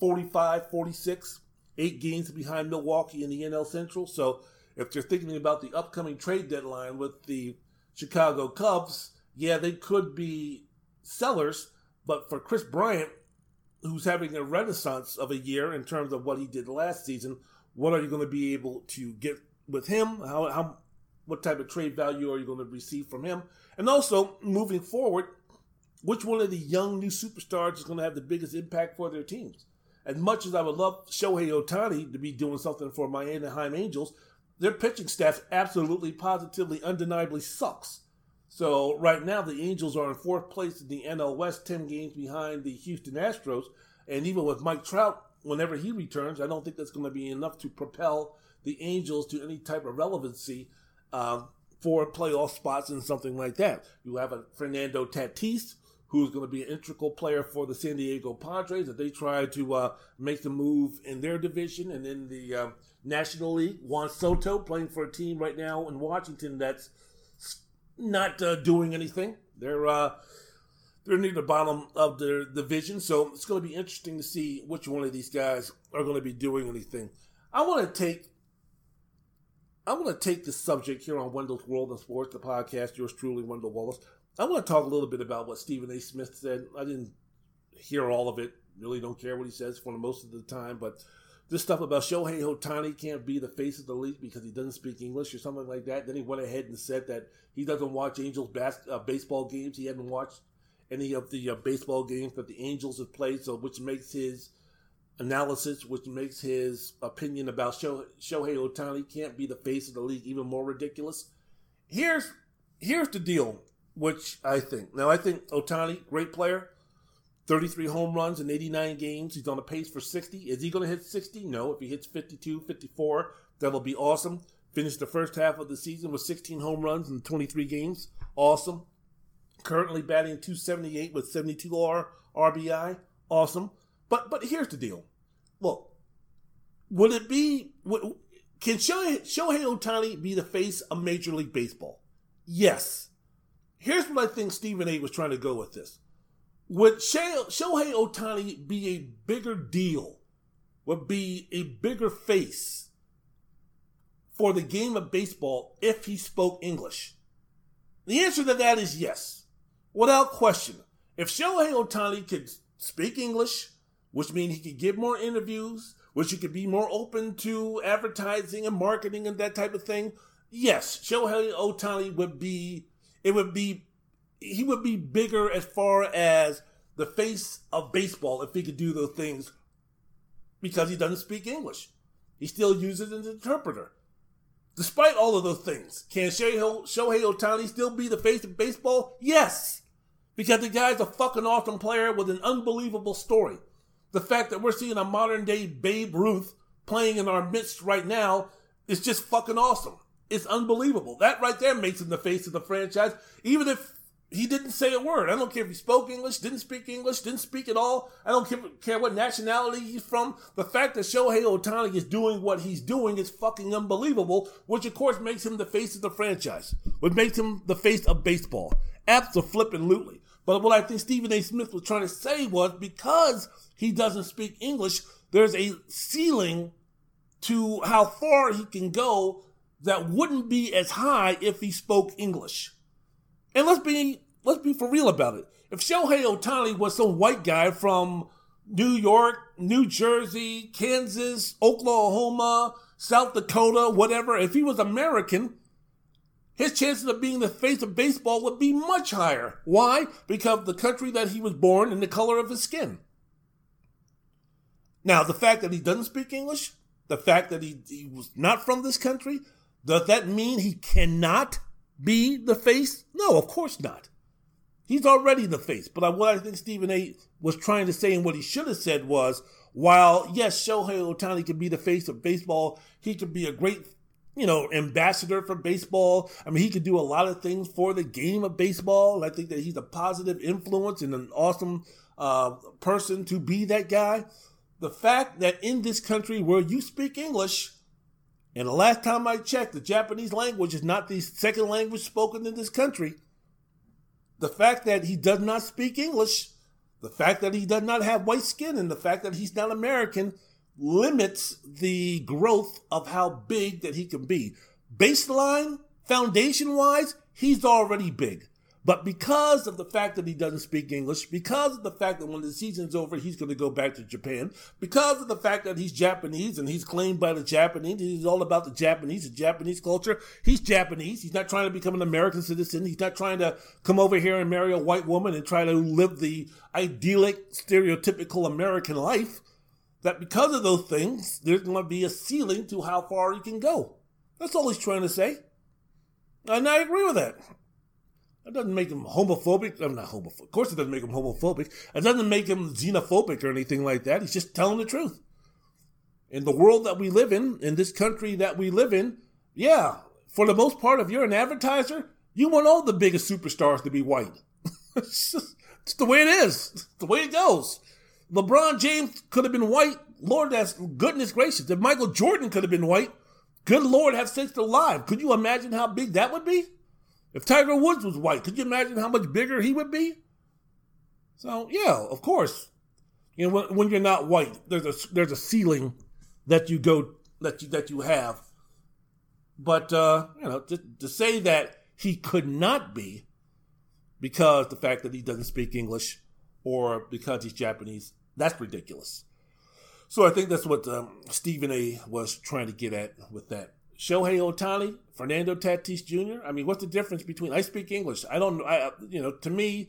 Speaker 1: 45, 46, eight games behind Milwaukee in the NL Central. So if you're thinking about the upcoming trade deadline with the Chicago Cubs, yeah, they could be sellers, but for Kris Bryant, who's having a renaissance of a year in terms of what he did last season, what are you going to be able to get with him? How, how what type of trade value are you going to receive from him? And also, moving forward, which one of the young new superstars is going to have the biggest impact for their teams? As much as I would love Shohei Ohtani to be doing something for my Anaheim Angels, their pitching staff absolutely, positively, undeniably sucks. So right now, the Angels are in fourth place in the NL West, 10 games behind the Houston Astros. And even with Mike Trout, whenever he returns, I don't think that's going to be enough to propel the Angels to any type of relevancy uh, for playoff spots and something like that. You have a Fernando Tatis, who's going to be an integral player for the San Diego Padres as they try to uh, make the move in their division and in the uh, National League. Juan Soto playing for a team right now in Washington that's not uh, doing anything. They're uh, they're near the bottom of their division, so it's going to be interesting to see which one of these guys are going to be doing anything. I want to take I want to take the subject here on Wendell's World of Sports, the podcast. Yours truly, Wendell Wallace. I want to talk a little bit about what Stephen A. Smith said. I didn't hear all of it. Really don't care what he says for most of the time. But this stuff about Shohei Ohtani can't be the face of the league because he doesn't speak English or something like that. Then he went ahead and said that he doesn't watch Angels bas- uh, baseball games. He hadn't watched any of the uh, baseball games that the Angels have played, so which makes his analysis, which makes his opinion about Shohei Ohtani can't be the face of the league even more ridiculous. Here's here's the deal, which I think. Now I think Ohtani, great player, 33 home runs in 89 games. He's on a pace for 60. Is he going to hit 60? No. If he hits 52, 54, that'll be awesome. Finished the first half of the season with 16 home runs in 23 games. Awesome. Currently batting 278 with 72 R RBI. Awesome. But but here's the deal. Look, would it be? Would, can Shohei, Shohei Ohtani be the face of Major League Baseball? Yes. Here's what I think Stephen A was trying to go with this. Would Shohei Ohtani be a bigger deal? Would be a bigger face for the game of baseball if he spoke English? The answer to that is yes, without question. If Shohei Ohtani could speak English, which means he could give more interviews, which he could be more open to advertising and marketing and that type of thing. Yes, Shohei Ohtani would be, it would be, he would be bigger as far as the face of baseball if he could do those things because he doesn't speak English. He still uses an interpreter. Despite all of those things, can Shohei Ohtani still be the face of baseball? Yes. Because the guy's a fucking awesome player with an unbelievable story the fact that we're seeing a modern day Babe Ruth playing in our midst right now is just fucking awesome. It's unbelievable. That right there makes him the face of the franchise, even if he didn't say a word. I don't care if he spoke English, didn't speak English, didn't speak at all. I don't care, care what nationality he's from. The fact that Shohei Ohtani is doing what he's doing is fucking unbelievable, which of course makes him the face of the franchise, which makes him the face of baseball. Absolutely. But what I think Stephen A. Smith was trying to say was because he doesn't speak English, there's a ceiling to how far he can go that wouldn't be as high if he spoke English. And let's be let's be for real about it. If Shohei Ohtani was some white guy from New York, New Jersey, Kansas, Oklahoma, South Dakota, whatever, if he was American, his chances of being the face of baseball would be much higher. Why? Because of the country that he was born and the color of his skin. Now, the fact that he doesn't speak English, the fact that he, he was not from this country, does that mean he cannot be the face? No, of course not. He's already the face. But what I think Stephen A was trying to say and what he should have said was, while yes, Shohei Ohtani can be the face of baseball, he could be a great, you know, ambassador for baseball. I mean, he could do a lot of things for the game of baseball. I think that he's a positive influence and an awesome uh, person to be that guy the fact that in this country where you speak English, and the last time I checked, the Japanese language is not the second language spoken in this country. The fact that he does not speak English, the fact that he does not have white skin, and the fact that he's not American limits the growth of how big that he can be. Baseline, foundation wise, he's already big. But because of the fact that he doesn't speak English, because of the fact that when the season's over, he's going to go back to Japan, because of the fact that he's Japanese and he's claimed by the Japanese, he's all about the Japanese, the Japanese culture. He's Japanese. He's not trying to become an American citizen. He's not trying to come over here and marry a white woman and try to live the idyllic, stereotypical American life. That because of those things, there's going to be a ceiling to how far he can go. That's all he's trying to say. And I agree with that. That doesn't make him homophobic. I'm not homophobic. Of course, it doesn't make him homophobic. It doesn't make him xenophobic or anything like that. He's just telling the truth. In the world that we live in, in this country that we live in, yeah, for the most part, if you're an advertiser, you want all the biggest superstars to be white. [LAUGHS] it's, just, it's the way it is. It's the way it goes. LeBron James could have been white. Lord, that's goodness gracious. If Michael Jordan could have been white, good Lord, have since alive. Could you imagine how big that would be? If Tiger Woods was white, could you imagine how much bigger he would be? So yeah, of course. You know, when, when you're not white, there's a there's a ceiling that you go that you that you have. But uh, you know, to, to say that he could not be because the fact that he doesn't speak English, or because he's Japanese. That's ridiculous. So I think that's what um, Stephen A. was trying to get at with that. Shohei Ohtani, Fernando Tatis Jr. I mean, what's the difference between? I speak English. I don't. I you know, to me,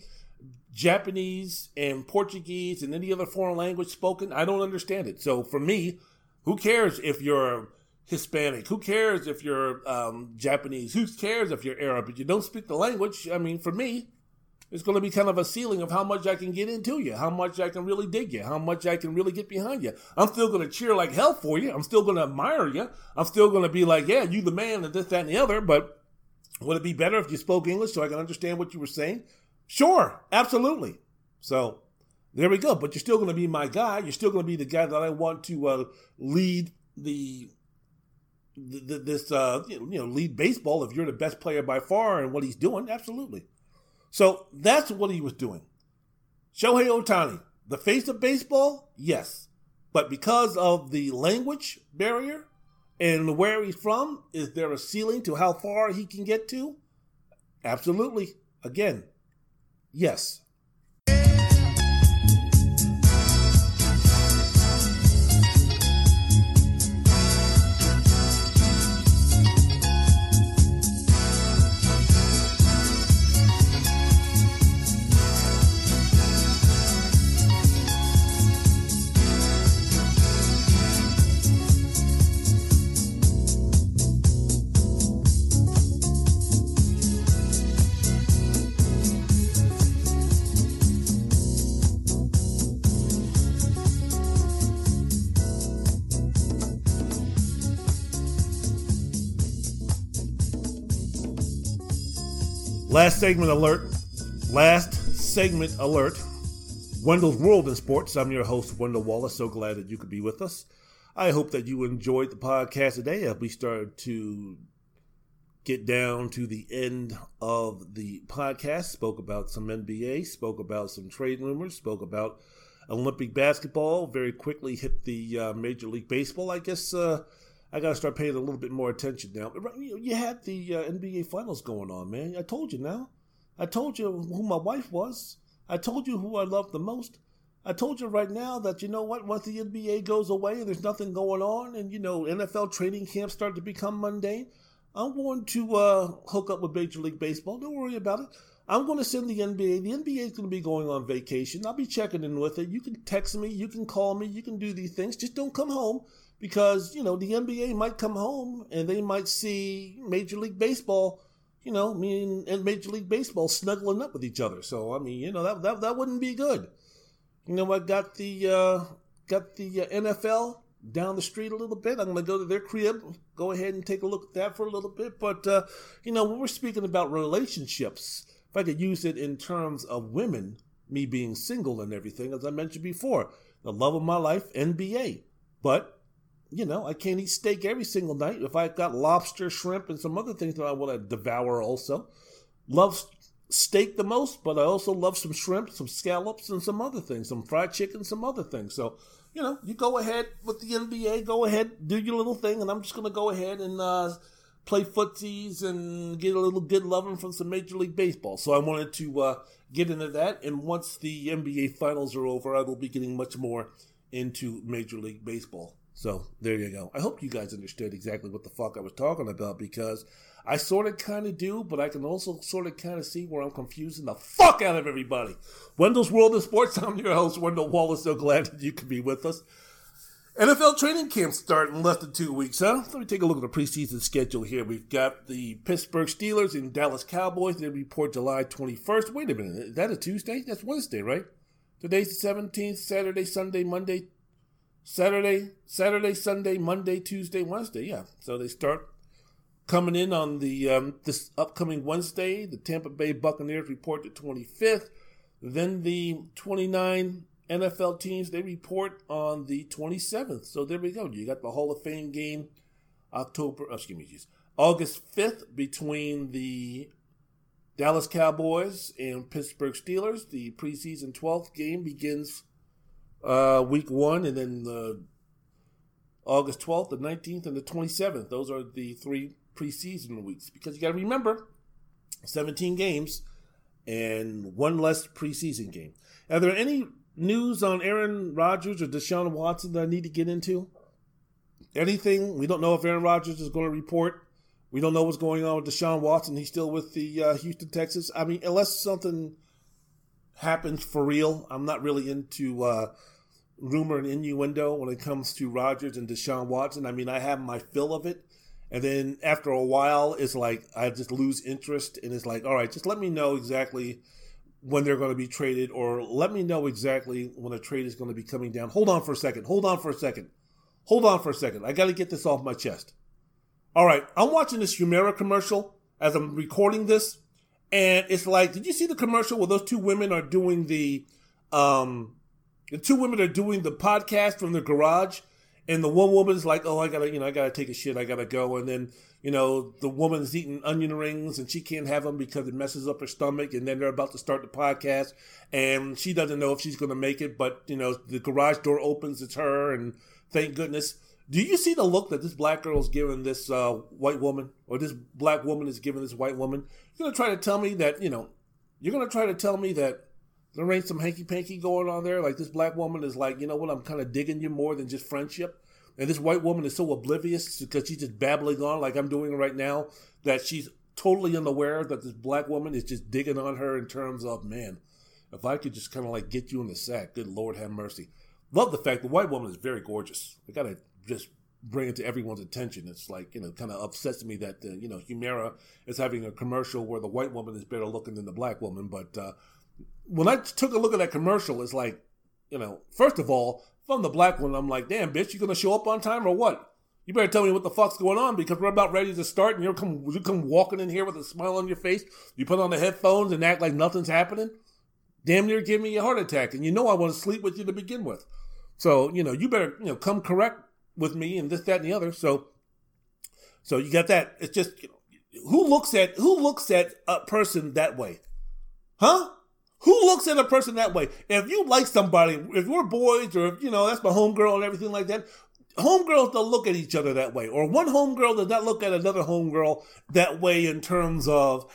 Speaker 1: Japanese and Portuguese and any other foreign language spoken, I don't understand it. So for me, who cares if you're Hispanic? Who cares if you're um, Japanese? Who cares if you're Arab? If you don't speak the language, I mean, for me, it's going to be kind of a ceiling of how much I can get into you, how much I can really dig you, how much I can really get behind you. I'm still going to cheer like hell for you. I'm still going to admire you. I'm still going to be like, yeah, you the man, and this, that, and the other. But would it be better if you spoke English so I can understand what you were saying? Sure, absolutely. So there we go. But you're still going to be my guy. You're still going to be the guy that I want to uh, lead the this uh, you know lead baseball if you're the best player by far and what he's doing absolutely so that's what he was doing. Shohei ohtani the face of baseball yes. But because of the language barrier and where he's from is there a ceiling to how far he can get to? Absolutely. Again yes segment alert. Last segment alert. Wendell's World in Sports. I'm your host, Wendell Wallace. So glad that you could be with us. I hope that you enjoyed the podcast today as we started to get down to the end of the podcast. Spoke about some NBA, spoke about some trade rumors, spoke about Olympic basketball. Very quickly hit the uh, Major League Baseball. I guess uh, I got to start paying a little bit more attention now. You had the uh, NBA Finals going on, man. I told you now. I told you who my wife was. I told you who I loved the most. I told you right now that you know what? Once the NBA goes away and there's nothing going on, and you know NFL training camps start to become mundane, I'm going to uh, hook up with Major League Baseball. Don't worry about it. I'm going to send the NBA. The NBA is going to be going on vacation. I'll be checking in with it. You can text me. You can call me. You can do these things. Just don't come home because you know the NBA might come home and they might see Major League Baseball, you know, me and Major League Baseball snuggling up with each other. So I mean, you know that that, that wouldn't be good. You know, I got the uh, got the uh, NFL down the street a little bit. I'm going to go to their crib, go ahead and take a look at that for a little bit. But uh, you know, when we're speaking about relationships, if I could use it in terms of women, me being single and everything, as I mentioned before, the love of my life, NBA. But you know, I can't eat steak every single night. If I've got lobster, shrimp, and some other things that I want to devour also. Love steak the most, but I also love some shrimp, some scallops, and some other things, some fried chicken, some other things. So, you know, you go ahead with the NBA, go ahead, do your little thing, and I'm just going to go ahead and uh, play footsies and get a little good loving from some Major League Baseball. So I wanted to uh, get into that, and once the NBA finals are over, I will be getting much more into Major League Baseball. So there you go. I hope you guys understood exactly what the fuck I was talking about because I sort of kind of do, but I can also sort of kind of see where I'm confusing the fuck out of everybody. Wendell's World of Sports. [LAUGHS] I'm your host, Wendell Wallace. So glad that you could be with us. NFL training camp start in less than two weeks, huh? Let me take a look at the preseason schedule here. We've got the Pittsburgh Steelers and Dallas Cowboys. They report July 21st. Wait a minute. Is that a Tuesday? That's Wednesday, right? Today's the 17th, Saturday, Sunday, Monday, Saturday, Saturday, Sunday, Monday, Tuesday, Wednesday. Yeah, so they start coming in on the um, this upcoming Wednesday. The Tampa Bay Buccaneers report the 25th. Then the 29 NFL teams they report on the 27th. So there we go. You got the Hall of Fame game October. Oh, excuse me, geez, August 5th between the Dallas Cowboys and Pittsburgh Steelers. The preseason 12th game begins uh, week one, and then the August 12th, the 19th, and the 27th. Those are the three preseason weeks because you got to remember 17 games and one less preseason game. Are there any news on Aaron Rodgers or Deshaun Watson that I need to get into? Anything? We don't know if Aaron Rodgers is going to report. We don't know what's going on with Deshaun Watson. He's still with the uh, Houston Texans. I mean, unless something happens for real, I'm not really into uh, rumor and innuendo when it comes to Rodgers and Deshaun Watson. I mean, I have my fill of it. And then after a while, it's like I just lose interest. And it's like, all right, just let me know exactly when they're going to be traded, or let me know exactly when a trade is going to be coming down. Hold on for a second. Hold on for a second. Hold on for a second. I got to get this off my chest. All right, I'm watching this Humira commercial as I'm recording this, and it's like, did you see the commercial where those two women are doing the, um, the two women are doing the podcast from the garage, and the one woman's like, oh, I gotta, you know, I gotta take a shit, I gotta go, and then you know, the woman's eating onion rings and she can't have them because it messes up her stomach. And then they're about to start the podcast and she doesn't know if she's to make it. But, you know, the garage door opens, it's her. And thank goodness. Do you see the look that this black girl is giving this uh, white woman or this black woman is giving this white woman? You're to try to tell me that, you know, you're to try to tell me that there ain't some hanky panky going on there. Like this black woman is like, you know what, I'm kind of digging you more than just friendship. And this white woman is so oblivious because she's just babbling on like I'm doing right now that she's totally unaware that this black woman is just digging on her in terms of, man, if I could just kind of like get you in the sack, good Lord have mercy. Love the fact the white woman is very gorgeous. I gotta just bring it to everyone's attention. It's like, you know, kind of upsets me that, uh, you know, Humira is having a commercial where the white woman is better looking than the black woman. But uh, when I took a look at that commercial, it's like, you know, first of all, from the black one, I'm like, damn, bitch, you gonna show up on time or what? You better tell me what the fuck's going on because we're about ready to start and you come you come walking in here with a smile on your face. You put on the headphones and act like nothing's happening. Damn near give me a heart attack. And you know I want to sleep with you to begin with. So, you know, you better, you know, come correct with me and this, that, and the other. So so you got that. It's just you know, who looks at who looks at a person that way? Huh? Who looks at a person that way? If you like somebody, if we're boys or you know, that's my homegirl and everything like that, homegirls don't look at each other that way. Or one homegirl does not look at another homegirl that way in terms of,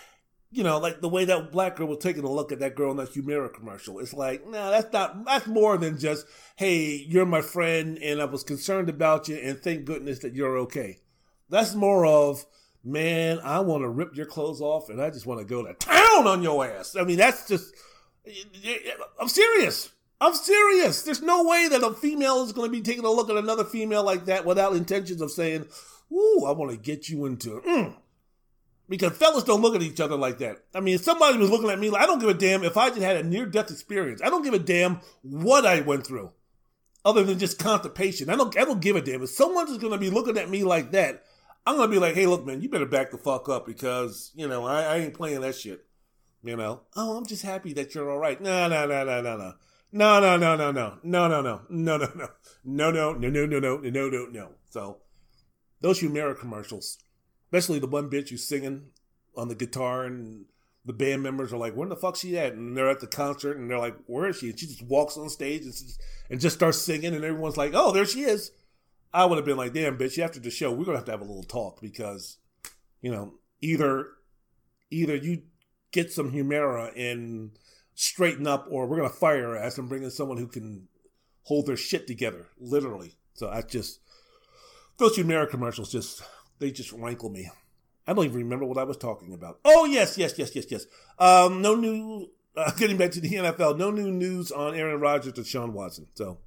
Speaker 1: you know, like the way that black girl was taking a look at that girl in that Humira commercial. It's like, no, nah, that's not, that's more than just, hey, you're my friend and I was concerned about you and thank goodness that you're okay. That's more of, man, I want to rip your clothes off and I just want to go to town on your ass. I mean, that's just, I'm serious. I'm serious. There's no way that a female is going to be taking a look at another female like that without intentions of saying, "Ooh, I want to get you into." Mm. Because fellas don't look at each other like that. I mean, if somebody was looking at me, like, I don't give a damn if I just had a near death experience. I don't give a damn what I went through, other than just constipation. I don't. I don't give a damn if someone's going to be looking at me like that. I'm going to be like, "Hey, look, man, you better back the fuck up because you know I, I ain't playing that shit." You know, oh, I'm just happy that you're all right. No, no, no, no, no, no. No, no, no, no, no, no, no, no, no, no, no, no, no, no, no, no, no, no, no, no. No. So those Humira commercials, especially the one bitch who's singing on the guitar and the band members are like, "Where the fuck she at?" And they're at the concert and they're like, "Where is she?" And she just walks on stage and just, and just starts singing, and everyone's like, "Oh, there she is." I would have been like, "Damn, bitch! After the show, we're gonna have to have a little talk because, you know, either, either you get some Humira and straighten up, or we're gonna fire her ass and bring in someone who can hold their shit together, literally. So I just those Humira commercials just they just rankle me. I don't even remember what I was talking about. Oh yes, yes, yes, yes, yes. Um, no new. Uh, [LAUGHS] getting back to the NFL, no new news on Aaron Rodgers or Sean Watson. So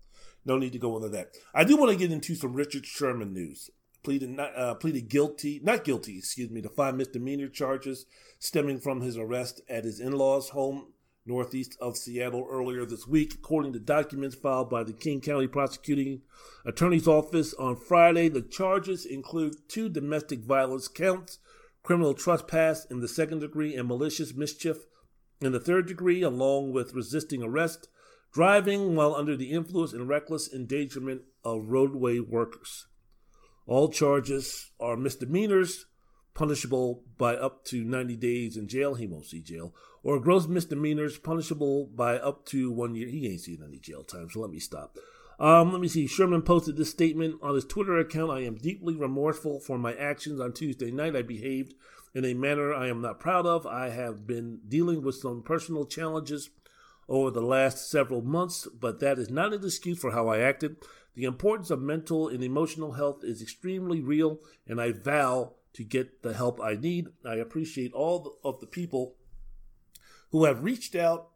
Speaker 1: no need to go into that. I do want to get into some Richard Sherman news pleaded not, uh, pleaded guilty, not guilty, excuse me, to five misdemeanor charges stemming from his arrest at his in-laws' home northeast of Seattle earlier this week, according to documents filed by the King County Prosecuting Attorney's Office on Friday. The charges include two domestic violence counts, criminal trespass in the second degree, and malicious mischief in the third degree, along with resisting arrest, driving while under the influence, and reckless endangerment of roadway workers. All charges are misdemeanors, punishable by up to 90 days in jail. He won't see jail. Or gross misdemeanors, punishable by up to one year. He ain't seen any jail time, so let me stop. Um, let me see. Sherman posted this statement on his Twitter account. I am deeply remorseful for my actions on Tuesday night. I behaved in a manner I am not proud of. I have been dealing with some personal challenges over the last several months, but that is not an excuse for how I acted. The importance of mental and emotional health is extremely real, and I vow to get the help I need. I appreciate all of the people who have reached out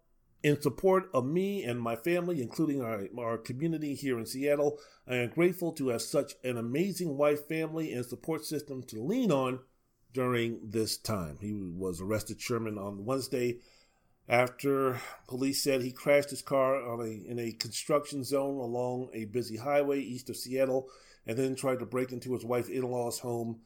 Speaker 1: in support of me and my family, including our, our community here in Seattle. I am grateful to have such an amazing wife, family, and support system to lean on during this time. He was arrested, Sherman, on Wednesday after police said he crashed his car on a, in a construction zone along a busy highway east of Seattle and then tried to break into his wife in law's home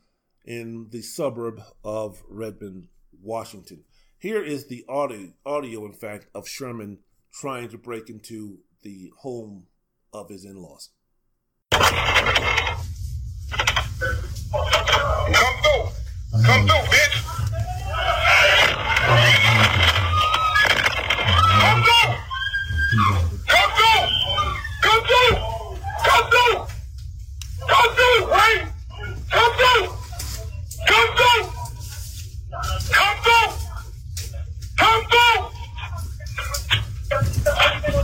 Speaker 1: in the suburb of Redmond, Washington. Here is the audio, audio, in fact, of Sherman trying to break into the home of his in laws.
Speaker 2: Come through. Come through, bitch. Come through. Come through. Come through. Come through. Come through, right? Come through. Come through. Come through. Come through.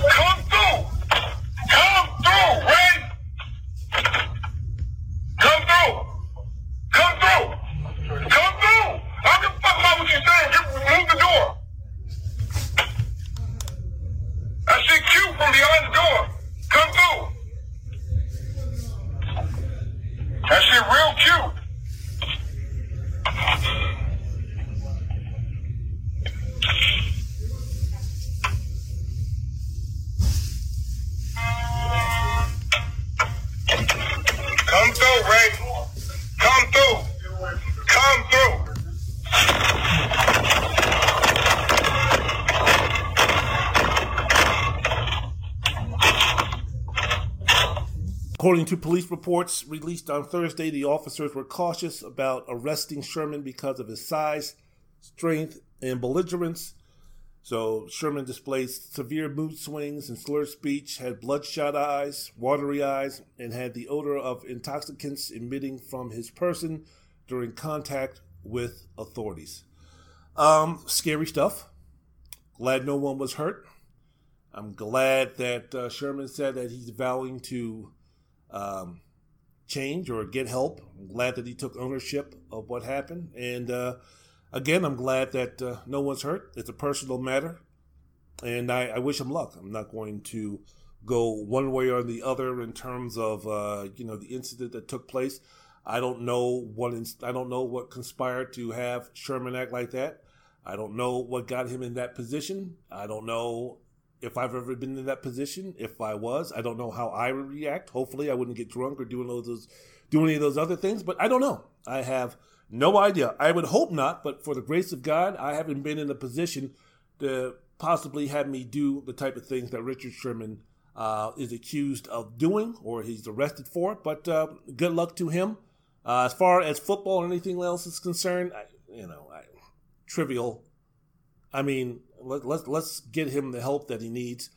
Speaker 2: Come through. Come through, right? Come through. Come through. Come through. I can fuck about what you're saying. Get, move the door. That shit cute from behind the door. Come through. That shit real cute. Come through, Ray. Come through. Come through.
Speaker 1: According to police reports released on Thursday, the officers were cautious about arresting Sherman because of his size, strength, and belligerence. So Sherman displayed severe mood swings and slurred speech, had bloodshot eyes, watery eyes, and had the odor of intoxicants emitting from his person during contact with authorities. Um, scary stuff. Glad no one was hurt. I'm glad that uh, Sherman said that he's vowing to um, change or get help. I'm glad that he took ownership of what happened. And uh, again, I'm glad that uh, no one's hurt. It's a personal matter. And I, I, wish him luck. I'm not going to go one way or the other in terms of uh, you know the incident that took place. I don't know what I don't know what conspired to have Sherman act like that. I don't know what got him in that position. I don't know if I've ever been in that position. If I was, I don't know how I would react. Hopefully, I wouldn't get drunk or do those do any of those other things. But I don't know. I have no idea. I would hope not. But for the grace of God, I haven't been in a position to possibly have me do the type of things that Richard Sherman uh, is accused of doing or he's arrested for. But uh, good luck to him. Uh, as far as football or anything else is concerned, I, you know, I, trivial. I mean, let, let's let's get him the help that he needs.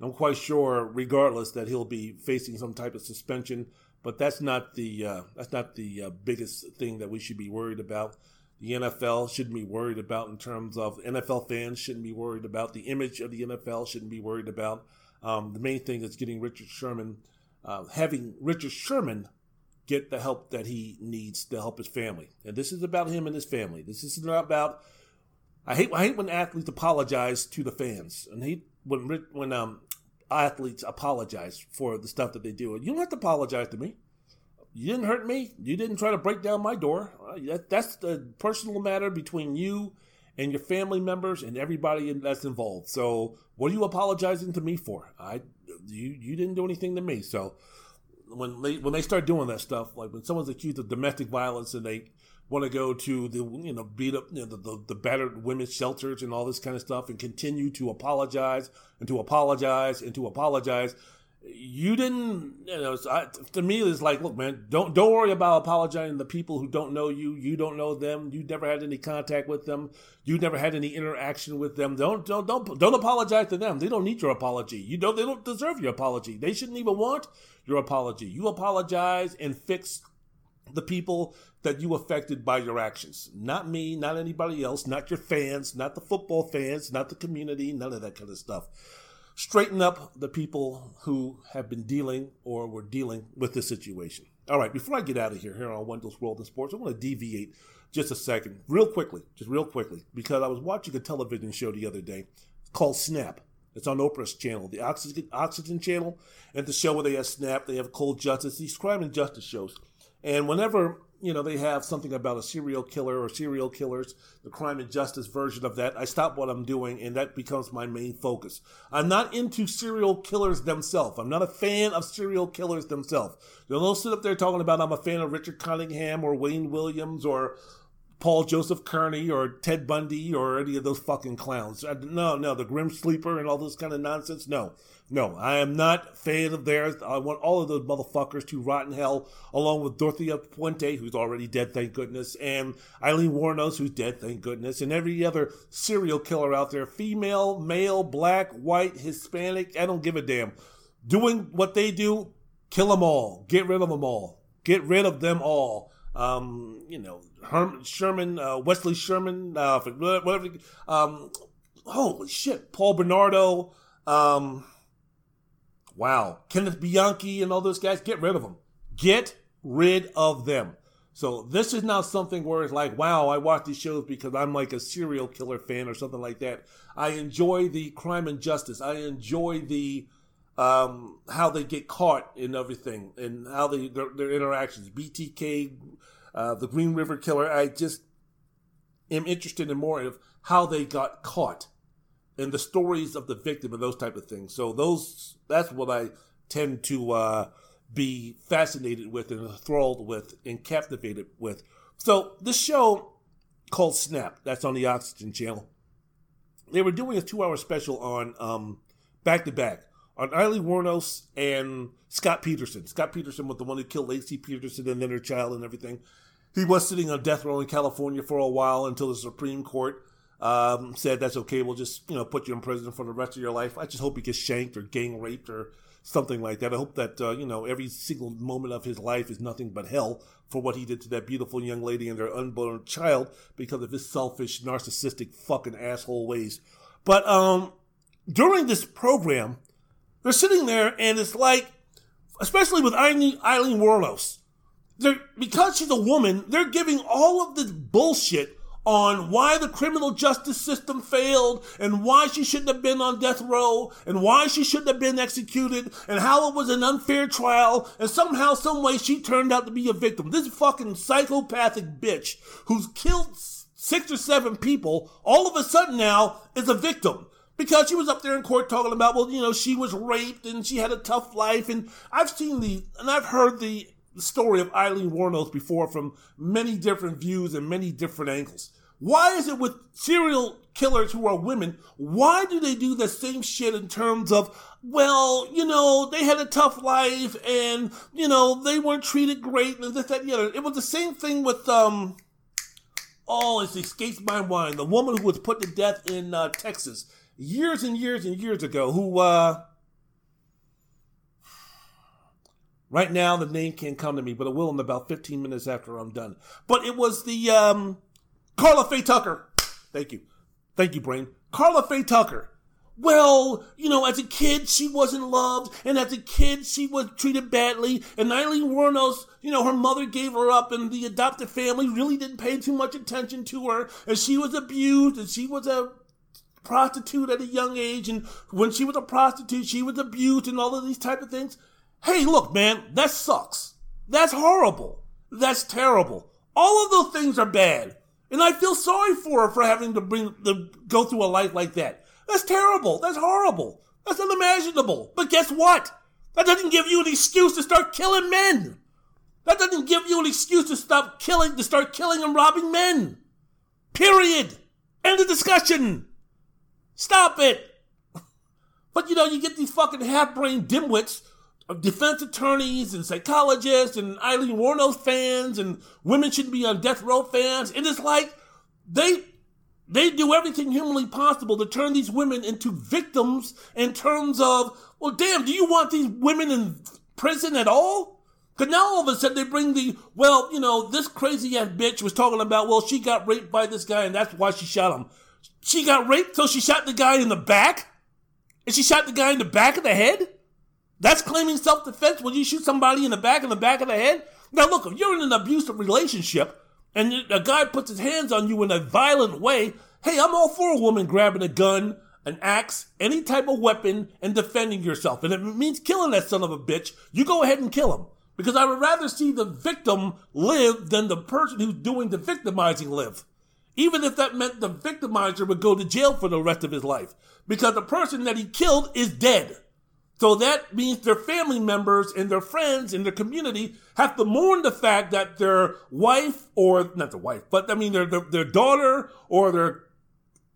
Speaker 1: I'm quite sure, regardless, that he'll be facing some type of suspension. But that's not the uh, that's not the uh, biggest thing that we should be worried about. The NFL shouldn't be worried about in terms of NFL fans shouldn't be worried about the image of the NFL shouldn't be worried about. Um, the main thing is getting Richard Sherman, uh, having Richard Sherman get the help that he needs to help his family. And this is about him and his family. This is not about I hate I hate when athletes apologize to the fans, and hate when when um athletes apologize for the stuff that they do. You don't have to apologize to me. You didn't hurt me. You didn't try to break down my door. Uh, that, that's the personal matter between you and your family members and everybody that's involved. So, what are you apologizing to me for? I you you didn't do anything to me. So, when they when they start doing that stuff, like when someone's accused of domestic violence and they want to go to the you know beat up you know, the, the, the battered women's shelters and all this kind of stuff and continue to apologize and to apologize and to apologize. You didn't you know I, to me it's like look man don't don't worry about apologizing to people who don't know you. You don't know them. You never had any contact with them. You never had any interaction with them. Don't don't don't don't apologize to them. They don't need your apology. You don't they don't deserve your apology. They shouldn't even want your apology. You apologize and fix the people that you affected by your actions. Not me, not anybody else, not your fans, not the football fans, not the community, none of that kind of stuff. Straighten up the people who have been dealing or were dealing with this situation. All right, before I get out of here, here on Wendell's World in Sports, I want to deviate just a second, real quickly, just real quickly, because I was watching a television show the other day called Snap. It's on Oprah's channel, the Oxygen, Oxygen channel, and the show where they have Snap, they have Cold Justice, these crime and justice shows. And whenever you know they have something about a serial killer or serial killers, the crime and justice version of that, I stop what I'm doing, and that becomes my main focus. I'm not into serial killers themselves. I'm not a fan of serial killers themselves. Don't sit up there talking about I'm a fan of Richard Cunningham or Wayne Williams or Paul Joseph Kearney or Ted Bundy or any of those fucking clowns. No, no, the Grim Sleeper and all this kind of nonsense. No, no, I am not a fan of theirs. I want all of those motherfuckers to rot in hell, along with Dorothea Puente, who's already dead, thank goodness, and Aileen Wuornos, who's dead, thank goodness, and every other serial killer out there, female, male, black, white, Hispanic, I don't give a damn. Doing what they do, kill them all. Get rid of them all. Get rid of them all um, you know, Herman, Sherman, uh, Wesley Sherman, uh, whatever. Um, holy shit, Paul Bernardo. Um, wow, Kenneth Bianchi and all those guys. Get rid of them. Get rid of them. So this is not something where it's like, wow, I watch these shows because I'm like a serial killer fan or something like that. I enjoy the crime and justice. I enjoy the um, how they get caught in everything and how they their, their interactions. BTK, uh, the Green River Killer. I just am interested in more of how they got caught and the stories of the victim and those type of things. So those that's what I tend to uh, be fascinated with and enthralled with and captivated with. So this show called Snap, that's on the Oxygen Channel. They were doing a two-hour special on back to back on Aileen Wuornos and Scott Peterson. Scott Peterson was the one who killed Laci Peterson and then her child and everything. He was sitting on death row in California for a while until the Supreme Court um, said that's okay. We'll just you know put you in prison for the rest of your life. I just hope he gets shanked or gang raped or something like that. I hope that uh, you know every single moment of his life is nothing but hell for what he did to that beautiful young lady and their unborn child because of his selfish, narcissistic, fucking asshole ways. But um, during this program, they're sitting there, and it's like, especially with Eileen, Aileen Wuornos, they're, because she's a woman, they're giving all of this bullshit on why the criminal justice system failed and why she shouldn't have been on death row and why she shouldn't have been executed and how it was an unfair trial and somehow, some way she turned out to be a victim. This fucking psychopathic bitch who's killed six or seven people all of a sudden now is a victim because she was up there in court talking about, well, you know, she was raped and she had a tough life. And I've seen the, and I've heard the, story of Aileen Wuornos before from many different views and many different angles. Why is it with serial killers who are women, why do they do the same shit in terms of, well, you know, they had a tough life and, you know, they weren't treated great and this, that, and the other. It was the same thing with, um, oh, it escapes my mind. The woman who was put to death in uh, Texas years and years and years ago, who uh, right now the name can't come to me, but it will in about 15 minutes after I'm done. But it was the um, Karla Faye Tucker. Thank you, thank you, brain. Karla Faye Tucker. Well, you know, as a kid, she wasn't loved, and as a kid, she was treated badly. And Aileen Wuornos, you know, her mother gave her up, and the adopted family really didn't pay too much attention to her, and she was abused, and she was a prostitute at a young age, and when she was a prostitute, she was abused and all of these type of things. Hey, look, man, that sucks. That's horrible. That's terrible. All of those things are bad. And I feel sorry for her for having to bring to go through a life like that. That's terrible. That's horrible. That's unimaginable. But guess what? That doesn't give you an excuse to start killing men. That doesn't give you an excuse to stop killing, to start killing and robbing men. Period. End of discussion. Stop it! [LAUGHS] But you know, you get these fucking half-brained dimwits of defense attorneys and psychologists and Aileen Wuornos fans and women shouldn't be on death row fans. And it's like they they do everything humanly possible to turn these women into victims in terms of, well, damn, do you want these women in prison at all? Because now all of a sudden they bring the, well, you know, this crazy ass bitch was talking about, well, she got raped by this guy and that's why she shot him. She got raped, so she shot the guy in the back? And she shot the guy in the back of the head? That's claiming self defense when you shoot somebody in the back in the back of the head? Now look, if you're in an abusive relationship and a guy puts his hands on you in a violent way, hey, I'm all for a woman grabbing a gun, an axe, any type of weapon and defending yourself. And if it means killing that son of a bitch, you go ahead and kill him. Because I would rather see the victim live than the person who's doing the victimizing live. Even if that meant the victimizer would go to jail for the rest of his life. Because the person that he killed is dead. So that means their family members and their friends and their community have to mourn the fact that their wife or not the wife, but I mean their, their, their daughter or their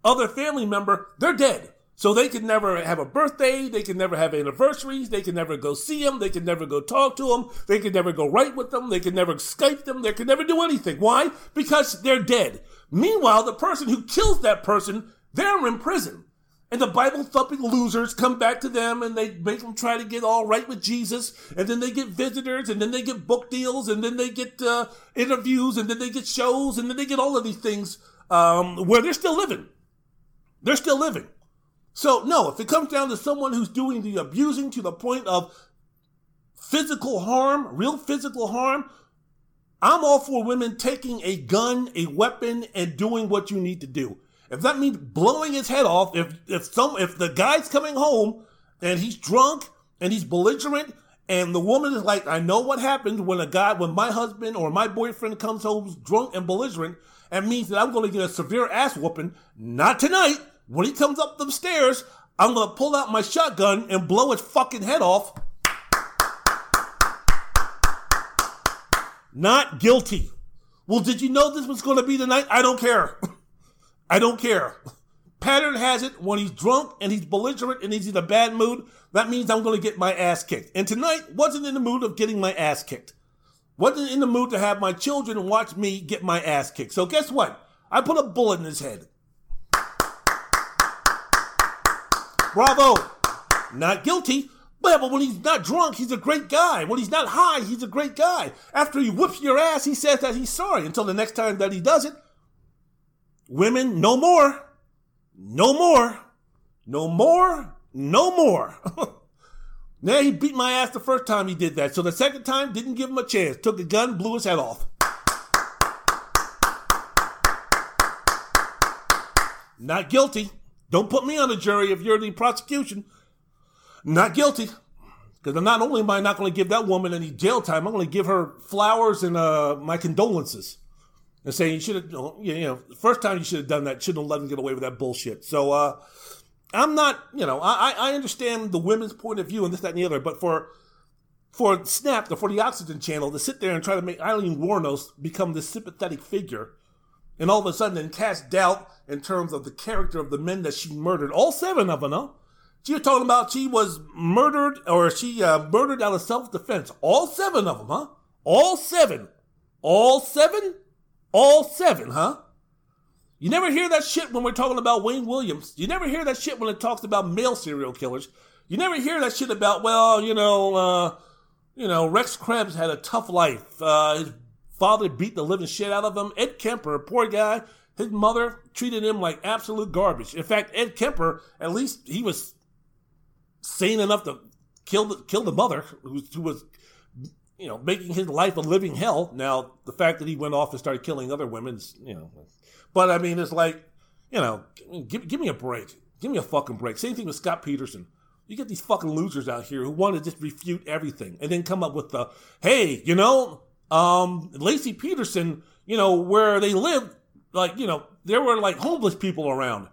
Speaker 1: other family member, they're dead. So they can never have a birthday, they can never have anniversaries, they can never go see them, they can never go talk to them, they can never go write with them, they can never Skype them, they can never do anything. Why? Because they're dead. Meanwhile, the person who kills that person, they're in prison. And the Bible thumping losers come back to them and they make them try to get all right with Jesus. And then they get visitors and then they get book deals and then they get uh, interviews and then they get shows and then they get all of these things um, where they're still living. They're still living. So, no, if it comes down to someone who's doing the abusing to the point of physical harm, real physical harm, I'm all for women taking a gun, a weapon, and doing what you need to do. If that means blowing his head off, if if some if the guy's coming home and he's drunk and he's belligerent and the woman is like, I know what happens when a guy, when my husband or my boyfriend comes home drunk and belligerent, and means that I'm going to get a severe ass whooping. Not tonight. When he comes up the stairs, I'm gonna pull out my shotgun and blow his fucking head off. Not guilty. Well, did you know this was gonna be the night? I don't care. [LAUGHS] I don't care. Pattern has it when he's drunk and he's belligerent and he's in a bad mood, that means I'm gonna get my ass kicked. And tonight wasn't in the mood of getting my ass kicked. Wasn't in the mood to have my children watch me get my ass kicked. So guess what? I put a bullet in his head. Bravo. Not guilty. But, but when he's not drunk, he's a great guy. When he's not high, he's a great guy. After he whips your ass, he says that he's sorry until the next time that he does it. Women, no more. No more. No more. No more. [LAUGHS] now he beat my ass the first time he did that. So the second time, didn't give him a chance. Took a gun, blew his head off. Not guilty. Don't put me on the jury if you're the prosecution. Not guilty. Because not only am I not going to give that woman any jail time, I'm going to give her flowers and uh, my condolences. And saying you should have, you know, first time you should have done that, shouldn't have let him get away with that bullshit. So, uh, I'm not, you know, I, I understand the women's point of view and this, that, and the other, but for for Snap, for the Oxygen Channel, to sit there and try to make Aileen Wuornos become this sympathetic figure, and all of a sudden then cast doubt in terms of the character of the men that she murdered. All seven of them, huh? She was talking about she was murdered or she uh, murdered out of self defense. All seven of them, huh? All seven. All seven? All seven, huh? You never hear that shit when we're talking about Wayne Williams. You never hear that shit when it talks about male serial killers. You never hear that shit about, well, you know, uh, you know, Rex Krebs had a tough life. Uh, his father beat the living shit out of him. Ed Kemper, poor guy, his mother treated him like absolute garbage. In fact, Ed Kemper, at least he was sane enough to kill the, kill the mother, who, who was, you know, making his life a living hell. Now, the fact that he went off and started killing other women, you know, but I mean, it's like, you know, give, give me a break. Give me a fucking break. Same thing with Scott Peterson. You get these fucking losers out here who want to just refute everything and then come up with the, hey, you know, um, Laci Peterson, you know, where they live, like, you know, there were like homeless people around.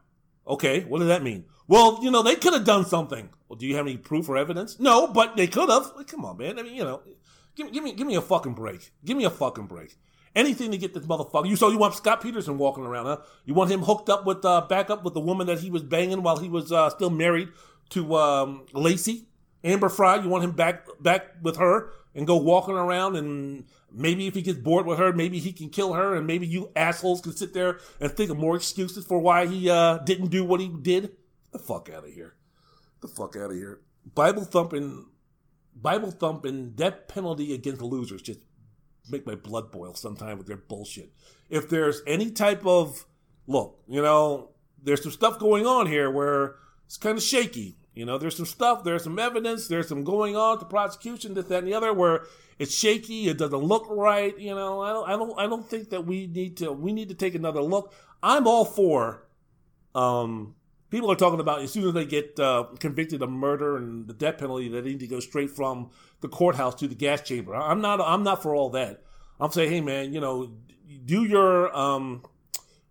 Speaker 1: Okay, what does that mean? Well, you know, they could have done something. Well, do you have any proof or evidence? No, but they could have. Like, come on, man. I mean, you know, give, give me give me a fucking break. Give me a fucking break. Anything to get this motherfucker. You so you want Scott Peterson walking around, huh? You want him hooked up with uh, back up with the woman that he was banging while he was uh, still married to um, Laci, Amber Frey. You want him back back with her and go walking around and maybe if he gets bored with her, maybe he can kill her, and maybe you assholes can sit there and think of more excuses for why he uh, didn't do what he did. Get the fuck out of here. Get the fuck out of here. Bible thumping Bible thumping death penalty against losers just make my blood boil sometime with their bullshit. If there's any type of look, you know, there's some stuff going on here where it's kind of shaky. You know, there's some stuff, there's some evidence, there's some going on to prosecution, this, that, and the other, where it's shaky, it doesn't look right. You know, I don't, I don't, I don't think that we need to, we need to take another look. I'm all for, um, people are talking about as soon as they get uh, convicted of murder and the death penalty, they need to go straight from the courthouse to the gas chamber. I'm not, I'm not for all that. I'm saying, hey man, you know, do your, um,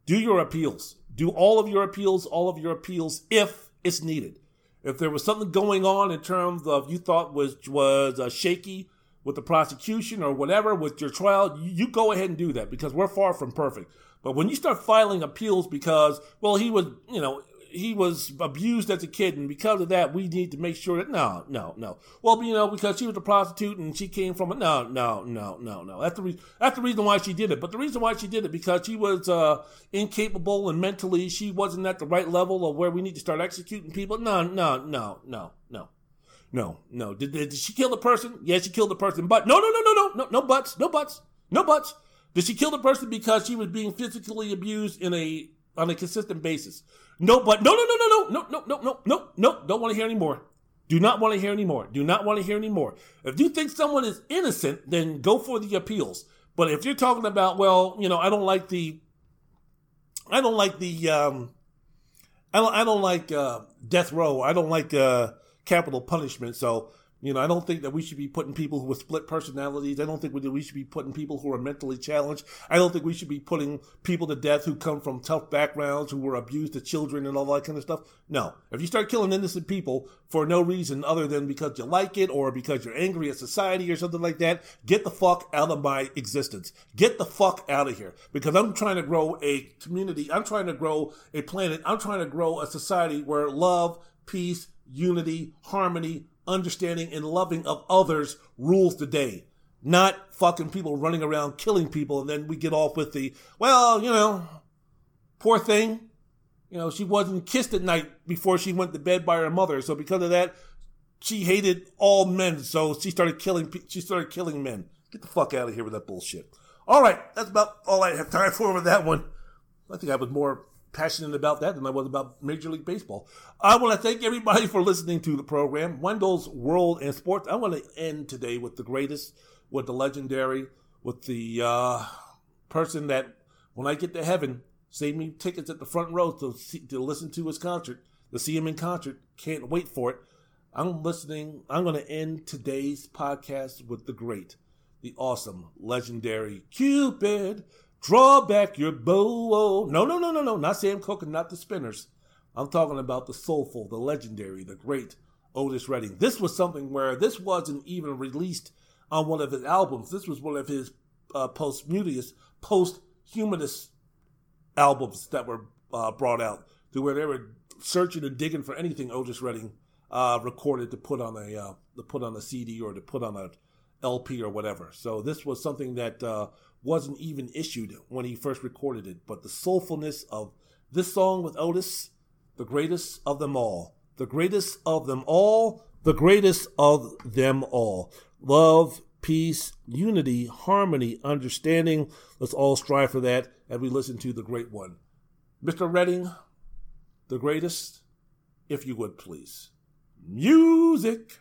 Speaker 1: do your appeals, do all of your appeals, all of your appeals if it's needed if there was something going on in terms of you thought was was uh, shaky with the prosecution or whatever with your trial, you, you go ahead and do that because we're far from perfect. But when you start filing appeals because, well, he was, you know, he was abused as a kid, and because of that, we need to make sure that no, no, no. Well, you know, because she was a prostitute and she came from it. No, no, no, no, no. That's the re- that's the reason why she did it. But the reason why she did it because she was uh, incapable and mentally she wasn't at the right level of where we need to start executing people. No, no, no, no, no. No, no. Did, did she kill the person? Yeah, she killed the person. But no, no, no, no, no, no, no buts, no buts, no buts. Did she kill the person because she was being physically abused in a on a consistent basis? No, but no, no, no, no, no, no, no, no, no, no, no. Don't want to hear anymore. Do not want to hear anymore. Do not want to hear anymore. If you think someone is innocent, then go for the appeals. But if you're talking about, well, you know, I don't like the, I don't like the, um, I don't, I don't like uh, death row. I don't like uh, capital punishment. So you know, I don't think that we should be putting people who with split personalities. I don't think we should be putting people who are mentally challenged. I don't think we should be putting people to death who come from tough backgrounds, who were abused as children and all that kind of stuff. No. If you start killing innocent people for no reason other than because you like it or because you're angry at society or something like that, get the fuck out of my existence. Get the fuck out of here. Because I'm trying to grow a community. I'm trying to grow a planet. I'm trying to grow a society where love, peace, unity, harmony, understanding, and loving of others rules the day. Not fucking people running around killing people, and then we get off with the, well, you know, poor thing. You know, she wasn't kissed at night before she went to bed by her mother, so because of that, she hated all men, so she started killing. She started killing men. Get the fuck out of here with that bullshit. All right, that's about all I have time for with that one. I think I was more passionate about that than I was about Major League Baseball. I want to thank everybody for listening to the program, Wendell's World and Sports. I want to end today with the greatest, with the legendary, with the uh, person that when I get to heaven, save me tickets at the front row to see, to listen to his concert, to see him in concert. Can't wait for it. I'm listening. I'm going to end today's podcast with the great, the awesome, legendary Cupid. Draw back your bow. No, no, no, no, no. Not Sam Cooke and not the Spinners. I'm talking about the soulful, the legendary, the great Otis Redding. This was something where this wasn't even released on one of his albums. This was one of his uh, post-mutius, post-humanist albums that were uh, brought out to where they were searching and digging for anything Otis Redding uh, recorded to put on a uh, to put on a CD or to put on a LP or whatever. So this was something that uh, wasn't even issued when he first recorded it. But the soulfulness of this song with Otis, the greatest of them all, the greatest of them all, the greatest of them all. Love, peace, unity, harmony, understanding. Let's all strive for that as we listen to the great one. Mr. Redding, the greatest, if you would please. Music.